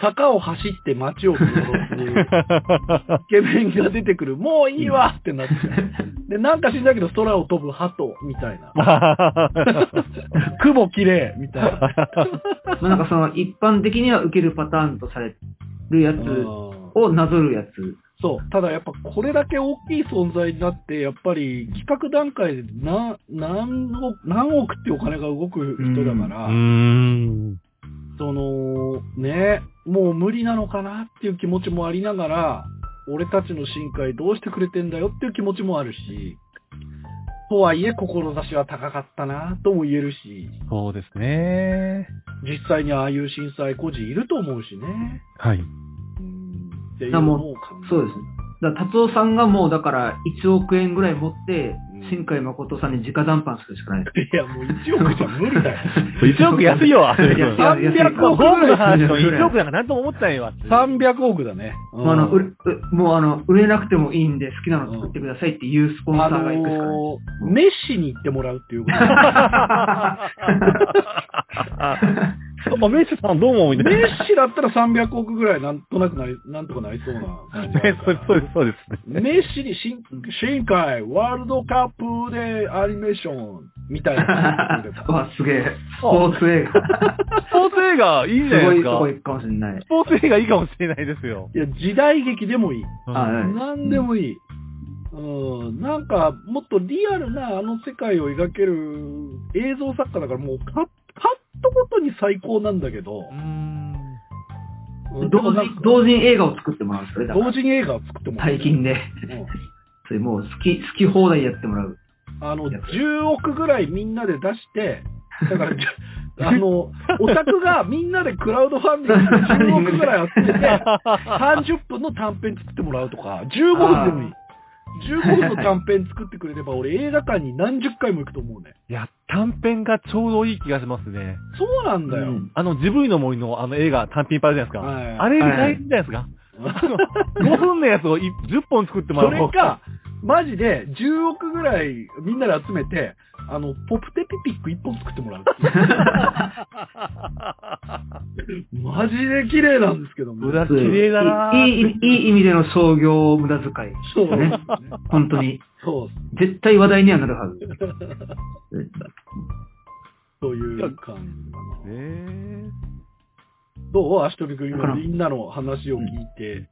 坂を走って街を見下ろす、イケメンが出てくる、もういいわってなっちゃう。で、なんか知んだけど空を飛ぶ鳩みたいな。雲綺麗みたいな。ま あなんかその一般的には受けるパターンとされるやつうんをなぞるやつ。そう。ただやっぱこれだけ大きい存在になって、やっぱり企画段階でな何億、何億ってお金が動く人だから。その、ね、もう無理なのかなっていう気持ちもありながら、俺たちの深海どうしてくれてんだよっていう気持ちもあるし、とはいえ志は高かったなとも言えるし、そうですね。実際にああいう震災孤児いると思うしね。はい。うんっていうのそうです。だから達夫さんがもうだから1億円ぐらい持ってうん、新海誠さんに直談判するしかない。いや、もう1億じゃ無理だよ。1億安いよ、あれ。いや300億ゴムの話とぐらい1億なんかなんとも思ってないわ。300億だね。うんまああの、もうあの、売れなくてもいいんで好きなの作ってくださいっていうスポンサあーが行くしかない。のー、熱心に行ってもらうっていうこと。まあ、メッシュさんどう思うみたいな。熱心だったら300億ぐらいなんとなくなり、なんとかなりそうな ね、そうです、そうです、ね。メッシに新新海ワールドカップでアニメーションみたいな。うわ、すげえ。スポーツ映画。スポーツ映画いいんじゃすないですかごいとこ行くかもしれないス。ポーツ映画いいかもしれないですよ。いや、時代劇でもいい。うんあはいなんでもいい。うん、なんか、もっとリアルなあの世界を描ける映像作家だから、もうパッ、パットごとに最高なんだけど同時同時に映画を作ってもらうんです同時に映画を作ってもらう。最近で。うんそれもう好き、好き放題やってもらう。あの、10億ぐらいみんなで出して、だから、あの、オタクがみんなでクラウドファンディングで10億ぐらい集めて、30分の短編作ってもらうとか、15分でもいい。15分の短編作ってくれれば、俺映画館に何十回も行くと思うね。いや、短編がちょうどいい気がしますね。そうなんだよ。うんあの、ジブリの森のあの映画、単品いっぱいあるじゃないですか。はいあれ大事じゃないですか。あの5分のやつをい10本作ってもらそうれか、マジで10億ぐらいみんなで集めて、あの、ポプテピピック1本作ってもらうっていう。マジで綺麗なんですけども。裏綺麗だなーいいいい意味での創業無駄遣い。そうですねね。本当に。そう絶対話題にはなるはず。そういう感じかな。えどう？足取り君だから今みんなの話を聞いて。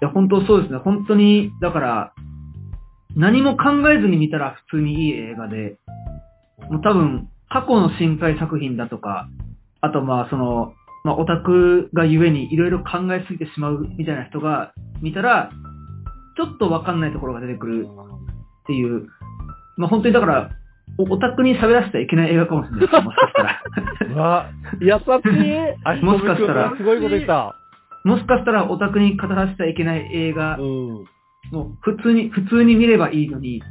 いや、本当そうですね。本当に、だから、何も考えずに見たら普通にいい映画で、もう多分、過去の深海作品だとか、あとまあその、まあオタクがゆえにいろいろ考えすぎてしまうみたいな人が見たら、ちょっとわかんないところが出てくるっていう、まあ本当にだから、おオタクに喋らせてはいけない映画かもしれないです。もしかしたら。わ、優し あもしかしたらすごいこと言った。もしかしたらオタクに語らせてはいけない映画い。うん。もう普通に、普通に見ればいいのに、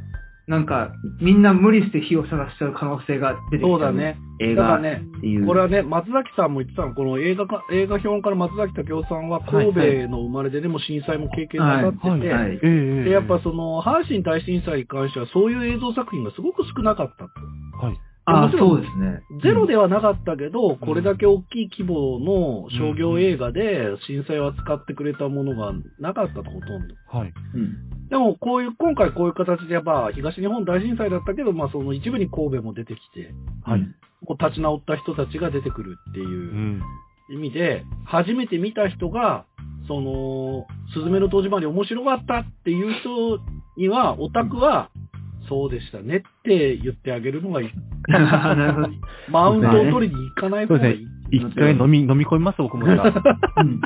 なんか、みんな無理して火を探しちゃう可能性が出てきちゃそうだね。映画ね、ていう。これはね、松崎さんも言ってたの、この映画か、映画評論家の松崎武夫さんは神戸の生まれででも震災も経験なさってて、はいはいええで、やっぱその、阪神大震災に関してはそういう映像作品がすごく少なかったと。はい。あそうですね。ゼロではなかったけど、これだけ大きい規模の商業映画で震災を扱ってくれたものがなかったと、ほとんど。はい。うん。でも、こういう、今回こういう形でやっぱ東日本大震災だったけど、まあその一部に神戸も出てきて、はい。こう立ち直った人たちが出てくるっていううん意味で、初めて見た人が、その、すずめの戸締まり面白かったっていう人には、オタクは、そうでしたねって言ってあげるのがいい。マウントを取りに行かない方がいい。一回飲み、飲み込みます、僕も 一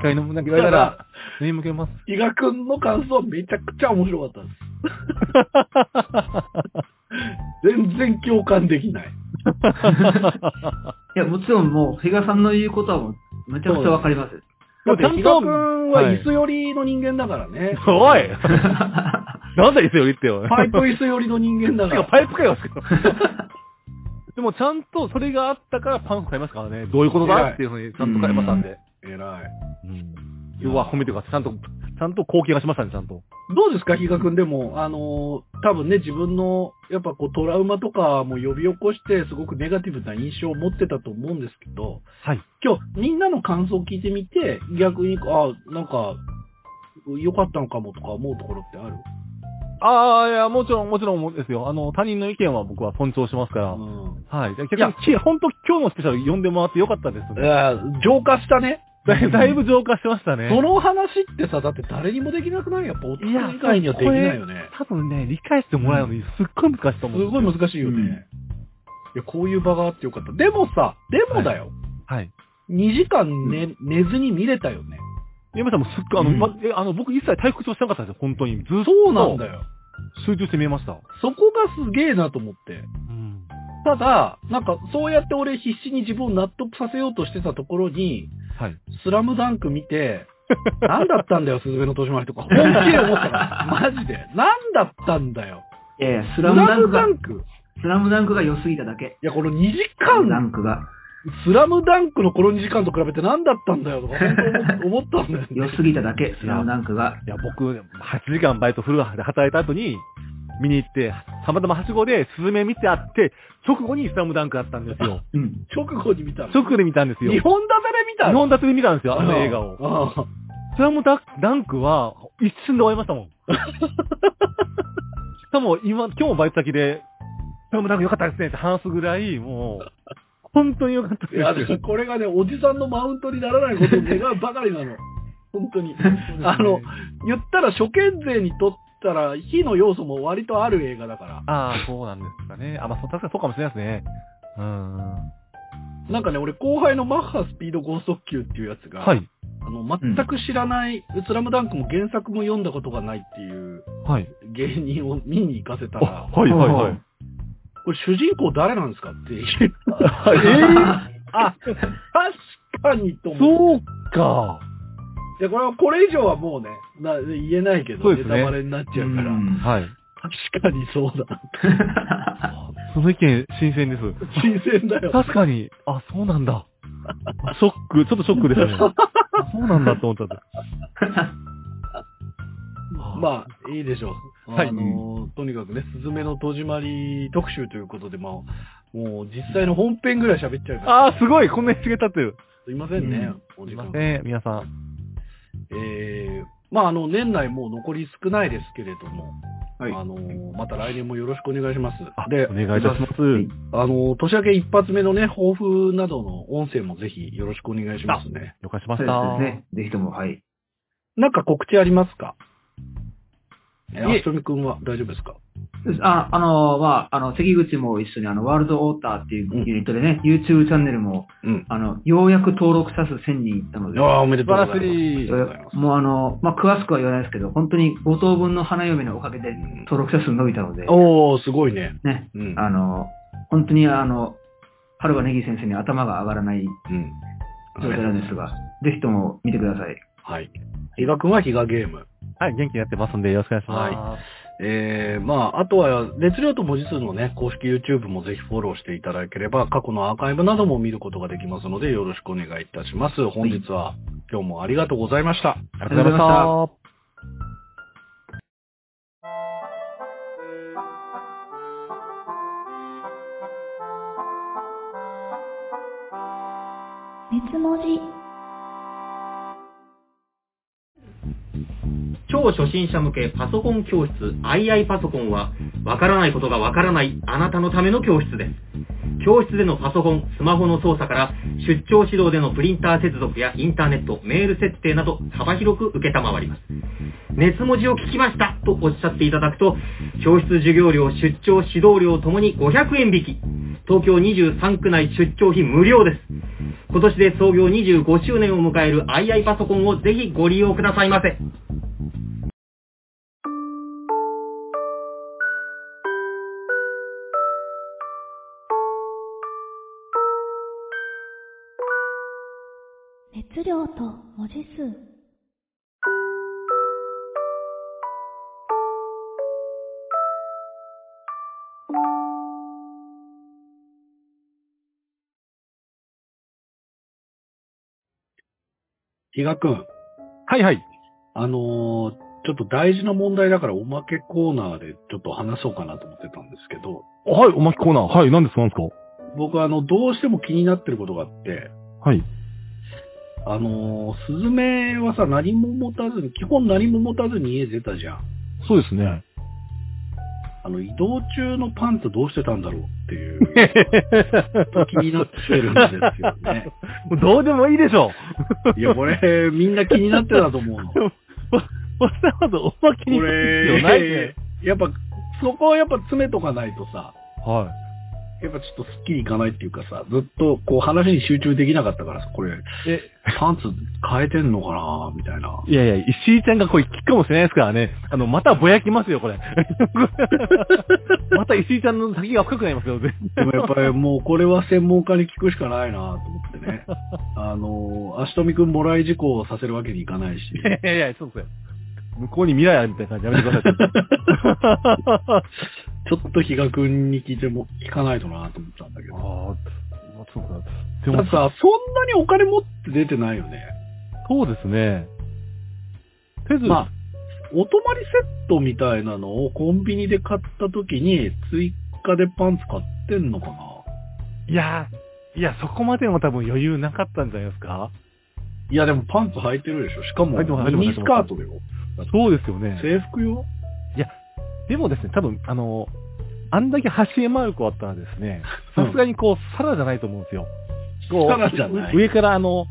回飲むだけ言われたら、飲み向けます。伊賀くんの感想はめちゃくちゃ面白かったです。全然共感できない。いや、もちろんもう、比嘉さんの言うことはもう、めちゃくちゃわかります。だって、ちゃんと伊賀くんははい椅子寄りの人間だからね。おい なんだ椅子よりってよ。パイプ椅子寄りの人間だから。パイプかよ。でもちゃんとそれがあったからパン粉買いますからね。どういうことだっていうふうにちゃんと買いましたんで。偉い。うん。要は褒めてください。ちゃんと、ちゃんと貢献がしましたね、ちゃんと。どうですか、比嘉くんでも、あのー多分ね、自分の、やっぱこう、トラウマとかも呼び起こして、すごくネガティブな印象を持ってたと思うんですけど、はい。今日、みんなの感想を聞いてみて、逆に、あなんか、良かったのかもとか思うところってある？ああ、いや、もちろん、もちろんですよ。あの、他人の意見は僕は尊重しますから。うん。はい。逆に、き本当今日のスペシャル読んでもらってよかったですいね。や、浄化したね。だいだいぶ浄化してましたね。その話ってさ、だって誰にもできなくないやっぱ、大人以外にはできないよね。多分ね、理解してもらうのにすっごい難しいとす思う。ごい難しいよね。うんいや、こういう場があってよかった。でもさ、でもだよ。はい。2時間寝、寝ずに見れたよね。山さんもすっごい、あの、うんまえあの、僕一切退屈をしなかったんですよ、本当に。ずっと。そうなんだよ。集中して見えました。そこがすげえなと思って。うん。ただ、なんか、そうやって俺必死に自分を納得させようとしてたところに、はい。スラムダンク見て、何だったんだよ、スズメの戸締まりとか。本気で思ったから。マジで。何だったんだよ。いやいや、ススラムダンクがダ、ンクスラムダンクが良すぎただけ。いや、この2時スラムダ間、ンクが。スラムダンクのこの2時間と比べて何だったんだよとか、本当思思ったんだよ、良すぎただけ、スラムダンクが。いや、僕、8時間バイトフルで働いた後に、見に行って、たまたまはしごでスズメ見てあって、直後にスラムダンクあったんですよ。うん。直後に見たの？直後で見たんですよ。二本立てで見たの？日本立てで見たんですよ、あの映画を。ああスラムダンクは、一瞬で終わりましたもん。しかも、今、今日もバイト先で、スラムダンク良かったですねって話すぐらい、もう、本当に良かったいや、です。これがね、おじさんのマウントにならないことを願うばかりなの。本当に。あの、言ったら初見勢にとったら、火の要素も割とある映画だから。ああ、そうなんですかね。あ、まあ、そう確かにそうかもしれないですね。うん。なんかね、俺後輩のマッハスピード剛速球っていうやつが、はい。あの、全く知らない、スラムダンクも原作も読んだことがないっていうはい。芸人を見に行かせたら、あはいはいはい。これ主人公誰なんですかって言う。え あ、確かにと思う。そうか。いや、これは、これ以上はもうね、な言えないけど、そうですねネタバレになっちゃうから、うんはい。確かにそうだ。その意見、新鮮です。新鮮だよ。確かに、あ、そうなんだ。ショック、ちょっとショックですね。あそうなんだと思ったんだ。まあ、いいでしょう。はいあの、とにかくね、スズメの戸締まり特集ということで、まあ、もう実際の本編ぐらい喋っちゃうから。あー、すごいこんなに違立ってる。すいませんね、おすい時間。ません、皆さん。えー、まあ、あの、年内もう残り少ないですけれども、はいあの、また来年もよろしくお願いします。あでお、願いいたします。あの、年明け一発目のね、抱負などの音声もぜひよろしくお願いしますね。了解しまそうした。ですね。ぜひとも、はい。なんか告知ありますか？あすみくんは大丈夫ですか？あ、あの、まあ、あの、関口も一緒にあの、ワールドオーターっていうユニットでね、YouTube チャンネルも、うん。あの、ようやく登録者数1000人いったので、いやーおめでとうございます。もうあの、まあ、詳しくは言わないですけど、本当に5等分の花嫁のおかげで登録者数伸びたので、おー、すごいね。ね、うん。あの、本当にあの、春はネギ先生に頭が上がらないうん。状態なんですが、ぜひとも見てください。はい。比嘉くんは比嘉ゲーム。はい、元気にやってますんで、よろしくお願いします。えー、まあ、あとは、熱量と文字数のね、公式 YouTube もぜひフォローしていただければ、過去のアーカイブなども見ることができますので、よろしくお願いいたします。本日は、今日もありがとうございました。ありがとうございました。熱文字超初心者向けパソコン教室 II パソコンは、わからないことがわからないあなたのための教室です。教室でのパソコン、スマホの操作から、出張指導でのプリンター接続やインターネット、メール設定など幅広く受けたまわります。熱文字を聞きましたとおっしゃっていただくと、教室授業料、出張指導料ともに500円引き。東京23区内出張費無料です。今年で創業25周年を迎える II パソコンをぜひご利用くださいませ。熱量と文字数比嘉くん、はいはい。あのーちょっと大事な問題だからおまけコーナーでちょっと話そうかなと思ってたんですけど、はい、おまきコーナー。はい、何ですか何ですか？僕あの、どうしても気になってることがあって、はい。あのースズメはさ、何も持たずに、基本何も持たずに家出たじゃん。そうですね。あの、移動中のパンツどうしてたんだろうっていう、気になってるんですよね。どうでもいいでしょいや、これ、みんな気になってたと思うの。こわざわざおまけにする必要ないねれ。、やっぱ、そこはやっぱ詰めとかないとさ、はやっぱちょっとスッキリいかないっていうかさ、ずっとこう話に集中できなかったからさ、これ、い。え、パンツ変えてんのかなみたいな。いやいや、石井ちゃんがこれ聞くかもしれないですからね。あの、またぼやきますよ、これ。また石井ちゃんの先が深くなりますよ、全でもやっぱりもうこれは専門家に聞くしかないなと思ってね。あの、足富くんもらい事故をさせるわけにいかないし。い やいやいや、そうですよ。向こうに未来あるみたいな感じやめてください。ちょっと比嘉くんに聞いても、聞かないとなと思ったんだけど。ああ、そうか。でもさ、そんなにお金持って出てないよね。そうですね。とりあえず、まあ、お泊まりセットみたいなのをコンビニで買った時に追加でパンツ買ってんのかないやー、いや、そこまでも多分余裕なかったんじゃないですか？いやでもパンツ履いてるでしょしかもミニスカートだよ。そうですよね。制服よでもですね、多分、あの、あんだけ橋へ回る子あったらですね、さすがにこう、サラじゃないと思うんですよ。こうサラじゃないう上からあの、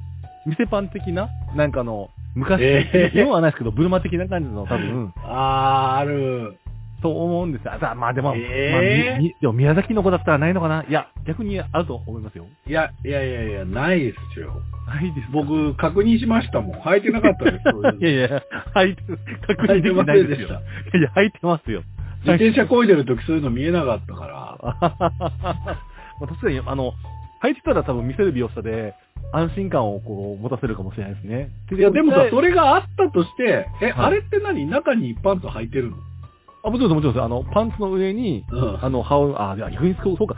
店パン的な、なんかあの、昔、えー今はないですけど、ブルマ的な感じの多分、あー、ある。と思うんですよ。あだまあでも、えーまあでも宮崎の子だったらないのかな？いや、逆にあると思いますよ。いや、いやいやいや、ないですよ。ないですか？僕、確認しましたもん。履いてなかったです。そういうのいやいや、履いて、確認できないですよ。いや、履いてますよ。自転車漕いでる時そういうの見えなかったから。まあ確かに、あの、履いてたら多分見せる美容者で、安心感をこう、持たせるかもしれないですね。いや、でもさ、それ、れがあったとして、え、はいあれって何？中にパンツ履いてるの？あ、もちろんです、もちろんです。あの、パンツの上に、うんあの、羽織、あ、いや、逆にそう、そうか。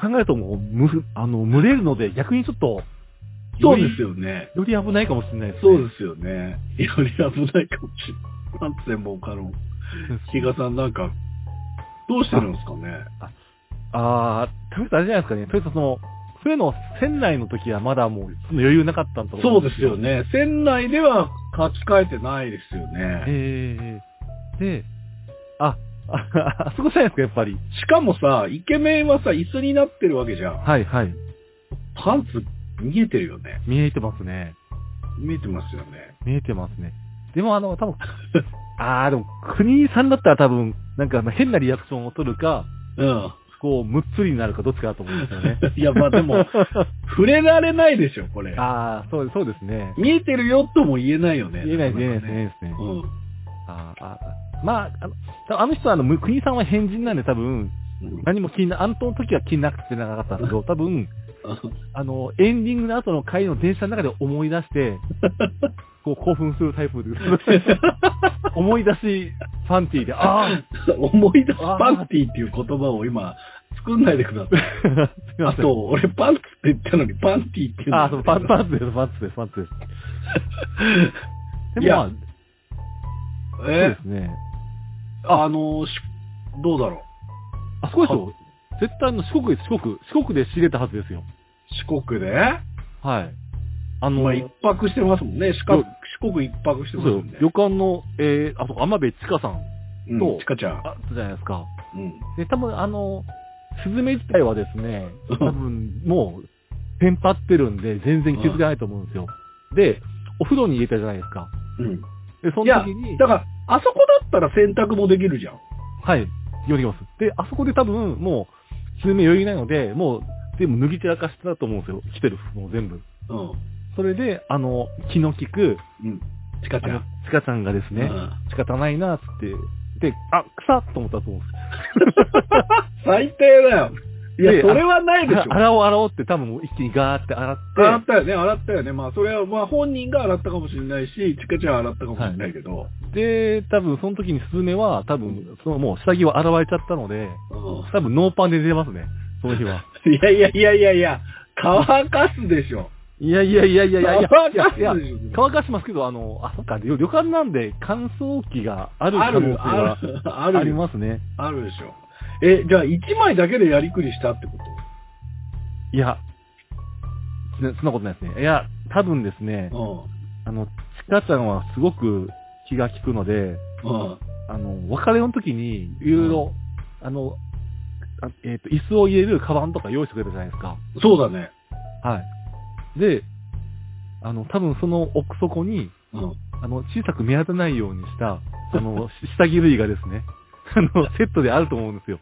考えるともう、む、あの、蒸れるので、逆にちょっと、そうですよね。より危ないかもしれないですね。そうですよね。より危ないかもしれない。パンツ専門家の比嘉さんなんか、どうしてるんですかね？あー、とりあえずあれじゃないですかね。とりあえずその、船の船内の時はまだもう、その余裕なかったんと思そうですよ。ね。船内では書き換えてないですよね。ええで、あ、あ、あそこじゃないですか、やっぱり。しかもさ、イケメンはさ、椅子になってるわけじゃん。はいはい。パンツ見えてるよね。見えてますね。見えてますよね。見えてますね。でもあの、多分、あー、でも、国さんだったら多分、なんか変なリアクションを取るか、うん。こう、むっつりになるかどっちかだと思うんですよね。いや、まあでも、触れられないでしょ、これ。あー、そうそうですね。見えてるよとも言えないよね。言えない言えないなです、かね。うん。あーあーまあ、あの、あの人はあの、む国さんは変人なんで多分、うん。何も気にな、あの時は気になくてなかったんですけど、多分、あの、エンディングの後の回の電車の中で思い出して、こう興奮するタイプで、思い出しファンティーで、あ思い出すパンティーっていう言葉を今、作んないでください。あ、と、俺パンツって言ったのにパンティーって言うあ、そう、パン、パンツです、パンツです、パンツです。でもまあ、そうでえすね。あの、しどうだろあそこですよ。絶対あの、四国です、四国。四国で仕入れたはずですよ。う四国で？はい。あの、まあ、一泊してますもんね。四国四国一泊してますもんね。。旅館の、えー、あそこ、天部千佳さん、うんとちかちゃん。あったじゃないですか。うん。で、多分あの、スズメ自体はですね、うん多分もう、テンパってるんで、全然気づかないと思うんですよ。で、お風呂に入れたじゃないですか。うん。で、その時に、、だから、あそこだったら洗濯もできるじゃん。はい、寄ります。で、あそこで多分、もう、スズメ余裕ないので、もう、全部脱ぎ散らかしてたと思うんですよ。着てる服も全部。うん。それで、あの、気の利く、うん。ちかあのちゃん。、ちかちゃんがですね、うん仕方ないな、つって、で、あ、草っと思ったと思うんです。最低だよ。いや、でそれはないでしょ。洗おう洗おうって多分一気にガーって洗って、洗ったよね、洗ったよね。まあ、それは、まあ、本人が洗ったかもしれないし、ちかちゃん洗ったかもしれないけど。で、多分その時にスズメは、多分、そのもう下着は洗われちゃったので、うん多分ノーパンで出ますね。その日は。いやいやいやいやいや、乾かすでしょ。いやいやいやいやいやいや、乾かしょ。乾かしますけど、あの、あ、そっか、旅旅館なんで乾燥機がある可能性あはる、ある。ありますね。あるでしょ。え、じゃあ、一枚だけでやりくりしたってこと？いや、そそんなことないですね。いや、多分ですね、うあの、ちかちゃんはすごく気が利くので。あの、別れの時に、いろいろ、あの、あえっ、と、椅子を入れるカバンとか用意してくれたじゃないですか。そうだね。はい。で、あの、多分その奥底に、うん。あの、小さく目立たないようにした、あの、し下着類がですね、あの、セットであると思うんですよ。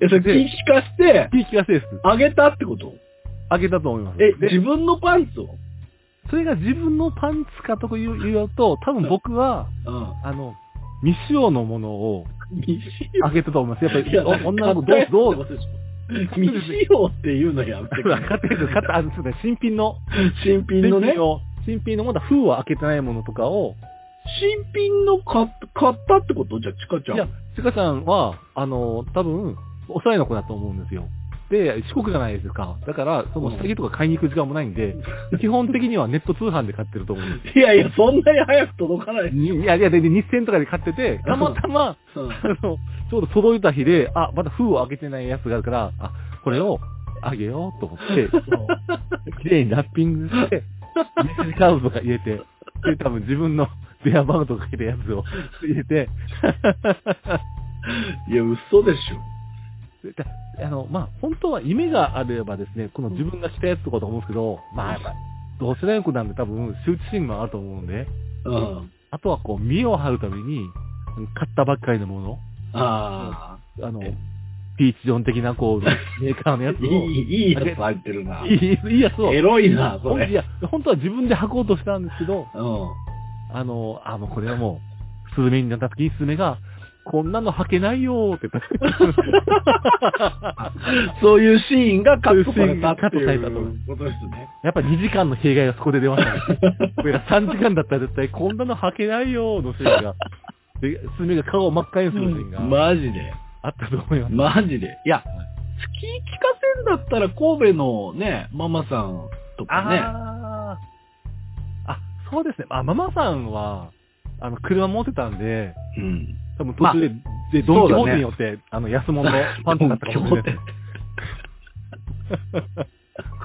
え、それ気利かして、いい気がせです。あげたってこと？あげたと思います。え、で自分のパンツを？それが自分のパンツかという言うと、多分僕は、うん。あの、未使用のものを未使あげたと思います。やっぱり、女の子どう、どう、未使用っていうのやめてくれ買ってる、買った、あの、そう新品の、新品のね新品。の、新品のまだ封を開けてないものとかを、新品の買っ買ったってこと？じゃあ、ちかちゃん。いや、ちかちゃんは、あの、多分、おさえの子だと思うんですよ。で、四国じゃないですか。だから、その下着とか買いに行く時間もないんで、基本的にはネット通販で買ってると思うんです いやいや、そんなに早く届かない。いやいや、で、で日銭とかで買ってて、たまたま、うんあの、ちょうど届いた日で、あ、まだ封を開けてないやつがあるから、あ、これをあげようと思って、綺麗にラッピングして、メッセージカードとか入れて、で、多分自分の電話番号とか書いたやつを入れて、いや、嘘でしょ。であの、まあ、本当は夢があればですね、この自分が着たやつとかと思うんですけど、まあ、やっぱ、同世なんで多分、羞恥心もあると思うんで、うん。あとはこう、見栄を張るために、買ったばっかりのもの、ああのえ、ピーチジョン的な、こう、メーカーのやつあ。いを、い、いいやつ入ってるな。いい、いいやつを、エロいな、それ。いや、本当は自分で履こうとしたんですけど、うん。あの、あ、もうこれはもう、スズメになった時にスズメが、こんなの履けないよーって言った。そういうシーンがカットされたってそういうシーンがカットされたということですね。やっぱ2時間の弊害がそこで出ましたね。これが3時間だったら絶対こんなの履けないよーのシーンが、で、スズメが顔を真っ赤にするシーンがマジで。あったと思います。マジで。いや、月聞かせんだったら神戸のね、ママさんとかね。そうですね。あ、ママさんは、あの、車持ってたんで、うん。多分途中で、で、ドンキホーテによって、あの、安物のパンツだったかもしれない。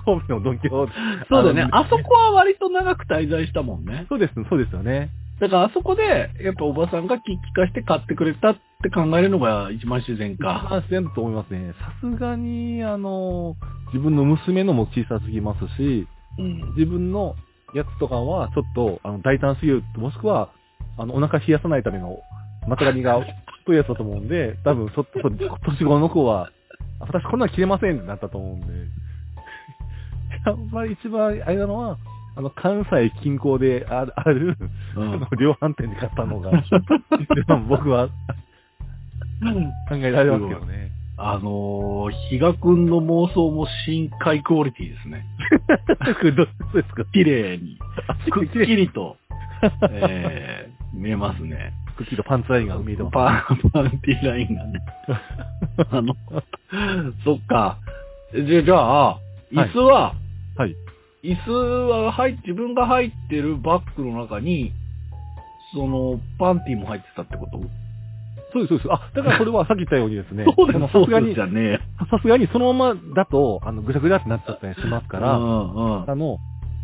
神戸 のドンキホーテ。そうだね。のあそこは割と長く滞在したもんね。そうです、そうですよね。だからあそこで、やっぱおばさんが聞聞かして買ってくれたって考えるのが一番自然一か。番自然だと思いますね。さすがに、あの、自分の娘のも小さすぎますし、うん。自分のやつとかは、ちょっと、あの、大胆すぎる、もしくは、あの、お腹冷やさないための、股上が太いやつだと思うんで、多分、ちょっと、年頃の子は、あ私こんなん着れませんってなったと思うんで。やっぱり一番、あれなのは、あの、関西近郊である、ある、うん、量販店で買ったのが、一番僕は考えられますけどね。あのー、比嘉くんの妄想も深海クオリティですね。どうですか？綺麗に、く っきり、りと、えー、見えますね。くっきりとパンツラインが見えてます。パン、パンティーラインがね。あの、そっか。じゃ、じゃあ、椅子は、はい。椅子は入っ自分が入ってるバッグの中に、その、パンティーも入ってたってこと？そうです、そうです。あ、だからこれはさっき言ったようにですね。そうです、さすがに。さすがにそのままだと、あの、ぐちゃぐちゃってなっちゃったりしますから、うんうんあの、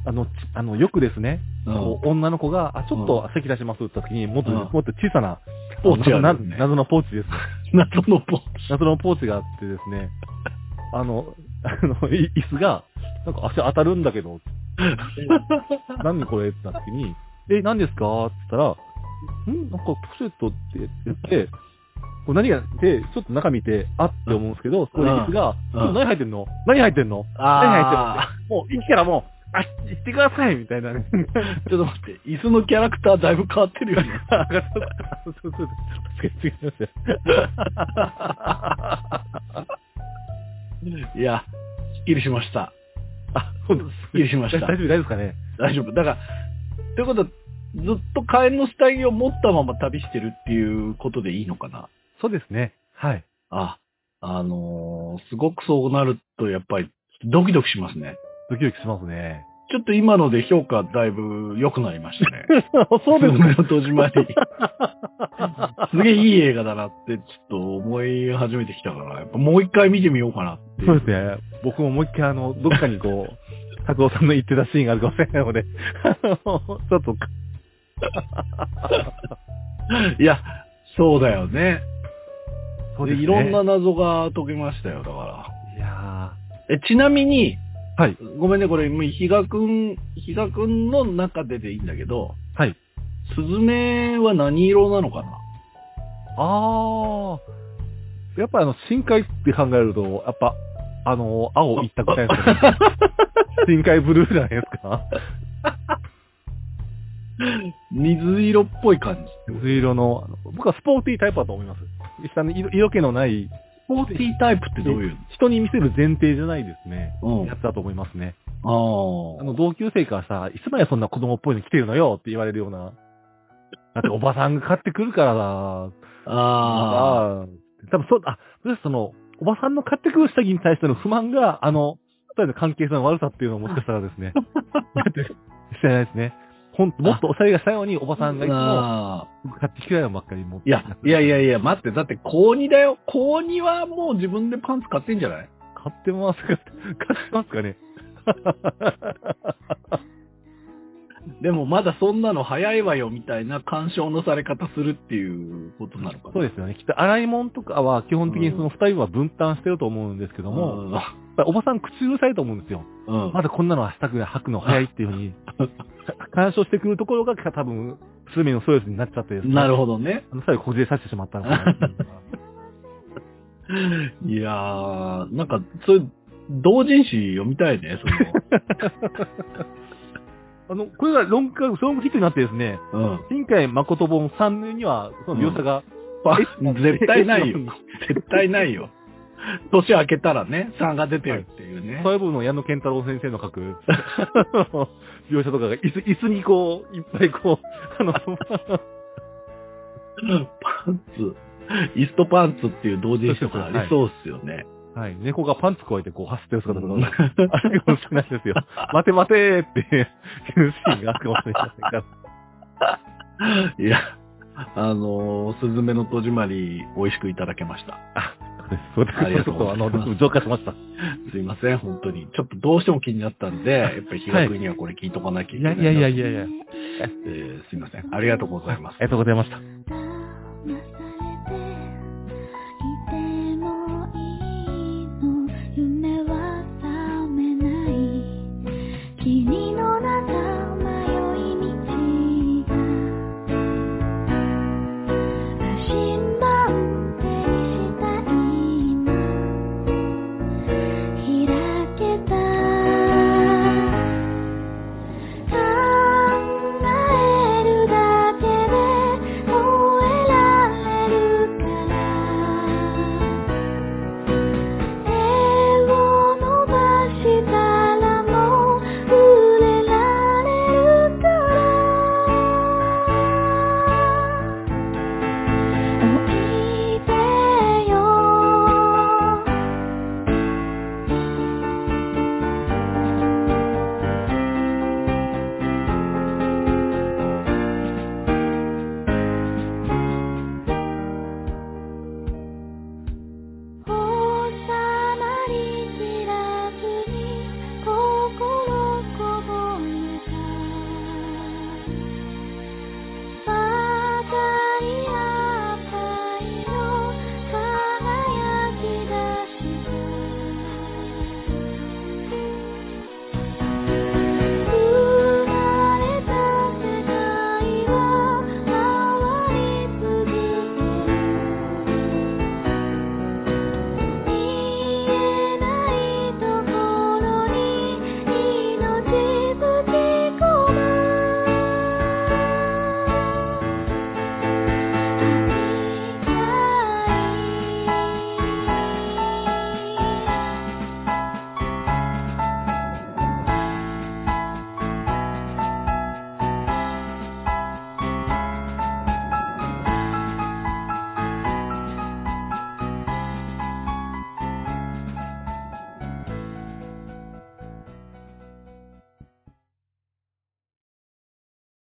あの、ちあの、よくですね、うん女の子が、あ、ちょっと席出しますって言った時に、もっと、うんもっと小さな、ポーチあなるんですね謎のポーチです。謎のポーチ。謎のポーチがあってですね、あの、あの、い椅子が、なんか足当たるんだけど、何これってなった時に、え、何ですか？って言ったら、んなんかポシェットって言って、こう何がで、ちょっと中見て、あって思うんですけど、そこで椅子が、うんちょ何入ってんの？何入ってんの？何入ってんの？あもう、一からもう、あ、行ってくださいみたいなね。ー、ちょっと待って、椅子のキャラクターだいぶ変わってるよね。あそうそうそう。違いますよ。いや、すっきりしました。あ、そうです。すっきりしました大丈夫、大丈夫ですかね。大丈夫。だから、ということは、ずっと火炎の下着を持ったまま旅してるっていうことでいいのかな？そうですね。はい。あ、あのーすごくそうなると、やっぱり、ドキドキしますね。ドキドキしますね。ちょっと今ので評価だいぶ良くなりましたね。そうですね。の戸締まり。すげえいい映画だなって、ちょっと思い始めてきたから、やっぱもう一回見てみようかなって。そうですね。僕ももう一回あの、どっかにこう、拓郎さんの言ってたシーンがあるかもしれないので、ちょっと、いや、そうだよね。そうですねいろんな謎が解けましたよ、だかいやら。え、ちなみに、ーはい。ごめんね、これ、もう比嘉くん、比嘉くんの中ででいいんだけど、はい。スズメは何色なのかな？あー。やっぱあの、深海って考えると、やっぱ、あの、青一択じゃないですか、ね。深海ブルーじゃないですか。水色っぽい感じ。水色の、あの僕はスポーティータイプだと思います。下に色色気のない、スポーティータイプってどういう人に見せる前提じゃないですね。のうん。あやつだと思いますね。ああの、同級生からさ、いつまでそんな子供っぽいの着てるのよって言われるような。だっておばさんが買ってくるからだ。ああ。ああ。多分そう、あ、それその、おばさんの買ってくる下着に対しての不満が、あの、二人の関係性の悪さっていうのをもしかしたらですね。してないですね。ほんもっとおしゃれがしたように、おばさんがいつもあ買ってきてないのばっかり持って。ーいや、いやいやいや、待って、だって高2だよ。高2はもう自分でパンツ買ってんじゃない買ってますか買ってますかねでもまだそんなの早いわよみたいな干渉のされ方するっていうことなのかな。そうですよね。きっと洗い物とかは基本的にその二人は分担してると思うんですけども、うんおばさん口うるさいと思うんですよ。うん。まだこんなの明日ぐらい履くの早いっていうふうに、干渉してくるところが多分、スズメのストレスになっちゃってですね。なるほどね。あの、最後こじれさせてしまったのかな。いやー、なんか、そういう、同人誌読みたいね、あの、これがロング、ロングヒットになってですね、その。うん。新海誠本3年には、その描写が、パえ絶対ないよ。絶対ないよ。年明けたらね、3が出てるっていうね。そういう部分の矢野健太郎先生の書く、描写とかが、椅子、椅子にこう、いっぱいこう、あの、パンツ、イストパンツっていう同人誌とかありそうっすよね。はい、猫がパンツ加えてこう走ってる姿とかが、あるかもしれないですよ。待て待てーっていうシーンがあるかもしれませんから。いや、あのー、スズメの戸締まり、美味しくいただけました。そうですありがとうちょっとあの、しました。すいません、本当に。ちょっとどうしても気になったんで、やっぱり日学にはこれ聞いとかなきゃいいけないな。やいやいやいやいや。えーすいません。ありがとうございますあり。がとうございました。誰